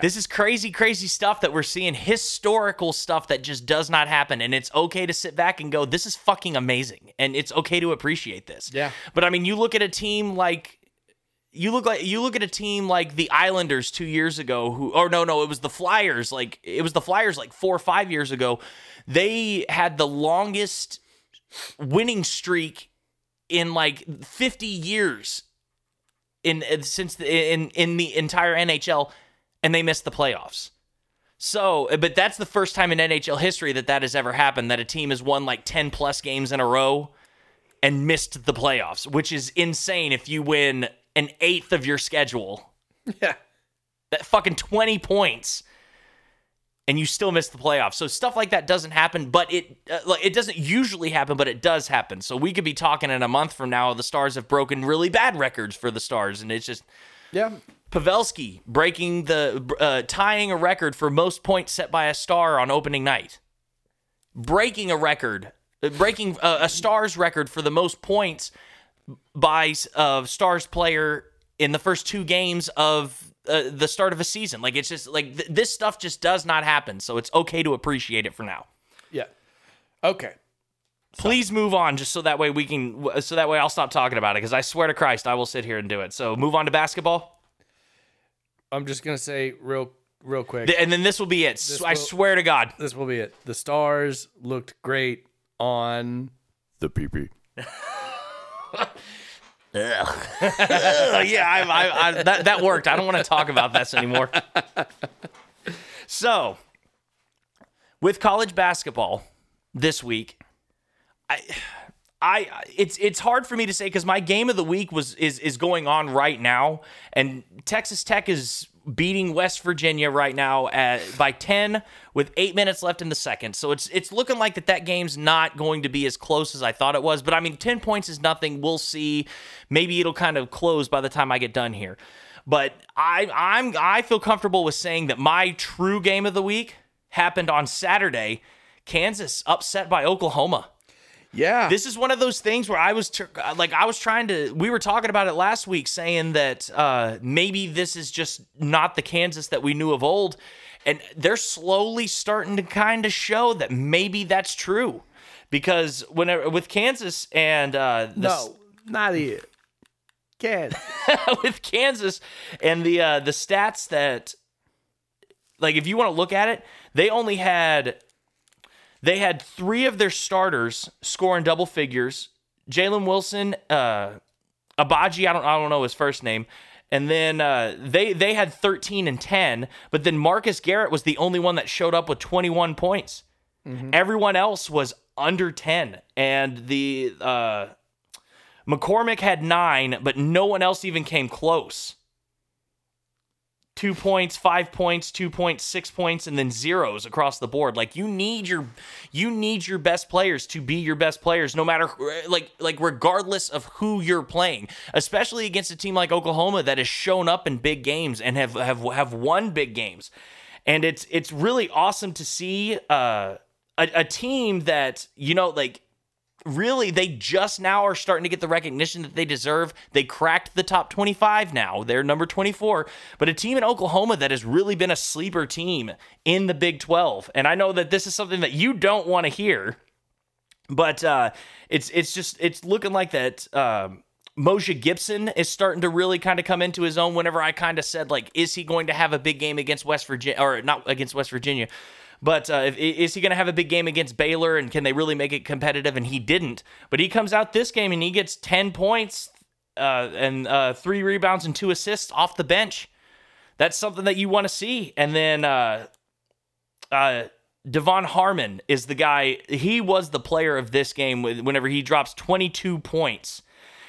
This is crazy, crazy stuff that we're seeing. Historical stuff that just does not happen. And it's okay to sit back and go, this is fucking amazing. And it's okay to appreciate this. Yeah. But I mean, you look at a team like you look like you look at a team like the Islanders two years ago, who or no, no, it was the Flyers. Like it was the Flyers like four or five years ago. They had the longest winning streak in like 50 years in since the, in in the entire NHL, and they missed the playoffs. So, but that's the first time in NHL history that that has ever happened. That a team has won like 10 plus games in a row and missed the playoffs, which is insane if you win an eighth of your schedule. Yeah. That fucking 20 points and you still miss the playoffs. So stuff like that doesn't happen, but it uh, like it doesn't usually happen, but it does happen. So we could be talking in a month from now the Stars have broken really bad records for the Stars and it's just Yeah. Pavelski breaking the uh, tying a record for most points set by a star on opening night. Breaking a record, uh, breaking uh, a Stars record for the most points by a Stars player in the first two games of uh, the start of a season. Like it's just like th- this stuff just does not happen. So it's okay to appreciate it for now. Yeah. Okay. Please move on, just so that way we can, so that way I'll stop talking about it. Because I swear to Christ, I will sit here and do it. So move on to basketball. I'm just gonna say real real quick. Th- and then this will be it. I will- swear to God. this will be it. The stars looked great on the PP. yeah, I, I, I, that that worked. I don't want to talk about this anymore. So, with college basketball this week, I, I, it's it's hard for me to say because my game of the week was is is going on right now, and Texas Tech is beating West Virginia right now at, by 10 with 8 minutes left in the second. So it's it's looking like that that game's not going to be as close as I thought it was, but I mean 10 points is nothing. We'll see. Maybe it'll kind of close by the time I get done here. But I I'm I feel comfortable with saying that my true game of the week happened on Saturday. Kansas upset by Oklahoma. Yeah. This is one of those things where I was tr- like, I was trying to. We were talking about it last week, saying that uh, maybe this is just not the Kansas that we knew of old, and they're slowly starting to kind of show that maybe that's true, because whenever with Kansas and uh, the, no, not it. Kansas. with Kansas and the uh, the stats that, like, if you want to look at it, they only had they had three of their starters scoring double figures. Jalen Wilson, uh, Agbaji, I don't, I don't know his first name. And then uh, they they had 13 and 10, but then Marcus Garrett was the only one that showed up with 21 points. Everyone else was under 10, and the uh, McCormack had nine, but no one else even came close two points, five points, two points, six points, and then zeros across the board. Like you need your you need your best players to be your best players, no matter like like regardless of who you're playing. Especially against a team like Oklahoma that has shown up in big games and have have have won big games. And it's it's really awesome to see uh, a, a team that you know like really they just now are starting to get the recognition that they deserve. They cracked the top 25 now. They're number 24. But a team in Oklahoma that has really been a sleeper team in the Big 12. And I know that this is something that you don't want to hear. But uh, it's it's just it's looking like that um Umoja Gibson is starting to really kind of come into his own. Whenever I kind of said like, is he going to have a big game against West Virginia or not against West Virginia, but uh, is he going to have a big game against Baylor and can they really make it competitive? And he didn't. But he comes out this game and he gets 10 points uh, and uh, three rebounds and two assists off the bench. That's something that you want to see. And then uh, uh, De'Vion Harmon is the guy. He was the player of this game whenever he drops 22 points.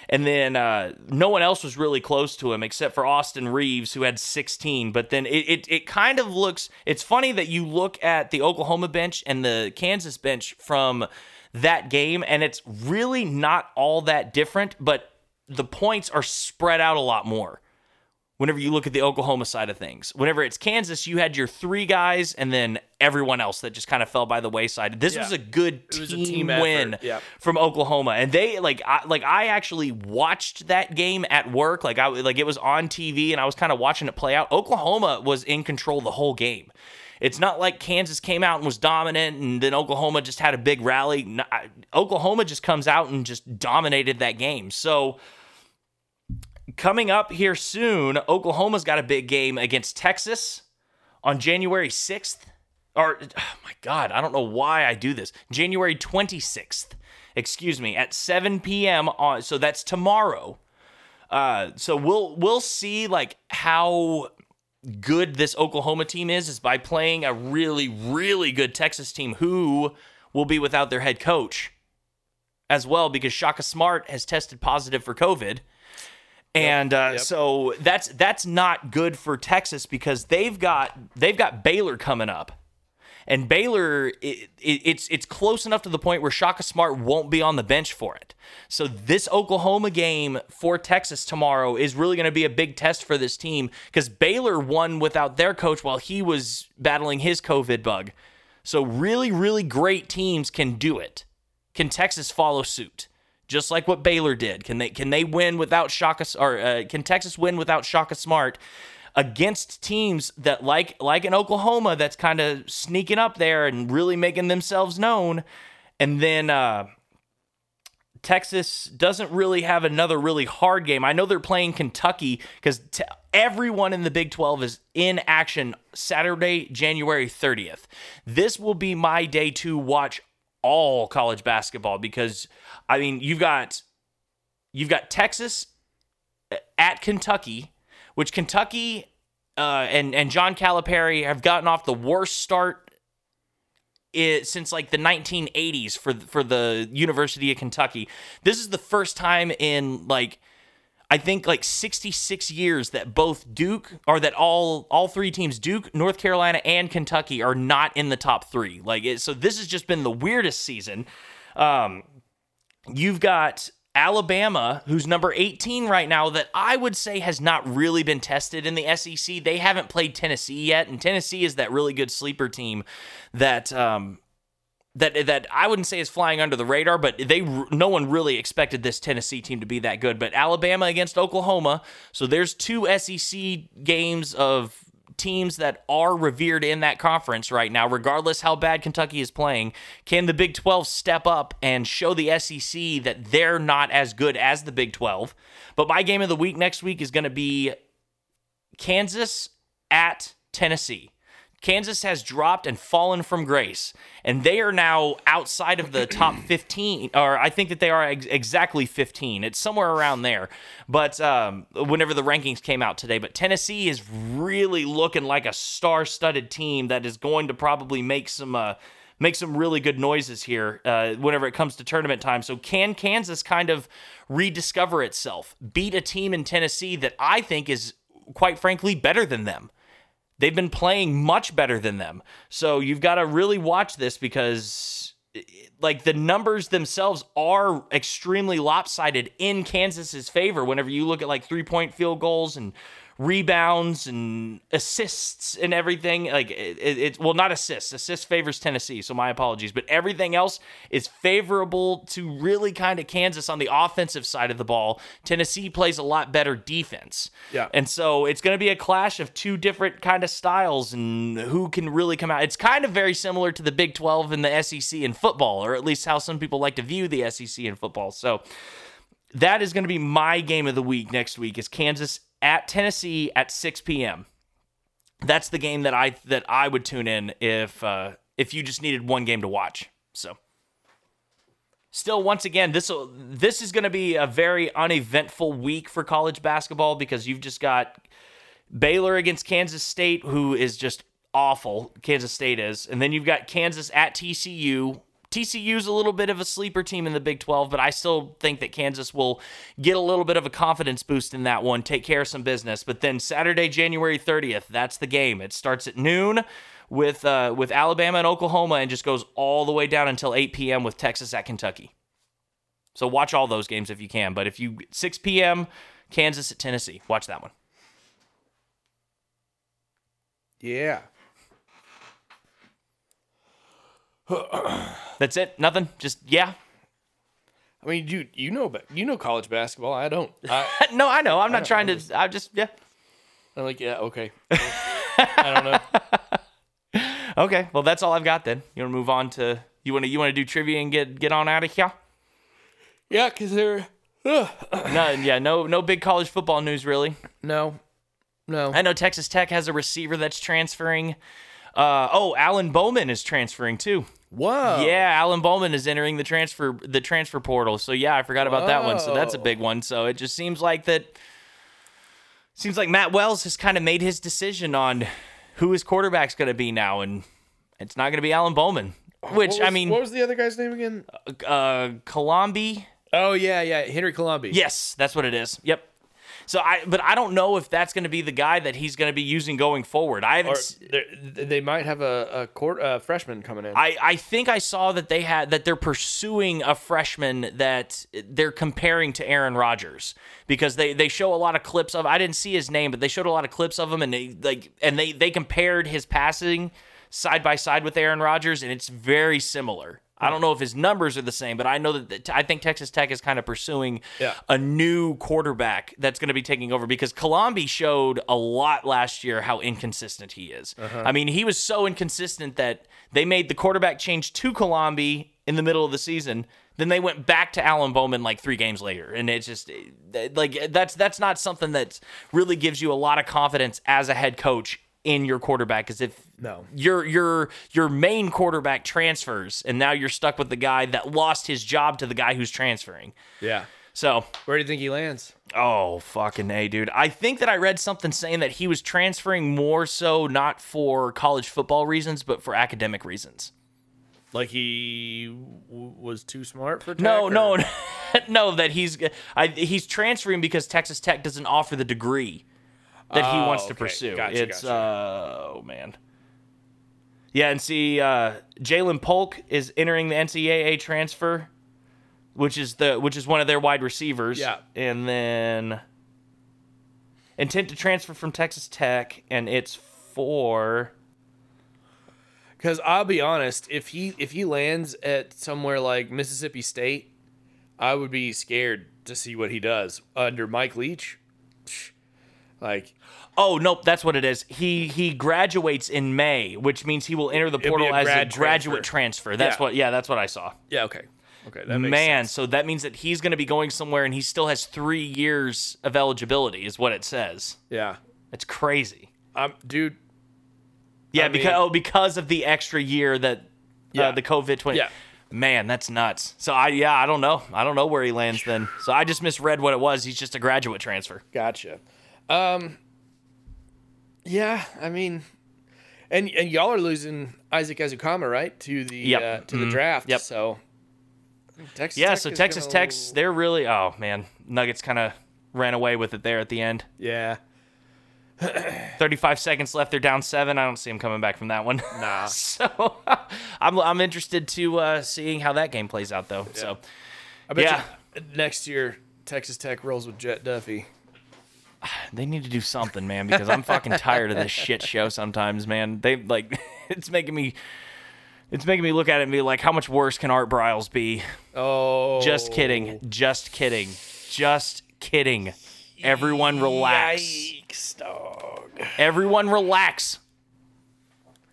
And then uh, no one else was really close to him except for Austin Reaves, who had 16. But then it, it, it kind of looks, it's funny that you look at the Oklahoma bench and the Kansas bench from that game, and it's really not all that different, but the points are spread out a lot more whenever you look at the Oklahoma side of things. Whenever it's Kansas, you had your three guys and then everyone else that just kind of fell by the wayside. This Yeah. was a good was a team, team win Yeah. from Oklahoma, and they like I, like I actually watched that game at work. Like I like it was on TV, and I was kind of watching it play out. Oklahoma was in control the whole game. It's not like Kansas came out and was dominant, and then Oklahoma just had a big rally. Oklahoma just comes out and just dominated that game. So coming up here soon, Oklahoma's got a big game against Texas on January 6th. Or, oh my God, I don't know why I do this. January 26th, excuse me, at 7 p.m. on, so that's tomorrow. Uh, so we'll we'll see like how good this Oklahoma team is is by playing a really really good Texas team who will be without their head coach as well because Shaka Smart has tested positive for COVID. And uh, Yep. so that's that's not good for Texas because they've got they've got Baylor coming up, and Baylor it, it, it's it's close enough to the point where Shaka Smart won't be on the bench for it. So this Oklahoma game for Texas tomorrow is really going to be a big test for this team because Baylor won without their coach while he was battling his COVID bug. So really really great teams can do it. Can Texas follow suit? Just like what Baylor did. Can they can they win without Shaka or uh, can Texas win without Shaka Smart against teams that like like in Oklahoma that's kind of sneaking up there and really making themselves known and then uh Texas doesn't really have another really hard game. I know they're playing Kentucky because everyone in the Big 12 is in action Saturday, January 30th. This will be my day to watch all college basketball because I mean, you've got you've got Texas at Kentucky, which Kentucky uh, and and John Calipari have gotten off the worst start it, since like the 1980s for for the University of Kentucky. This is the first time in like I think like 66 years that both Duke or that all all three teams Duke, North Carolina and Kentucky are not in the top 3. Like it, so this has just been the weirdest season. Um you've got Alabama, who's number 18 right now, that I would say has not really been tested in the SEC. They haven't played Tennessee yet, and Tennessee is that really good sleeper team that um, that that I wouldn't say is flying under the radar, but they no one really expected this Tennessee team to be that good. But Alabama against Oklahoma, so there's two SEC games of teams that are revered in that conference right now, regardless how bad Kentucky is playing. Can the Big 12 step up and show the SEC that they're not as good as the Big 12? But my game of the week next week is going to be Kansas at Tennessee. Kansas has dropped and fallen from grace, and they are now outside of the top 15, or I think that they are ex- exactly 15. It's somewhere around there. But um, whenever the rankings came out today, but Tennessee is really looking like a star-studded team that is going to probably make some. Uh, make some really good noises here uh, whenever it comes to tournament time. So, can Kansas kind of rediscover itself, beat a team in Tennessee that I think is, quite frankly, better than them? They've been playing much better than them. So you've got to really watch this because like the numbers themselves are extremely lopsided in Kansas's favor whenever you look at like three-point field goals and rebounds and assists and everything. Like it, it, well, not assists. Assist favors Tennessee, so my apologies. But everything else is favorable to really kind of Kansas on the offensive side of the ball. Tennessee plays a lot better defense. Yeah. And so it's going to be a clash of two different kind of styles and who can really come out. It's kind of very similar to the Big 12 and the SEC in football, or at least how some people like to view the SEC in football. So that is going to be my game of the week next week is Kansas at Tennessee at 6 p.m. That's the game that I that I would tune in if uh, if you just needed one game to watch. So still once again this this is going to be a very uneventful week for college basketball because you've just got Baylor against Kansas State who is just awful Kansas State is and then you've got Kansas at TCU TCU's a little bit of a sleeper team in the Big 12, but I still think that Kansas will get a little bit of a confidence boost in that one, take care of some business. But then Saturday, January 30th, that's the game. It starts at noon with uh, with Alabama and Oklahoma and just goes all the way down until 8 p.m. with Texas at Kentucky. So watch all those games if you can. But if you 6 p.m. Kansas at Tennessee, watch that one. Yeah. That's it. Nothing. Just yeah. I mean, you you know, ba- you know college basketball. I don't. I, no, I know. I'm not trying to. I'm just yeah. I'm like, yeah, okay. I don't know. Okay. Well, that's all I've got then. You want to move on to you want to you want to do trivia and get get on out of here? Yeah, because they're. No, yeah, no no big college football news really. no, no. I know Texas Tech has a receiver that's transferring. Uh, oh, Alan Bowman is transferring too. Whoa. Yeah, Alan Bowman is entering the transfer the transfer portal. So yeah, I forgot about that one. So that's a big one. So it just seems like that seems like Matt Wells has kind of made his decision on who his quarterback's going to be now and it's not going to be Alan Bowman. Which What I mean what was the other guy's name again? uh Colombi. Oh yeah, yeah, Henry Colombi. Yes, that's what it is. Yep. So I but I don't know if that's going to be the guy that he's going to be using going forward. I haven't s- they're- might have a a court, uh, freshman coming in. I, I think I saw that they had that they're pursuing a freshman that they're comparing to Aaron Rodgers because they, they show a lot of clips of I didn't see his name but they showed a lot of clips of him and they like and they they compared his passing side by side with Aaron Rodgers and it's very similar. I don't know if his numbers are the same, but I know that that- I think Texas Tech is kind of pursuing Yeah. a new quarterback that's going to be taking over because Colombi showed a lot last year how inconsistent he is. I mean, he was so inconsistent that they made the quarterback change to Colombi in the middle of the season. Then they went back to Alan Bowman like three games later, and it's just eh, like that's that's not something that really gives you a lot of confidence as a head coach in your quarterback. Because if No. your your your main quarterback transfers, and now you're stuck with the guy that lost his job to the guy who's transferring. yeah. So Where do you think he lands? Oh, fucking A, dude. I think that I read something saying that he was transferring more so not for college football reasons, but for academic reasons. Like he w- was too smart for Tech? No, or- no, no, that he's I, he's transferring because Texas Tech doesn't offer the degree that he Oh, wants to okay. pursue. Gotcha, it's gotcha. uh oh man. Yeah, and see, uh, Jalen Polk is entering the NCAA transfer which is the which is one of their wide receivers. Yeah. And then intent to transfer from Texas Tech, and it's for Because I'll be honest, if he if he lands at somewhere like Mississippi State, I would be scared to see what he does under Mike Leach. Like Oh nope, that's what it is. He he graduates in May, which means he will enter the portal a as grad a graduate transfer. That's Yeah. what yeah, that's what I saw. yeah, okay, okay, that makes Man, so that means that he's going to be going somewhere and he still has 3 years of eligibility is what it says. Yeah, It's crazy. um, dude. Yeah, I mean- because oh because of the extra year that Yeah. uh, the COVID 20 Yeah. Man, that's nuts. So I yeah, I don't know. I don't know where he lands then. So I just misread what it was. He's just a graduate transfer. Gotcha. Um. Yeah, I mean, and and y'all are losing Isaac Azukama right to the Yep. uh, to the Mhm. draft. Yep. So Texas. Yeah, Tech so Texas gonna- Tech's they're really oh man, Nuggets kind of ran away with it there at the end. Yeah. 35 seconds left. They're down 7. I don't see them coming back from that one. Nah. so I'm I'm interested to uh seeing how that game plays out though. So I bet Yeah. you next year Texas Tech rolls with Jet Duffy. They need to do something, man, because I'm fucking tired of this shit show sometimes, man. They like it's making me it's making me look at it and be like, how much worse can Art Briles be? Oh. Just kidding. Oh. Just kidding. Just kidding. Everyone relax. Yikes, dog. Everyone relax.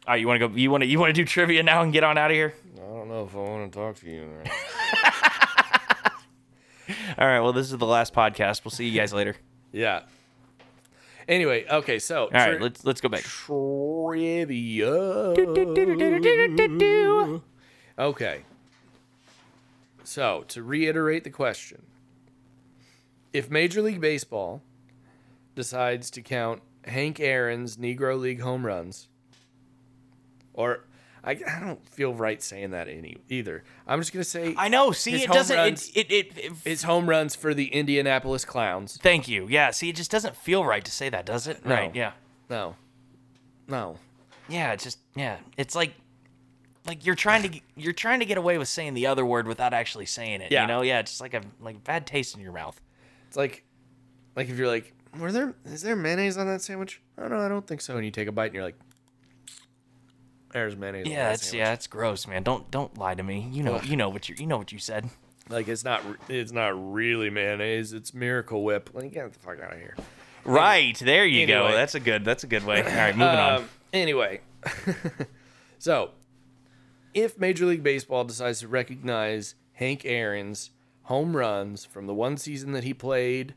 All right, you want to go you want to you want to do trivia now and get on out of here? I don't know if I want to talk to you. All right, well, this is the last podcast. We'll see you guys later. yeah. Anyway, okay, so All right, let's let's go back. trivia. Okay. So, to reiterate the question, if Major League Baseball decides to count Hank Aaron's Negro League home runs, or I, I don't feel right saying that any either. I'm just gonna say I know. See, His it home doesn't. runs- It, it, it, it, his home runs for the Indianapolis Clowns. Thank you. Yeah. See, it just doesn't feel right to say that, does it? No. Right. Yeah. No, no. Yeah. It's just yeah. It's like like you're trying to g- you're trying to get away with saying the other word without actually saying it. Yeah. You know. Yeah. It's just like a like bad taste in your mouth. It's like, like if you're like, were there is there mayonnaise on that sandwich? Oh no, I don't think so. And you take a bite and you're like, there's mayonnaise. on Yeah. It's yeah. It's gross, man. Don't don't lie to me. You know Ugh. you know what you you know what you said. Like it's not it's not really mayonnaise. It's Miracle Whip. Like get the fuck out of here. Right. There you go. That's a good. That's a good way. All right. Moving on. Um, Anyway, so if Major League Baseball decides to recognize Hank Aaron's home runs from the one season that he played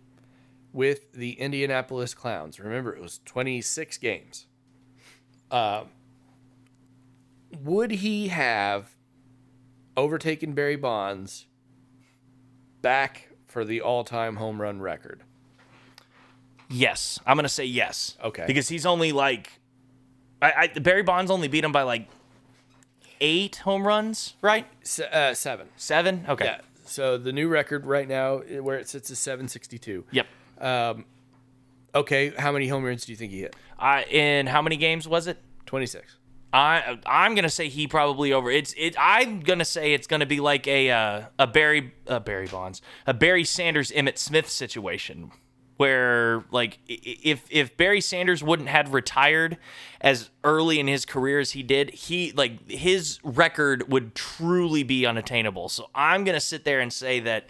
with the Indianapolis Clowns, remember it was 26 games. Uh, would he have overtaken Barry Bonds back for the all-time home run record? Yes, I'm gonna say yes. Okay. Because he's only like, I, I Barry Bonds only beat him by like eight home runs, right? Se- uh, seven. Seven. Okay. Yeah. So the new record right now, where it sits, is 762. Yep. Okay, how many home runs do you think he hit? I in how many games was it? 26. I I'm gonna say he probably over. It's it. I'm gonna say it's gonna be like a uh, a Barry uh, Barry Bonds a Barry Sanders Emmitt Smith situation where like if if Barry Sanders wouldn't had retired as early in his career as he did, he like his record would truly be unattainable. So I'm gonna sit there and say that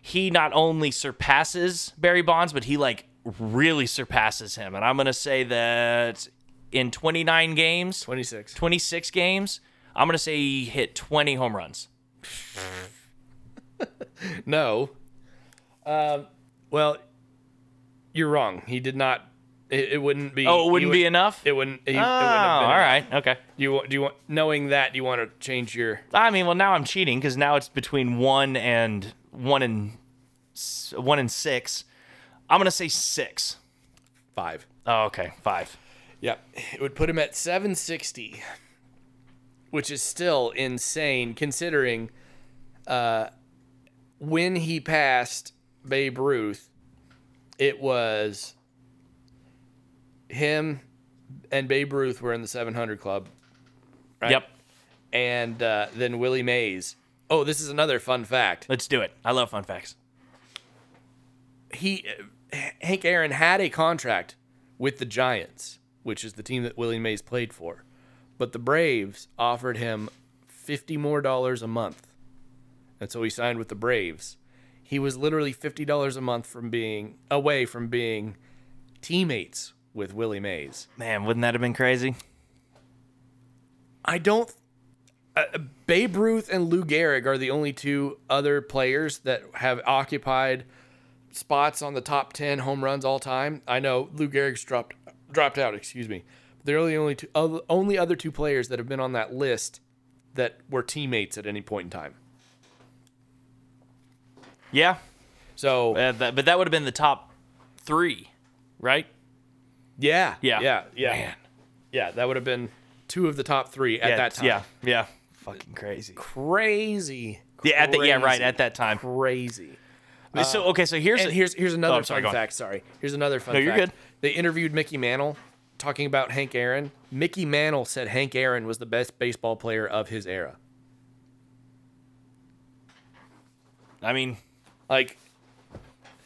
he not only surpasses Barry Bonds, but he like really surpasses him. And I'm gonna say that in 29 games, 26. 26 games, I'm gonna say he hit 20 home runs. No. Um, well, you're wrong. He did not. It, it wouldn't be. Oh, it wouldn't would- be enough. It wouldn't. He, oh, it wouldn't been all enough. okay. Do you? Do you want? Knowing that, do you want to change your? I mean, well, now I'm cheating because now it's between one and one and one and six. I'm gonna say six. Five. Oh, okay, five. Yep. It would put him at 760, which is still insane considering uh, when he passed Babe Ruth, it was him and Babe Ruth were in the 700 club. Right? Yep. And uh, then Willie Mays Oh, this is another fun fact. Let's do it. I love fun facts. He Hank Aaron had a contract with the Giants, which is the team that Willie Mays played for. But the Braves offered him 50 more dollars a month. And so he signed with the Braves. He was literally $50 a month from being away from being teammates with Willie Mays. Man, wouldn't that have been crazy? I don't. Uh, Babe Ruth and Lou Gehrig are the only two other players that have occupied spots on the top ten home runs all time. I know Lou Gehrig's dropped dropped out. Excuse me. They're the only two, uh, only other two players that have been on that list that were teammates at any point in time. Yeah, So uh, that, but that would have been the top three, right? yeah, Yeah. yeah, yeah, Man. yeah. That would have been two of the top three at yeah, that time. Yeah, yeah. Fucking crazy. crazy. Yeah, at the, yeah, right at that time. Crazy. so okay, so here's And here's here's another Oh, sorry, fun fact. Sorry, here's another fun No, you're fact. good. They interviewed Mickey Mantle talking about Hank Aaron. Mickey Mantle said Hank Aaron was the best baseball player of his era. I mean, Like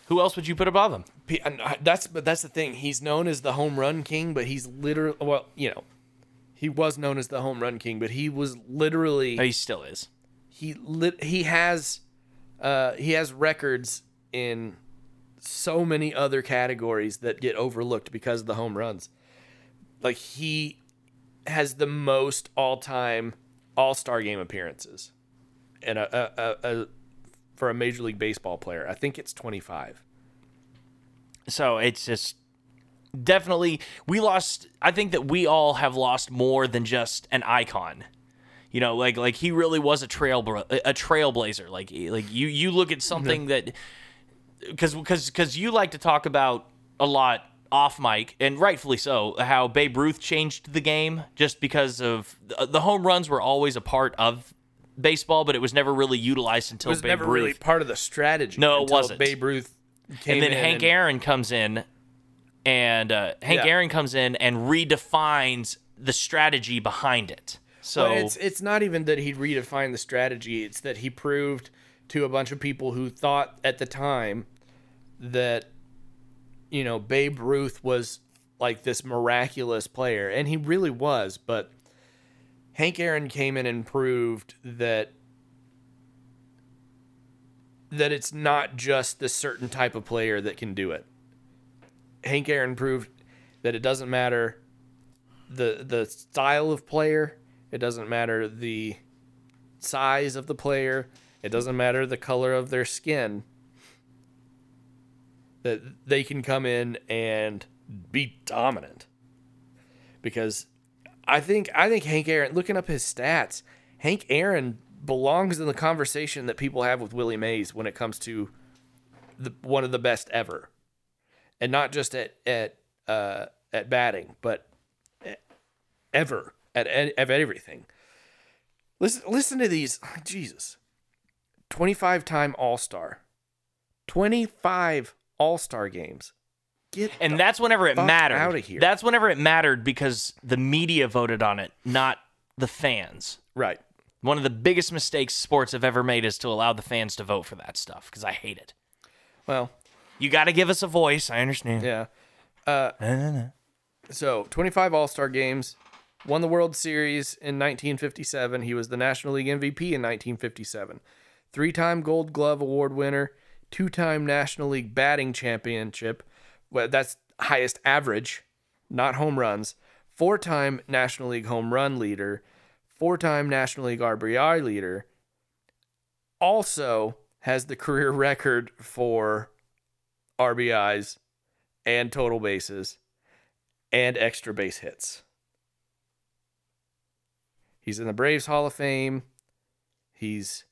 who else would you put above him? I- that's but that's the thing. He's known as the home run king, but he's literally well, you know, he was known as the home run king, but he was literally Oh, he still is. he lit, he has uh he has records in so many other categories that get overlooked because of the home runs. Like he has the most all-time All-Star game appearances. And a, a, a, a for a Major League Baseball player, I think it's 25. So it's just definitely we lost. I think that we all have lost more than just an icon. You know, like like he really was a trail a trailblazer. Like like you you look at something that because because because you like to talk about a lot off mic and rightfully so how Babe Ruth changed the game just because of the, the home runs were always a part of baseball, but it was never really utilized until It was Babe never Ruth. really part of the strategy. No, it wasn't. Babe Ruth came and then in Hank and- Aaron comes in, and uh, Hank Yeah. Aaron comes in and redefines the strategy behind it. So But it's it's not even that he redefined the strategy. It's that he proved to a bunch of people who thought at the time that you know Babe Ruth was like this miraculous player, and he really was. But Hank Aaron came in and proved that that it's not just this certain type of player that can do it. Hank Aaron proved that it doesn't matter the the style of player. It doesn't matter the size of the player. It doesn't matter the color of their skin. That they can come in and be dominant. Because I think I think Hank Aaron looking up his stats, Hank Aaron belongs in the conversation that people have with Willie Mays when it comes to the one of the best ever. And not just at at uh, at batting, but ever at, at, at everything. Listen, listen to these. Jesus, twenty-five time All Star, twenty-five All Star games. Get and that's whenever it mattered. outta here. That's whenever it mattered because the media voted on it, not the fans. right. One of the biggest mistakes sports have ever made is to allow the fans to vote for that stuff because I hate it. Well, You got to give us a voice. I understand. yeah. Uh, so twenty-five All Star games. Won the World Series in 1957. He was the National League MVP in 1957. Three-time Gold Glove Award winner. Two-time National League batting championship. Well, that's highest average, not home runs. Four-time National League home run leader. Four-time National League RBI leader. Also has the career record for RBIs and total bases and extra base hits. He's in the Braves Hall of Fame. He's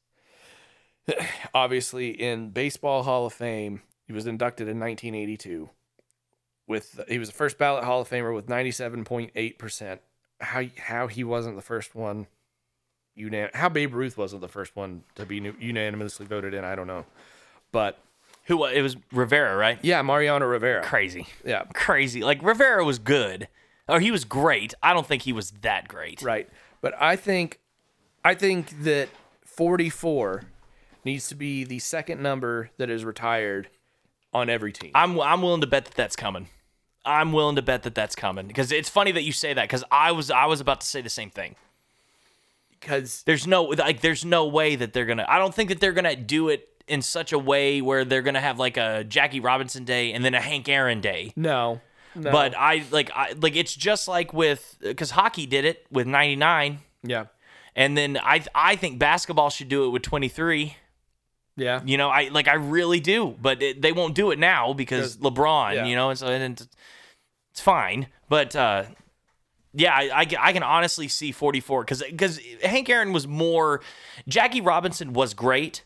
obviously in Baseball Hall of Fame. He was inducted in 1982. With he was the first ballot Hall of Famer with 97.8%. How how he wasn't the first one unan- how Babe Ruth wasn't the first one to be unanimously voted in, I don't know. But Who? It was Rivera, right? yeah, Mariano Rivera. Crazy. Yeah, Crazy. Like Rivera was good. Or he was great. I don't think he was that great. Right. But I think I think that 44 needs to be the second number that is retired on every team. I'm I'm willing to bet that that's coming. I'm willing to bet that that's coming because it's funny that you say that because I was I was about to say the same thing. Because There's no like there's no way that they're gonna. I don't think that they're gonna do it in such a way where they're gonna have like a Jackie Robinson day and then a Hank Aaron day. no, no. But I like I like it's just like with because hockey did it with 99, yeah, and then I I think basketball should do it with 23. Yeah, You know, I like I really do, but it, they won't do it now because LeBron. yeah. You know, and so and it's, fine. But uh, yeah, I, I, I can honestly see 44 because because Hank Aaron was more. Jackie Robinson was great.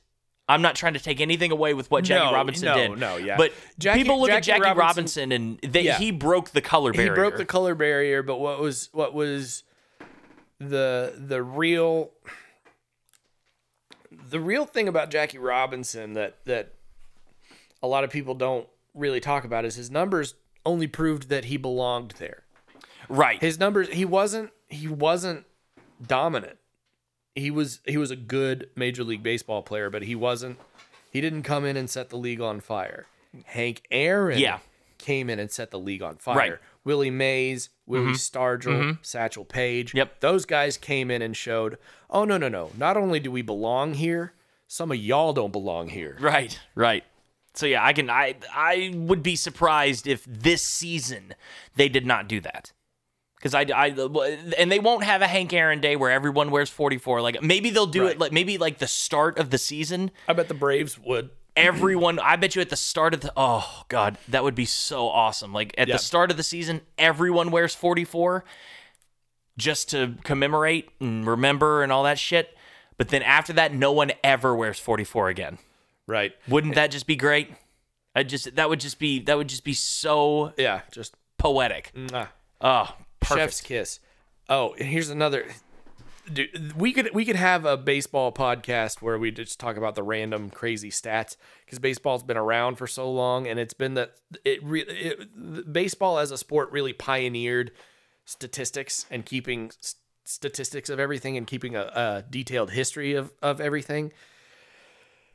I'm not trying to take anything away with what Jackie No, Robinson no, did. no, no, yeah. But Jackie- people look at Jackie Jackie Robinson- Robinson, and they, Yeah. he broke the color barrier. he broke the color barrier. But what was what was the the real the real thing about Jackie Robinson that that a lot of people don't really talk about is his numbers only proved that he belonged there. right. His numbers he wasn't he wasn't dominant. He was he was a good major league baseball player, but he wasn't he didn't come in and set the league on fire. Hank Aaron Yeah. came in and set the league on fire. Right. Willie Mays, Willie Stargell, Satchel Paige. Mm-hmm. Yep. Those guys came in and showed, oh no, no, no. Not only do we belong here, some of y'all don't belong here. Right, right. So yeah, I can I I would be surprised if this season they did not do that. Cuz I, I and they won't have a Hank Aaron day where everyone wears 44 like maybe they'll do Right. it like maybe like the start of the season I bet the Braves would. everyone I bet you at the start of the oh god that would be so awesome like at Yeah. the start of the season everyone wears 44 just to commemorate and remember and all that shit but then after that no one ever wears 44 again Right. wouldn't that just be great? I just that would just be that would just be so Yeah. Just poetic. mwah. Oh, perfect. Chef's kiss. Oh, and here's another. Dude, we could we could have a baseball podcast where we just talk about the random crazy stats because baseball's been around for so long, and it's been that it really it, baseball as a sport really pioneered statistics and keeping s- statistics of everything and keeping a, a detailed history of of everything.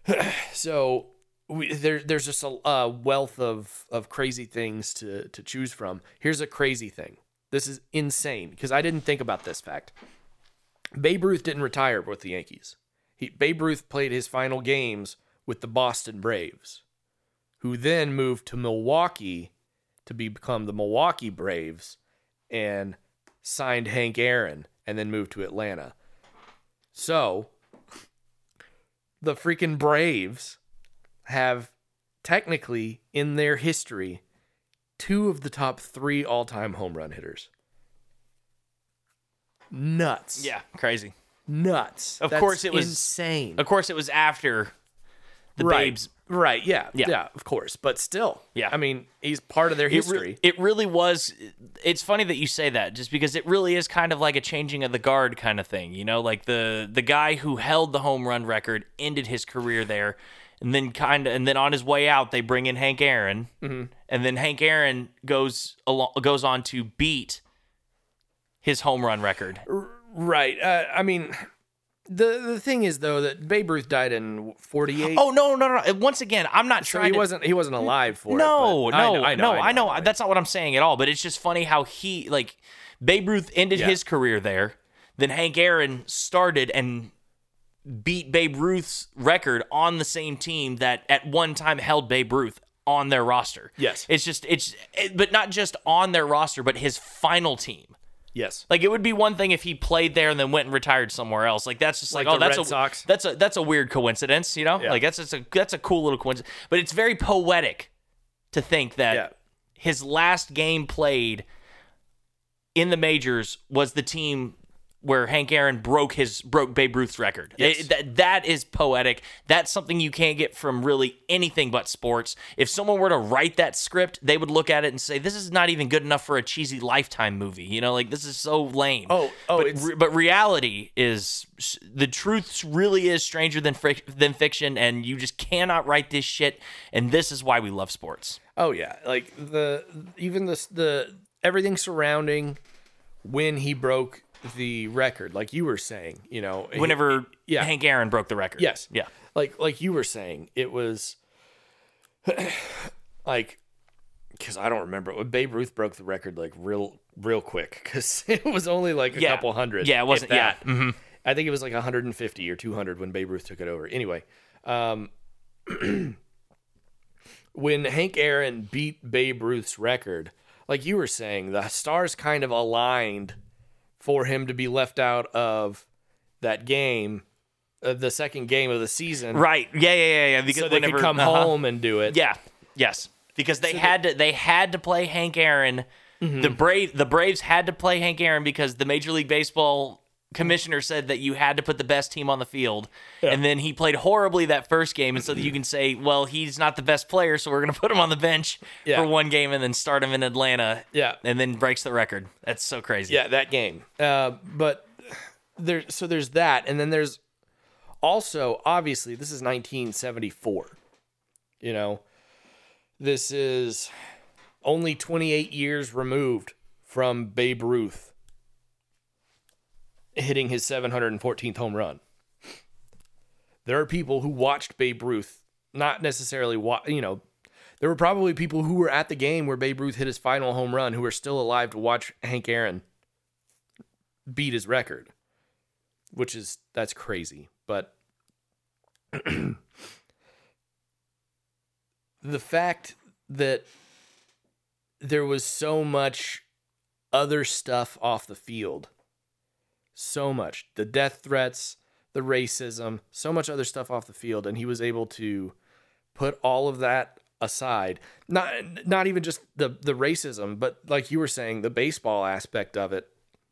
so we, there, there's just a, a wealth of, of crazy things to, to choose from. Here's a crazy thing. This is insane because I didn't think about this fact. Babe Ruth didn't retire with the Yankees. He, Babe Ruth played his final games with the Boston Braves, who then moved to Milwaukee to become the Milwaukee Braves and signed Hank Aaron and then moved to Atlanta. So, the freaking Braves have technically in their history two of the top three all time home run hitters. Nuts. Yeah, crazy. Nuts. Of That's course it was- insane. Of course, it was after the right. Babes. Right. Yeah, Yeah. yeah. of course. But still. Yeah. I mean, he's part of their It, re- history. it really was. It's funny that you say that, just because it really is kind of like a changing of the guard kind of thing. You know, like the the guy who held the home run record ended his career there, and then kind of, and then on his way out, they bring in Hank Aaron, Mm-hmm. and then Hank Aaron goes along, goes on to beat his home run record. right. Uh, I mean, the the thing is though that Babe Ruth died in 48. Oh no, no, no! Once again, I'm not so trying. he to, wasn't he wasn't alive for No, it. no, I know, no, I know, I know. That's not what I'm saying at all. But it's just funny how he like Babe Ruth ended Yeah. his career there. Then Hank Aaron started and beat Babe Ruth's record on the same team that at one time held Babe Ruth on their roster. Yes. it's just it's it, but not just on their roster, but his final team. Yes. Like it would be one thing if he played there and then went and retired somewhere else. Like that's just like, Like oh the that's Red a Sox? that's a that's a weird coincidence, you know? Yeah. Like that's just a that's a cool little coincidence. But it's very poetic to think that Yeah. his last game played in the majors was the team where Hank Aaron broke his broke Babe Ruth's record. Yes. It- that that is poetic. That's something you can't get from really anything but sports. If someone were to write that script, they would look at it and say, "This is not even good enough for a cheesy Lifetime movie." You know, like this is so lame. Oh, oh, but, re- but reality is the truth really is stranger than fric- than fiction, and you just cannot write this shit. And this is why we love sports. Oh yeah, like the even the the everything surrounding when he broke the record, like you were saying, you know, he- Whenever yeah. Hank Aaron broke the record. Yes. Yeah. like like you were saying, it was like because I don't remember when Babe Ruth broke the record like real real quick because it was only like a Yeah. couple hundred. Yeah, it wasn't- yeah. that. I think it was like 150 or 200 when Babe Ruth took it over. Anyway, um, when Hank Aaron beat Babe Ruth's record, like you were saying, the stars kind of aligned for him to be left out of that game, uh, the second game of the season, Right. Yeah, yeah, yeah, yeah. Because so they whenever, could come uh-huh. home and do it. Yeah. Yes. Because they had to they had to play Hank Aaron. The Brave the Braves had to play Hank Aaron because the Major League Baseball commissioner said that you had to put the best team on the field. And then he played horribly that first game and so that you can say, well, he's not the best player, so we're going to put him on the bench Yeah. for one game and then start him in Atlanta. Yeah. And then breaks the record. That's so crazy. Yeah, that game. Uh, but there, so there's that, and then there's also obviously this is 1974. You know, this is only 28 years removed from Babe Ruth hitting his 714th home run. There are people who watched Babe Ruth, not necessarily, wa- you know, there were probably people who were at the game where Babe Ruth hit his final home run who are still alive to watch Hank Aaron beat his record, which is that's crazy. But the fact that there was so much other stuff off the field, so much. The death threats, the racism, so much other stuff off the field, and he was able to put all of that aside. Not not even just the the racism but like you were saying the baseball aspect of it.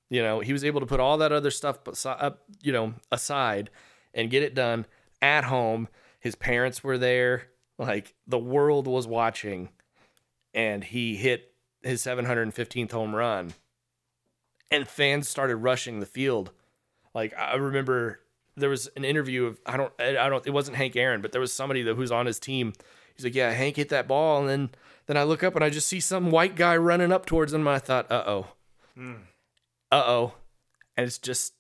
You know he was able to put all that other stuff you know aside and get it done at home. His parents were there. Like the world was watching. And he hit his 715th home run and fans started rushing the field like i remember there was an interview of i don't i don't it wasn't hank aaron but there was somebody that who's on his team he's like yeah hank hit that ball and then then i look up and i just see some white guy running up towards him and i thought uh-oh hmm. uh-oh and it's just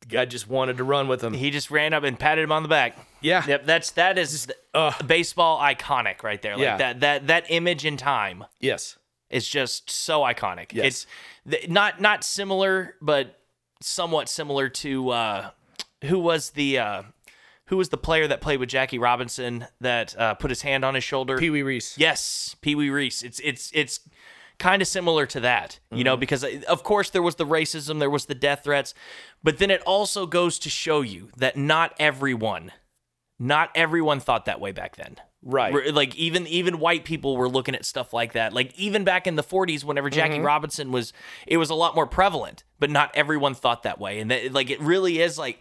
the guy just wanted to run with him He just ran up and patted him on the back. yeah Yep, that's that is Ugh. baseball iconic right there. Like Yeah. that that that image in time. yes is just so iconic. Yes. It's th- not not similar, but somewhat similar to uh, who was the uh, who was the player that played with Jackie Robinson that uh, put his hand on his shoulder. pee-wee reese yes, Pee Wee Reese. It's it's it's kind of similar to that, you Mm-hmm. know, because uh, of course there was the racism, there was the death threats, but then it also goes to show you that not everyone, not everyone thought that way back then. Right. Like even even white people were looking at stuff like that. Like even back in the 40s, whenever Jackie Mm-hmm. Robinson was, it was a lot more prevalent, but not everyone thought that way. And that, like it really is like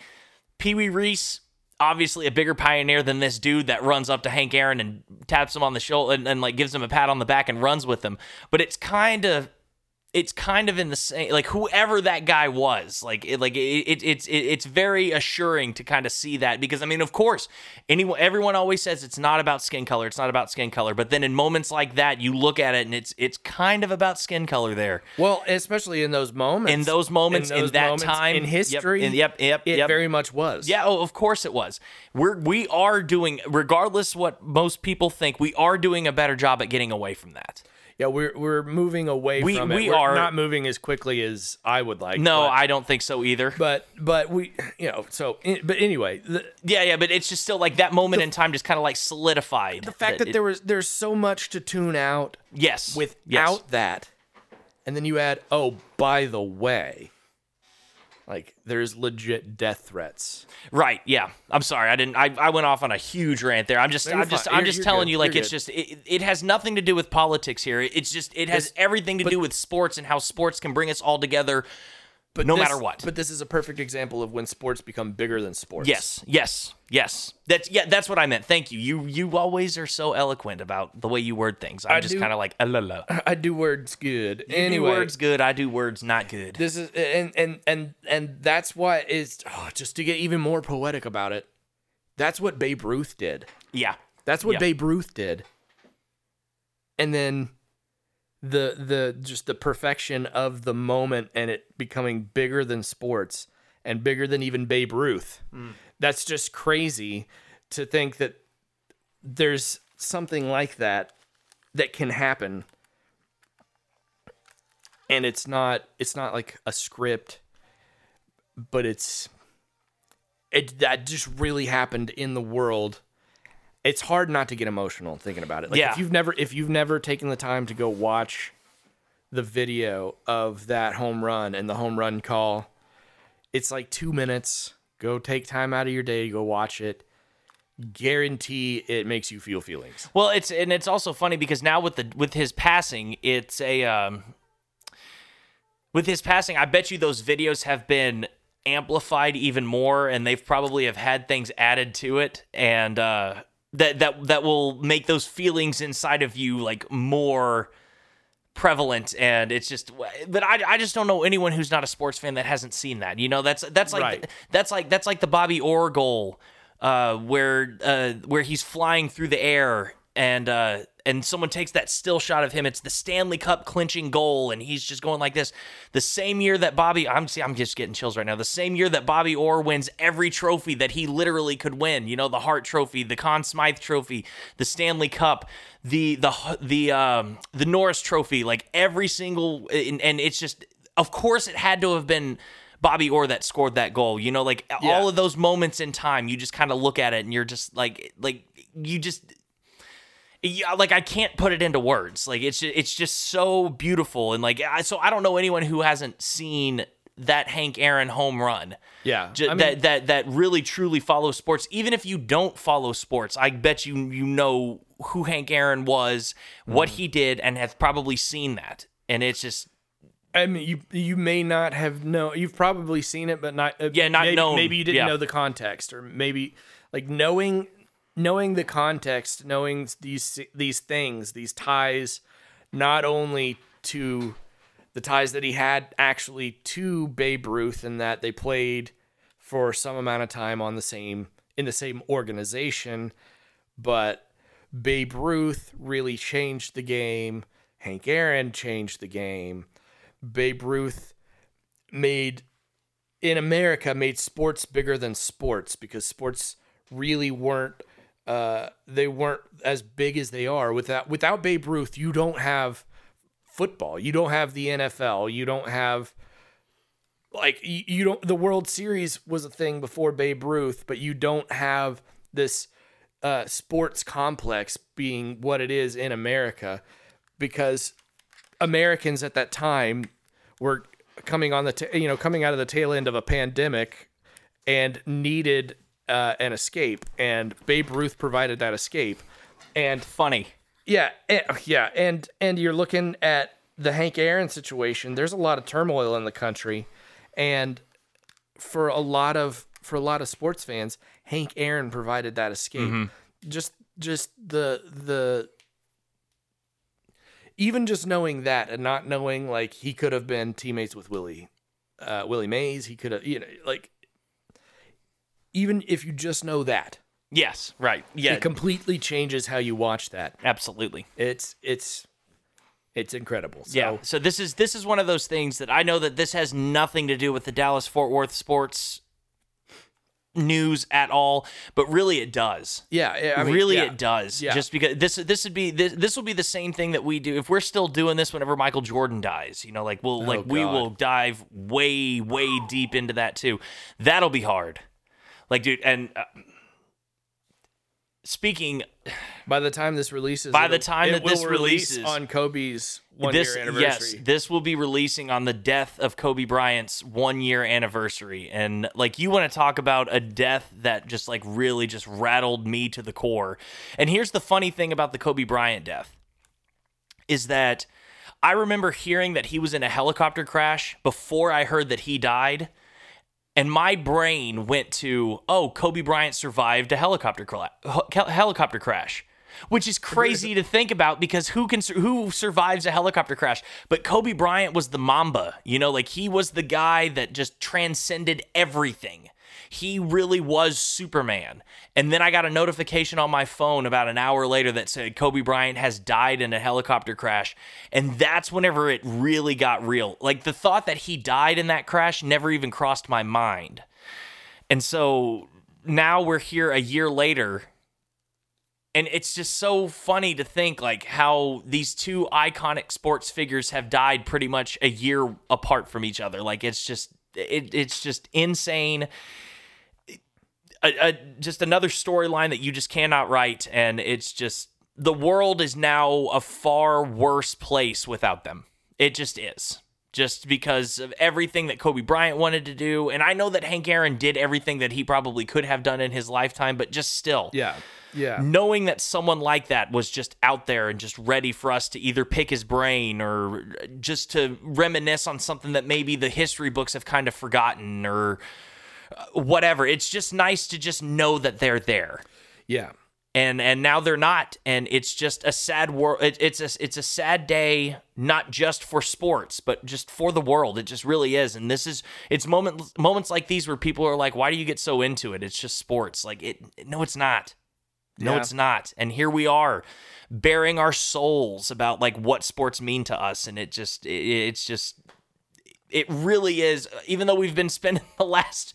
Pee Wee Reese, obviously a bigger pioneer than this dude that runs up to Hank Aaron and taps him on the shoulder and, and like gives him a pat on the back and runs with him. But it's kind of it's kind of in the same like whoever that guy was like it like it, it it's it, it's very assuring to kind of see that because i mean of course anyone everyone always says it's not about skin color it's not about skin color but then in moments like that you look at it and it's it's kind of about skin color there well especially in those moments in those moments in, those that moments time in yep, history in- yep yep it yep. very much was Yeah, oh, of course it was. We're we are doing, regardless what most people think, we are doing a better job at getting away from that. Yeah we're we're moving away We- from it we We're are- not moving as quickly as i would like No, but- I don't think so either. but but we you know so but anyway the, yeah, yeah, but it's just still like that moment in time just kind of like solidified. the fact that it- there was there's so much to tune out yes without yes. that and then you add oh by the way like there's legit death threats right, yeah. I'm sorry, I didn't. I, I went off on a huge rant there. I'm just No, I'm just fine. I'm You're- just you're telling good. you like You're it's good. just it, it has nothing to do with politics here. It's just it has This- everything to do with sports and how sports can bring us all together. But No this- matter what. but this is a perfect example of when sports become bigger than sports Yes, yes, yes. That's yeah. That's what I meant. Thank you. You you always are so eloquent about the way you word things. I'm I just kind of like, "Uh, la, la. i do words good You anyway do words good. I do words not good. this is and and and and that's what is oh, just to get even more poetic about it that's what babe ruth did yeah, that's what Yeah. babe ruth did and then the the just the perfection of the moment and it becoming bigger than sports and bigger than even Babe Ruth. Mm. That's just crazy to think that there's something like that that can happen and it's not it's not like a script but it's it that just really happened in the world it's hard not to get emotional thinking about it like Yeah. if you've never if you've never taken the time to go watch the video of that home run and the home run call it's like 2 minutes go take time out of your day to go watch it guarantee it makes you feel feelings Well, it's and it's also funny because now with the with his passing, it's a um, with his passing. I bet you those videos have been amplified even more, and they've probably have had things added to it, and uh, that that that will make those feelings inside of you like more prevalent and it's just but I, I just don't know anyone who's not a sports fan that hasn't seen that you know that's that's like Right. that's like that's like the Bobby Orr goal uh, where uh, where he's flying through the air and uh, and someone takes that still shot of him. It's the Stanley Cup clinching goal, and he's just going like this. The same year that Bobby, I'm see, I'm just getting chills right now. The same year that Bobby Orr wins every trophy that he literally could win. You know, the Hart Trophy, the Conn Smythe Trophy, the Stanley Cup, the the the um the Norris Trophy, like every single, and, and it's just, of course, it had to have been. Bobby Orr that scored that goal. You know, like Yeah. all of those moments in time, you just kind of look at it and you're just like, like you just, yeah, like I can't put it into words. Like it's ju- it's just so beautiful and like I, so I don't know anyone who hasn't seen that Hank Aaron home run. yeah Ju- I mean, that that that really truly follows sports. Even if you don't follow sports, I bet you you know who Hank Aaron was, what Mm-hmm. he did, and have probably seen that. And it's just I mean, you you may not have know. You've probably seen it, but not. Uh, Yeah, not maybe, known. Maybe you didn't Yeah. know the context, or maybe like knowing knowing the context, knowing these these things, these ties, not only to the ties that he had actually to Babe Ruth, and that they played for some amount of time on the same in the same organization, but Babe Ruth really changed the game. Hank Aaron changed the game. Babe Ruth made in America made sports bigger than sports because sports really weren't uh, they weren't as big as they are. Without without Babe Ruth you don't have football. You don't have the NFL you don't have like you, you don't the World Series was a thing before Babe Ruth but you don't have this uh, sports complex being what it is in America because Americans at that time were coming on the ta- you know coming out of the tail end of a pandemic and needed uh, an escape and Babe Ruth provided that escape. And funny. yeah eh, yeah and and you're looking at the Hank Aaron situation. There's a lot of turmoil in the country and for a lot of for a lot of sports fans Hank Aaron provided that escape. Just just the the even just knowing that and not knowing like he could have been teammates with Willie uh Willie Mays he could have you know like even if you just know that Yes, right. Yeah, it completely changes how you watch that absolutely. it's it's it's incredible so Yeah. So this is this is one of those things that I know that this has nothing to do with the Dallas Fort Worth sports news at all, but really it does. yeah, I mean, really yeah. it does. Yeah. Just because this this would be this this will be the same thing that we do if we're still doing this whenever Michael Jordan dies. You know, like we'll oh, like we Oh, will dive way way deep into that too. That'll be hard. Like dude, and uh, speaking by the time this releases By the time it that this releases- on Kobe's one this year yes this will be releasing on the death of kobe bryant's one year anniversary. And like you want to talk about a death that just like really just rattled me to the core. And here's the funny thing about the kobe bryant death is that i remember hearing that he was in a helicopter crash before i heard that he died and my brain went to oh kobe bryant survived a helicopter cla- helicopter crash which is crazy to think about because who can who survives a helicopter crash? But kobe bryant was the mamba you know like he was the guy that just transcended everything he really was Superman. And then I got a notification on my phone about an hour later that said Kobe Bryant has died in a helicopter crash. And that's whenever it really got real. Like the thought that he died in that crash never even crossed my mind. And so now we're here a year later and it's just so funny to think like how these two iconic sports figures have died pretty much a year apart from each other like it's just it, it's just insane a, a, just another storyline that you just cannot write and it's just the world is now a far worse place without them it just is just because of everything that Kobe Bryant wanted to do and I know that Hank Aaron did everything that he probably could have done in his lifetime but just still Yeah. Yeah. knowing that someone like that was just out there and just ready for us to either pick his brain or just to reminisce on something that maybe the history books have kind of forgotten or whatever. It's just nice to just know that they're there. Yeah. and and now they're not. And it's just a sad world it, it's a it's a sad day not just for sports but just for the world. It just really is. And this is it's moment moments like these where people are like why do you get so into it? It's just sports. Like it no it's not. No Yeah. it's not. And here we are bearing our souls about like what sports mean to us. And it just it, it's just it really is even though we've been spending the last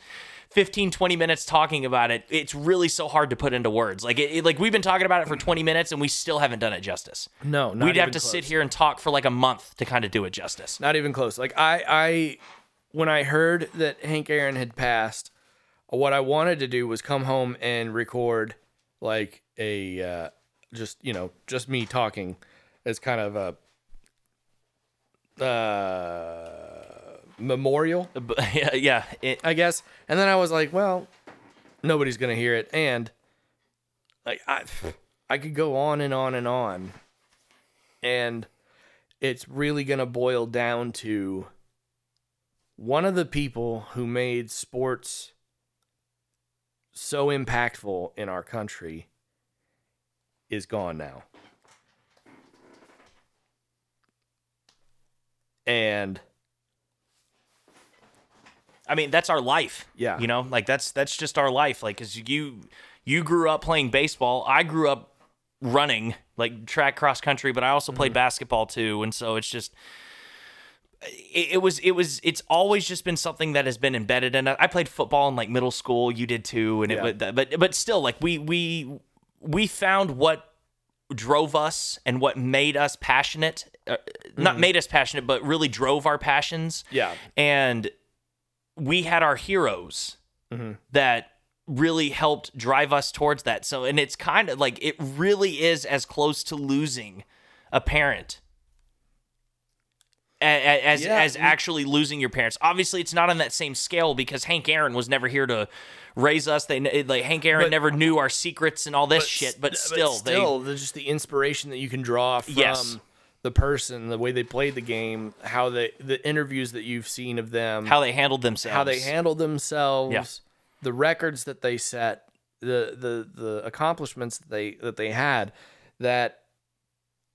15 20 minutes talking about it it's really so hard to put into words like it, it- like we've been talking about it for 20 minutes and we still haven't done it justice No, not we'd have to close. sit here and talk for like a month to kind of do it justice Not even close. Like I, I, when I heard that Hank Aaron had passed, what I wanted to do was come home and record like a, uh, just you know, just me talking as kind of a uh, memorial, yeah, yeah it, I guess. And then I was like, well, nobody's gonna hear it, and like I, I could go on and on and on, and it's really gonna boil down to one of the people who made sports so impactful in our country is gone now. And I mean, that's our life. Yeah. You know, like that's that's just our life. Like, cause you you grew up playing baseball. I grew up running, like track cross country, but I also Mm-hmm. played basketball too. And so it's just it, it was it was it's always just been something that has been embedded in it. I played football in like middle school. You did too, and Yeah. it but but but still like we we we found what drove us and what made us passionate. Uh, Not made us passionate, but really drove our passions Mm-hmm. yeah, and we had our heroes mm-hmm. that really helped drive us towards that. So, and it's kind of like it really is as close to losing a parent as Yeah. as actually losing your parents. Obviously, it's not on that same scale because Hank Aaron was never here to raise us. They like Hank Aaron But- never knew our secrets and all this shit. But still, still, there's just the inspiration that you can draw from Yes. The person, the way they played the game, how they, the interviews that you've seen of them, how they handled themselves. how they handled themselves, Yeah. the records that they set, the the the accomplishments that they that they had, that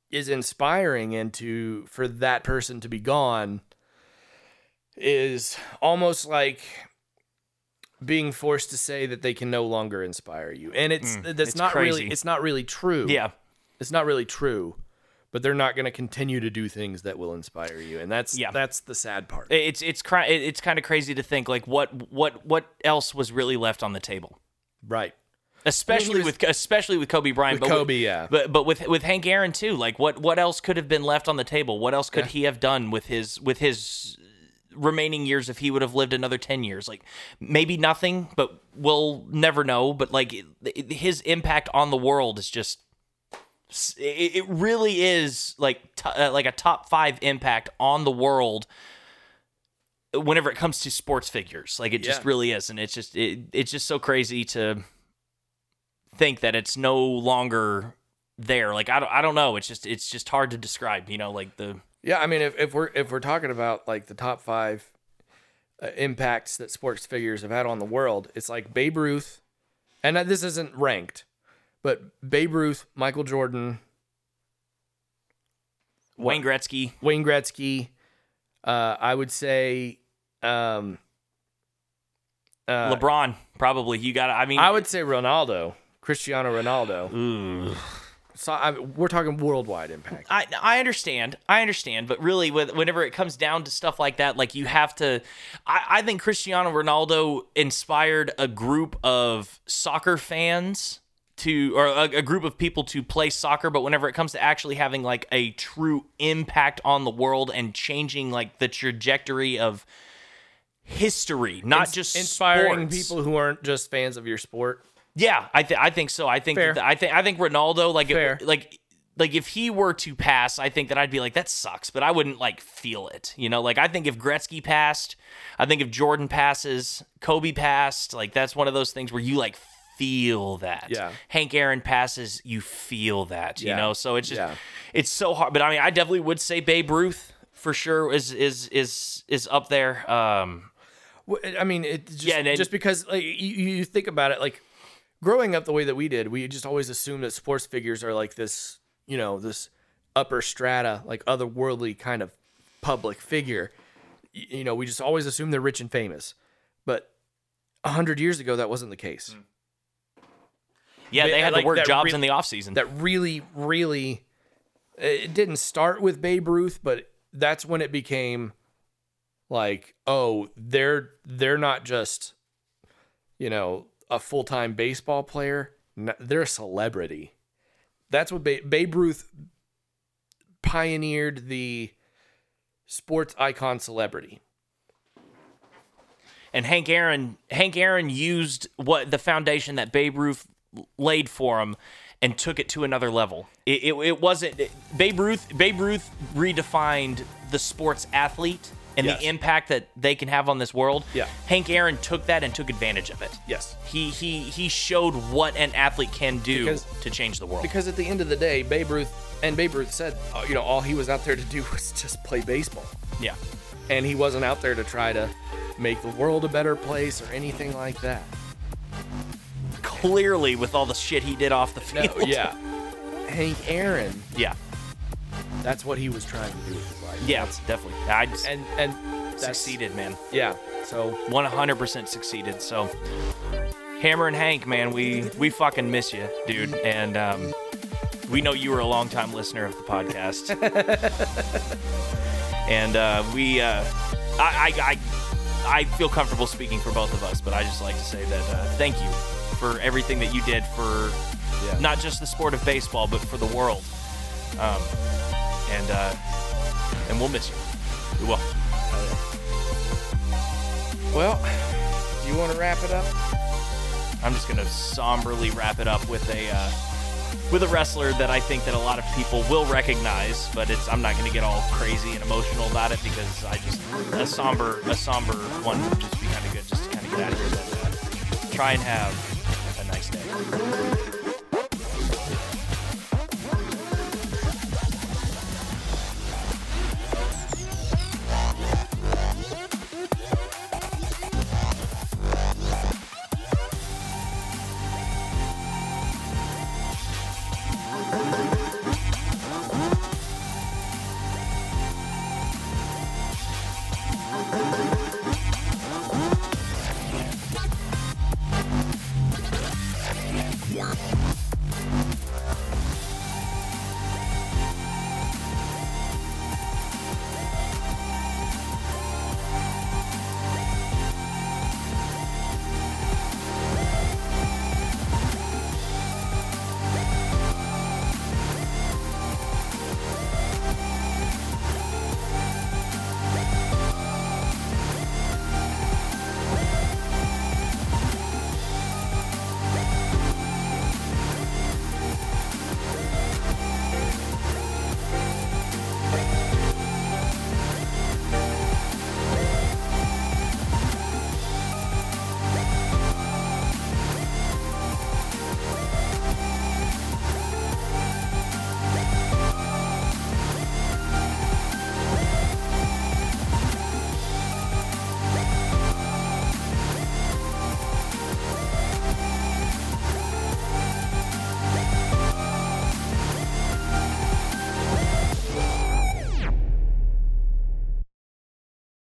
is inspiring and to for that person to be gone is almost like being forced to say that they can no longer inspire you. And it's that's Mm, it's not really it's not really true. Yeah. it's not really true but they're not going to continue to do things that will inspire you and that's Yeah. that's the sad part It's it's it's kind of crazy to think like what what what else was really left on the table. right especially was- with especially with Kobe Bryant. With but Kobe, yeah. But but with with Hank Aaron too. Like what what else could have been left on the table? What else could he have done with his with his remaining years if he would have lived another 10 years like maybe nothing but we'll never know but like his impact on the world is just it, really is like t- uh, like a top 5 impact on the world whenever it comes to sports figures. Like it just really is. And it's just it, it's just so crazy to think that it's no longer there. Like I don't, I don't know. It's just it's just hard to describe you know like the Yeah, I mean, if, if we're if we're talking about like the top five uh, impacts that sports figures have had on the world, it's like Babe Ruth, and uh, this isn't ranked, but Babe Ruth, Michael Jordan, Wayne Gretzky Wayne Gretzky. Uh, I would say, um, Uh, LeBron, probably. You got. I mean, I would say Ronaldo, Cristiano Ronaldo. So I, we're talking worldwide impact. I I understand, I understand, but really, with, whenever it comes down to stuff like that, like you have to. I, I think Cristiano Ronaldo inspired a group of soccer fans to, or a, a group of people to play soccer. But whenever it comes to actually having like a true impact on the world and changing like the trajectory of history, not Ins- just inspiring sports. people who aren't just fans of your sport. Yeah, I think I think so. I think that- I think I think Ronaldo like if, like like if he were to pass, I think that I'd be like that sucks, but I wouldn't like feel it. You know, like I think if Gretzky passed, I think if Jordan passes, Kobe passed, like that's one of those things where you like feel that. Yeah. Hank Aaron passes, you feel that, you know? So it's just Yeah. it's so hard, but I mean I definitely would say Babe Ruth for sure is is is is up there. Um I mean, it just, Yeah, and it- just because like you, you think about it, like growing up the way that we did, we just always assumed that sports figures are like this, you know, this upper strata, like otherworldly kind of public figure. Y- You know, we just always assumed they're rich and famous, but a hundred years ago that wasn't the case. Yeah, they had like to work jobs in the offseason. That really, really, it didn't start with Babe Ruth, but that's when it became like, oh, they're they're not just, you know, a full time baseball player. They're a celebrity. That's what ba- Babe Ruth pioneered the sports icon celebrity. and Hank Aaron Hank Aaron used what the foundation that Babe Ruth laid for him and took it to another level. It, it, it wasn't Babe Ruth Babe Ruth redefined the sports athlete and Yes. the impact that they can have on this world. Yeah. Hank Aaron took that and took advantage of it. Yes. He he he showed what an athlete can do Because- to change the world. Because at the end of the day, Babe Ruth and Babe Ruth said, uh, you know, all he was out there to do was just play baseball. yeah. and he wasn't out there to try to make the world a better place or anything like that. Clearly with all the shit he did off the No, field. yeah. Hank Aaron, Yeah. that's what he was trying to do with his life. Yeah, definitely. I just And and that's, succeeded, man. Yeah. So 100% succeeded. So, Hammerin' Hank, man, we we fucking miss you, dude. And um, we know you were a longtime listener of the podcast. and uh, we, uh, I, I, I, I feel comfortable speaking for both of us, but I just like to say that uh, thank you for everything that you did for Yeah. not just the sport of baseball, but for the world. Um, and uh, and we'll miss you. We will. well, do you want to wrap it up? I'm just gonna somberly wrap it up with a uh, with a wrestler that I think that a lot of people will recognize, but it's I'm not gonna get all crazy and emotional about it because I just a somber a somber one would just be kind of good just to kind of get out of here. Try and have nice day.